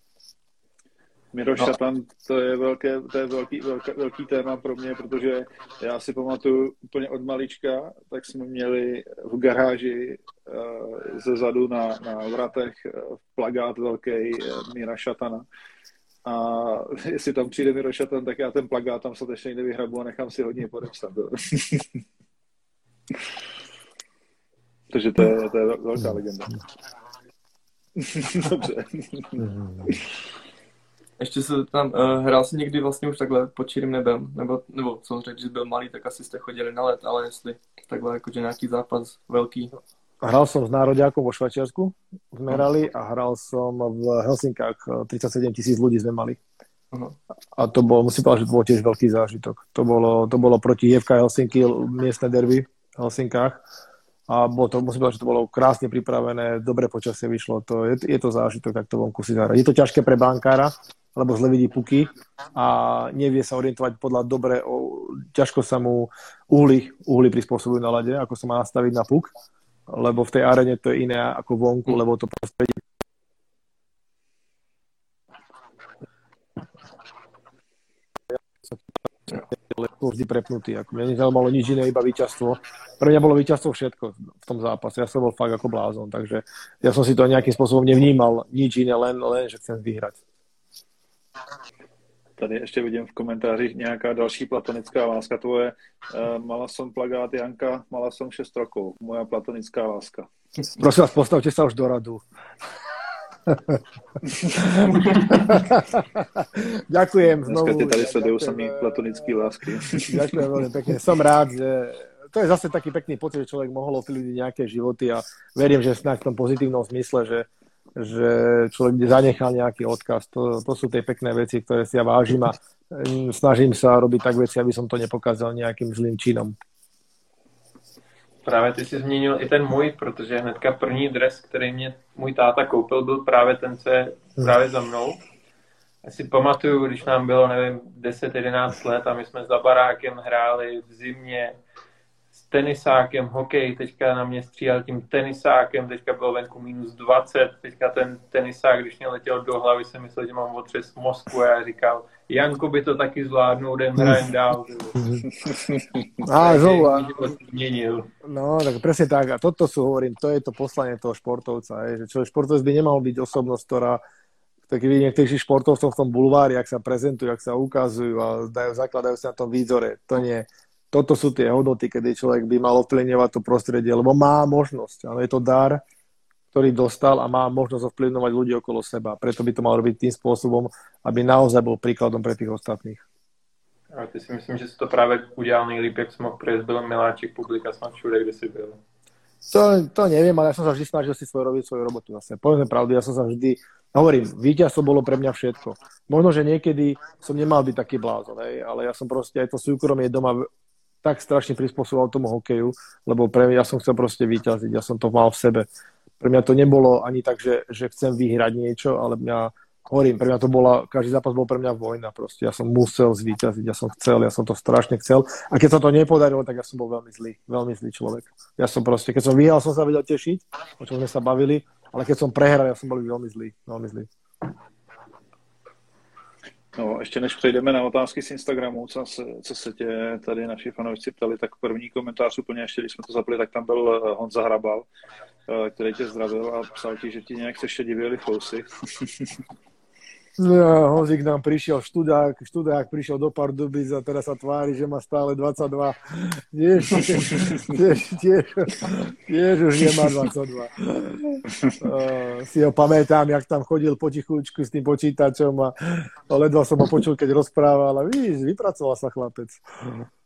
Miroš no. Šatan, to je, velké, to je velký, velký, velký téma pro mě, protože já si pamatuju úplně od malička, tak jsme měli v garáži uh, ze zadu na, na vratech uh, plagát velký uh, Míra Šatana. A jestli tam přijde Miro Šatan, tak já ten plagát tam statečně nevyhrabu a nechám si hodně podepsat. Takže to je, to je velká legenda. Dobře. Ještě se tam, uh, hrál jsi někdy vlastně už takhle pod čirým nebem, nebo, nebo co řekl, že byl malý, tak asi jste chodili na let, ale jestli takhle jakože nějaký zápas velký. Hral som s nároďákom vo Švajčiarsku, sme hrali a hral som v Helsinkách, 37 tisíc ľudí sme mali. Uh-huh. A to bolo, musím povedať, že to bol tiež veľký zážitok. To bolo, to bolo proti JFK Helsinky, miestne derby v Helsinkách. A bolo to, musím povedať, že to bolo krásne pripravené, dobre počasie vyšlo. To, je, je to zážitok, tak to vonku si zahrať. Je to ťažké pre bankára, lebo zle vidí puky a nevie sa orientovať podľa dobre, o, ťažko sa mu uhly, uhly prispôsobujú na lade, ako sa má nastaviť na puk, lebo v tej arene to je iné ako vonku, lebo to prostredie vždy prepnutý. Ako mňa nezaujímalo nič iné, iba víťazstvo. Pre mňa bolo víťazstvo všetko v tom zápase. Ja som bol fakt ako blázon, takže ja som si to nejakým spôsobom nevnímal, nič iné, len, len že chcem vyhrať. Tady ještě vidím v komentářích nějaká další platonická láska tvoje. Uh, mala som plagát Janka, mala som 6 rokov. Moja platonická láska. Prosím vás, postavte sa už do radu. ďakujem znovu. Dneska tady sledujú samý platonický lásky. ďakujem veľmi pekne. Som rád, že to je zase taký pekný pocit, že človek mohol ovplyvniť nejaké životy a verím, že snáď v tom pozitívnom zmysle, že že človek zanechal nejaký odkaz. To, to sú tie pekné veci, ktoré si ja vážim a mm, snažím sa robiť tak veci, aby som to nepokázal nejakým zlým činom. Právě ty jsi zmínil i ten můj, protože hnedka první dres, který mě můj táta koupil, byl právě ten, co je právě za mnou. Já si pamatuju, když nám bylo, nevím, 10-11 let a my jsme za barákem hráli v zimě tenisákem, hokej, teďka na mě stříhal tím tenisákem, teďka bylo venku minus 20, teďka ten tenisák, když mě letěl do hlavy, jsem myslel, že mám otřes mozku a já říkal, Janko by to taky zvládnul, jdem hrajem dál. A znovu. No, tak presne tak. A toto sú, hovorím, to je to poslanie toho športovca. Je, že čo, športovec by nemal byť osobnosť, ktorá tak vidí niektorých športovcov v tom bulvári, ak sa prezentujú, ak sa ukazujú a dajú, zakladajú sa na tom výzore. To nie toto sú tie hodnoty, kedy človek by mal ovplyvňovať to prostredie, lebo má možnosť. Ale je to dar, ktorý dostal a má možnosť ovplyvňovať ľudí okolo seba. Preto by to mal robiť tým spôsobom, aby naozaj bol príkladom pre tých ostatných. A ty si myslím, že si to práve udělal nejlíp, jak som prejsť, byl miláčik publika snad všude, kde si byl. To, to neviem, ale ja som sa vždy snažil si svoj robiť svoju robotu zase. Povedzme pravdu, ja som sa vždy, hovorím, víťazstvo bolo pre mňa všetko. Možno, že niekedy som nemal byť taký blázon, hej, ale ja som proste aj to súkromie doma tak strašne prispôsoboval tomu hokeju, lebo pre mňa ja som chcel proste vyťaziť, ja som to mal v sebe. Pre mňa to nebolo ani tak, že, že chcem vyhrať niečo, ale mňa, hovorím, pre mňa to bola, každý zápas bol pre mňa vojna proste. Ja som musel zvíťaziť, ja som chcel, ja som to strašne chcel. A keď sa to nepodarilo, tak ja som bol veľmi zlý, veľmi zlý človek. Ja som proste, keď som vyhral, som sa vedel tešiť, o čom sme sa bavili, ale keď som prehral, ja som bol veľmi zlý, veľmi zlý. No, ještě než přejdeme na otázky z Instagramu, co se, co se tě tady naši fanoušci ptali, tak první komentář úplně ještě, když jsme to zapli, tak tam byl eh, Honza Hrabal, eh, který tě zdravil a psal ti, že ti nějak se divili fousy. No, Honzik nám prišiel, študák, študák prišiel do Pardubic a teraz sa tvári, že má stále 22. Tiež, tiež, tiež, tiež už nemá 22. Uh, si ho pamätám, jak tam chodil potichučku s tým počítačom a ledva som ho počul, keď rozprával a víš, vypracoval sa chlapec.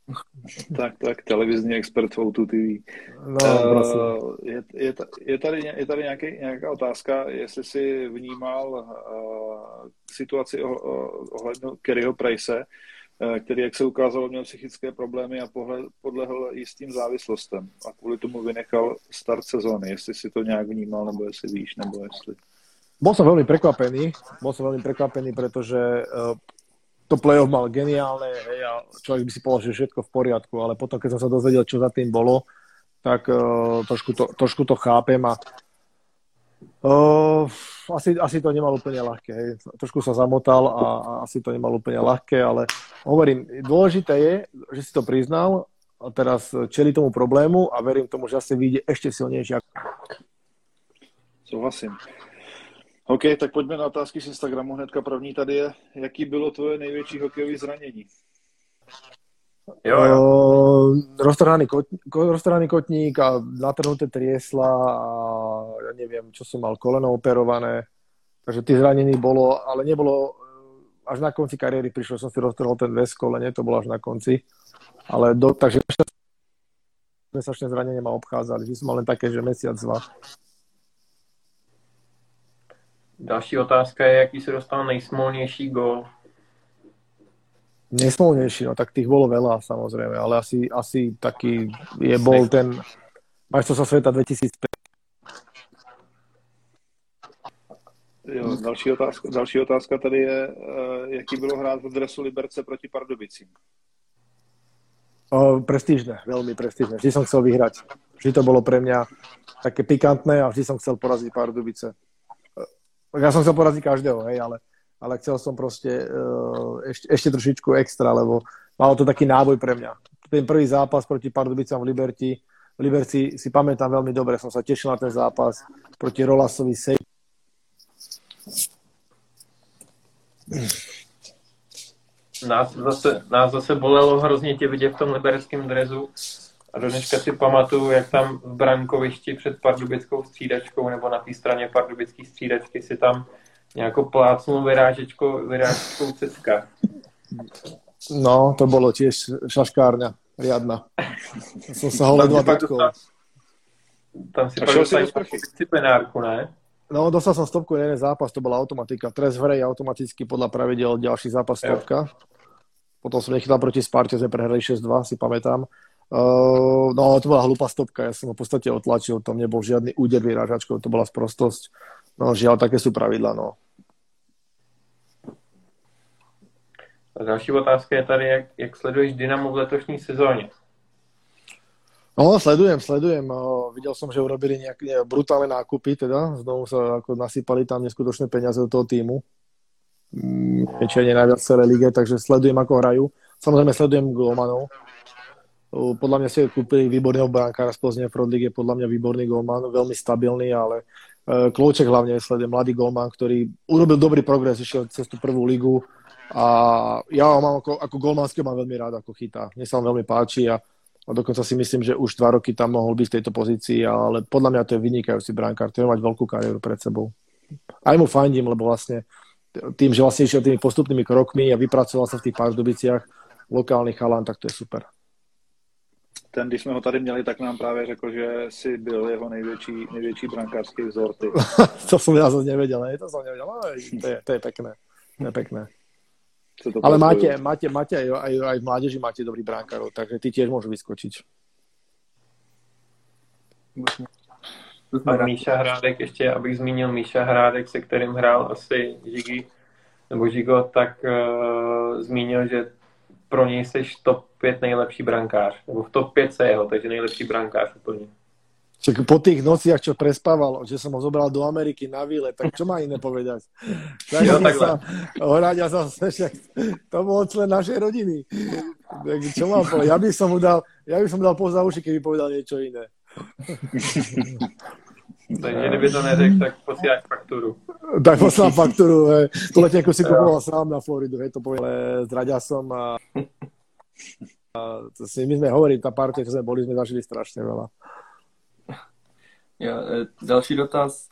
Tak, tak, televizní expert v O2 TV. No, uh, je, je, je, tady, je tady nějaký, nějaká otázka, jestli jsi vnímal uh, situaci ohledně Kerryho Price, uh, který, jak se ukázalo, měl psychické problémy a pohled, podlehl jistým závislostem a kvůli tomu vynechal start sezóny. Jestli si to nějak vnímal, nebo jestli víš, nebo jestli... Bol som veľmi prekvapený, bol som veľmi prekvapený, pretože to play-off mal geniálne hej, a človek by si povedal, že všetko v poriadku, ale potom, keď som sa dozvedel, čo za tým bolo, tak uh, trošku, to, trošku to chápem a uh, asi, asi to nemal úplne ľahké. Hej. Trošku sa zamotal a, a asi to nemal úplne ľahké, ale hovorím, dôležité je, že si to priznal a teraz čeli tomu problému a verím tomu, že asi vyjde ešte silnejšie. Souhlasím. OK, tak pojďme na otázky z Instagramu. Hnedka první tady je. Jaký bylo tvoje největší hokejové zranění? Jo, jo. Uh, roztrhaný, kot, roztrhaný kotník a natrhnuté triesla a ja neviem, čo som mal, koleno operované. Takže tých zranení bolo, ale nebolo až na konci kariéry prišlo, som si roztrhol ten väz kolene, to bolo až na konci. Ale do, takže mesačné zranenie ma obchádzali, že som mal len také, že mesiac, dva. Další otázka je, jaký se dostal nejsmolnější gol Nesmolnejší, no tak tých bolo veľa samozrejme, ale asi, asi taký je bol ten majstrovstvo sveta 2005. Jo, další otázka, další otázka tady je, uh, jaký bylo hrát v dresu Liberce proti Pardubicím? Uh, prestížne, veľmi prestížne. Vždy som chcel vyhrať. Vždy to bolo pre mňa také pikantné a vždy som chcel poraziť Pardubice. Uh, ja som chcel poraziť každého, hej, ale ale chcel som proste uh, ešte, ešte trošičku extra, lebo malo to taký náboj pre mňa. Ten prvý zápas proti Pardubicám v Liberti, v Liberci si pamätám veľmi dobre, som sa tešil na ten zápas proti Rolasovi Sej. Nás zase, nás zase bolelo hrozně tě vidět v tom libereckém drezu a do dneška si pamatuju, jak tam v brankovišti před pardubickou střídačkou nebo na té straně pardubické střídačky si tam nějakou plácnú vyrážečkou, vyrážečkou cecka. No, to bolo tiež šaškárňa riadna. Som sa ho ledva dotkol. Tam si pak dostal disciplinárku, ne? No, dostal som stopku jeden zápas, to bola automatika. Trest v hre automaticky podľa pravidel ďalší zápas stopka. Potom som nechytal proti Sparte, sme prehrali 6-2, si pamätám. Uh, no, to bola hlúpa stopka, ja som ho v podstate otlačil, tam nebol žiadny úder vyrážačkou, to bola sprostosť. No, žiaľ, také sú pravidla, no. A další otázka je tady, jak, jak sleduješ Dynamo v letošní sezóně? No, sledujem, sledujem. Videl som, že urobili nejaké brutálne nákupy, teda. Znovu sa ako nasypali tam neskutočné peniaze do toho týmu. Pečenie mm, najviac celé lige, takže sledujem, ako hrajú. Samozrejme sledujem golmanov. Podľa mňa si kúpili výborného brankára z Plzne, je podľa mňa výborný golman, veľmi stabilný, ale e, Klouček hlavne sledujem, mladý golman, ktorý urobil dobrý progres, išiel cez tú prvú ligu, a ja ho mám ako, ako golmanského mám veľmi rád, ako chytá. Mne sa on veľmi páči a, a dokonca si myslím, že už dva roky tam mohol byť v tejto pozícii, ale podľa mňa to je vynikajúci brankár, ktorý mať veľkú kariéru pred sebou. Aj mu fandím, lebo vlastne tým, že vlastne išiel tými postupnými krokmi a vypracoval sa v tých Pardubiciach lokálny chalán, tak to je super. Ten, když jsme ho tady měli, tak nám právě řekl, že si byl jeho největší, největší brankářský vzor. Ty. to som ja zase nevedel, ne? to som nevedel, no, to, je, to je pekné. To je pekné. Ale máte, máte, máte aj, aj, aj v mládeži máte dobrý brankárov, takže ty tiež môžu vyskočiť. A Míša Hrádek, ještě abych zmínil Míša Hrádek, se kterým hrál asi Žigi, nebo Žigo, tak uh, zmínil, že pro něj jsi top 5 nejlepší brankář, nebo v top 5 se jeho, takže nejlepší brankář úplně. Čiže po tých nociach, čo prespával, že som ho zobral do Ameriky na výle, tak čo má iné povedať? Tak jo, sa Horáďa sa však to bol člen našej rodiny. Tak čo mám povedať? Ja by som mu dal, ja by som dal poza uši, keby povedal niečo iné. Takže kdyby to neřekl, tak posílať faktúru. Tak poslám faktúru. Hej. Tu letenku si kupoval sám na Floridu, hej, to povedal s Raďasom a, a to si my sme hovorili, tá partia, čo sme boli, sme zažili strašne veľa. Ja, e, další dotaz.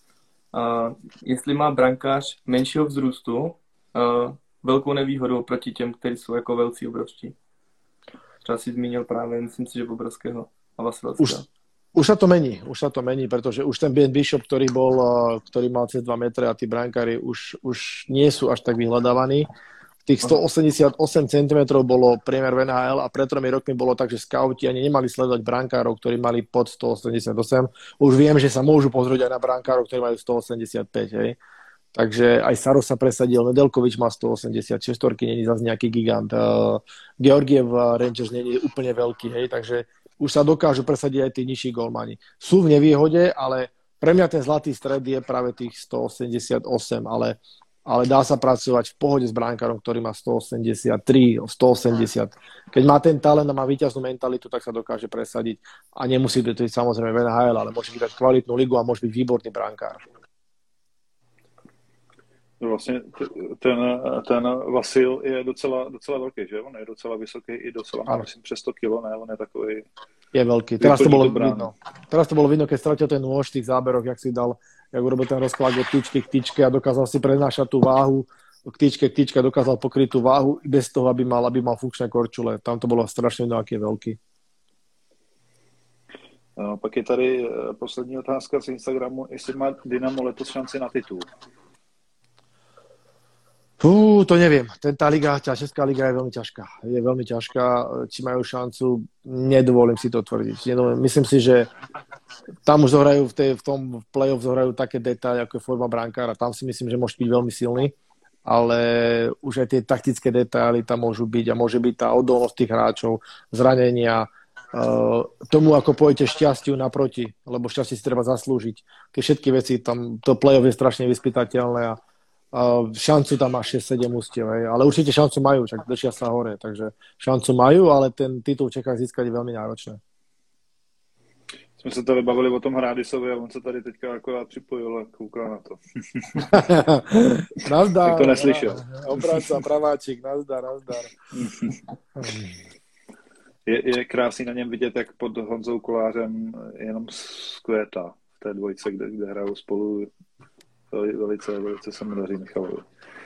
Uh, jestli má brankář menšího vzrůstu uh, velkou nevýhodu oproti těm, kteří jsou jako velcí obrovští. Třeba si zmínil právě, myslím si, že Bobrovského a Vasilevského. Už, už sa to mení, už sa to mení, pretože už ten Ben Bishop, ktorý bol, ktorý mal cez 2 metre a tí brankári už, už nie sú až tak vyhľadávaní. Tých 188 cm bolo priemer v NHL a pred tromi rokmi bolo tak, že scouti ani nemali sledovať brankárov, ktorí mali pod 188. Už viem, že sa môžu pozrieť aj na brankárov, ktorí majú 185. Hej. Takže aj Saro sa presadil, Nedelkovič má 180, šestorky není zase nejaký gigant. Uh, Georgiev Rangers není úplne veľký, hej, takže už sa dokážu presadiť aj tí nižší golmani. Sú v nevýhode, ale pre mňa ten zlatý stred je práve tých 188, ale, ale dá sa pracovať v pohode s bránkarom, ktorý má 183, 180. Keď má ten talent a má výťaznú mentalitu, tak sa dokáže presadiť a nemusí byť samozrejme v NHL, ale môže byť kvalitnú ligu a môže byť výborný bránkár. Vlastně ten, ten Vasil je docela, docela velký, že? On je docela vysoký i docela, má, myslím, přes 100 kg, ne? On je takový... Je veľký. Teraz to bolo vidno. Teraz to bolo vidno, keď stratil ten nôž v tých záberoch, jak si dal, jak urobil ten rozklad od tyčky k tyčke a dokázal si prenášať tú váhu k tyčke k tyčke, dokázal pokryť tú váhu bez toho, aby mal, aby mal funkčné korčule. Tam to bolo strašne vidno, aký je veľký. No, pak je tady eh, poslední otázka z Instagramu, jestli má Dynamo letos šanci na titul. Fú, to neviem. Ten, tá liga, tá Česká liga je veľmi ťažká. Je veľmi ťažká. Či majú šancu, nedovolím si to tvrdiť. Nedovolím. Myslím si, že tam už zohrajú v, tej, v tom play-off zohrajú také detaily, ako je forma brankára. Tam si myslím, že môže byť veľmi silný. Ale už aj tie taktické detaily tam môžu byť a môže byť tá odolnosť tých hráčov, zranenia, Uh, tomu, ako pojete šťastiu naproti, lebo šťastie si treba zaslúžiť. Tie všetky veci, tam to play-off je strašne vyspytateľné a šancu tam má 6-7 ústiev, ale určite šancu majú, čak držia sa hore, takže šancu majú, ale ten titul čeká získať je veľmi náročné. Jsme se tady bavili o tom Hrádisovi a on se tady teďka akorát připojil a kouká na to. nazdar. tak to neslyšel. Obráca, praváčik, nazdar, nazdar. je, je krásný na něm vidět, jak pod Honzou Kolářem jenom skvětá v té dvojce, kde, kde hrajou spolu velice, velice sa mi daří Michalovi.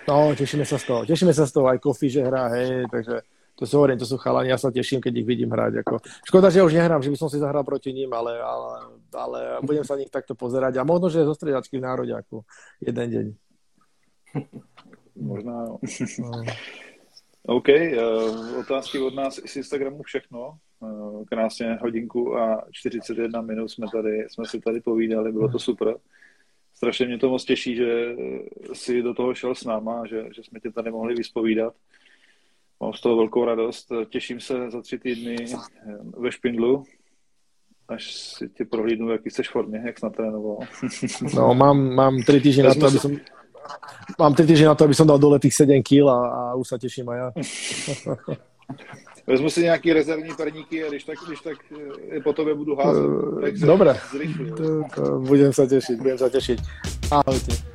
No, tešíme sa z toho. Tešíme sa z toho aj Kofi, že hrá, hej, takže to sú hovorím, to sú chalani, ja sa teším, keď ich vidím hrať. Ako. Škoda, že ja už nehrám, že by som si zahral proti ním, ale, ale, ale budem sa nich takto pozerať a možno, že zo stredačky v národe ako jeden deň. Možná, jo. No. OK, uh, otázky od nás z Instagramu všechno. Uh, krásně hodinku a 41 minut jsme, tady, jsme si tady povídali, bylo to super strašně mě to moc těší, že si do toho šel s náma, že, že jsme tě tady mohli vyspovídat. Mám z toho velkou radost. Těším se za tři týdny ve Špindlu, až si tě prohlídnu, jaký jsi formě, jak jsi natrénoval. No, mám, mám tri týždne na to, aby som... Mám tri týždne na to, aby som dal dole tých 7 kg a, a už sa teším aj ja. Vezmu si nějaký rezervní perníky a když tak, když tak je po tobě budu házet. Uh, Dobre, to, budem sa tešiť, budem sa tešiť. Ahojte.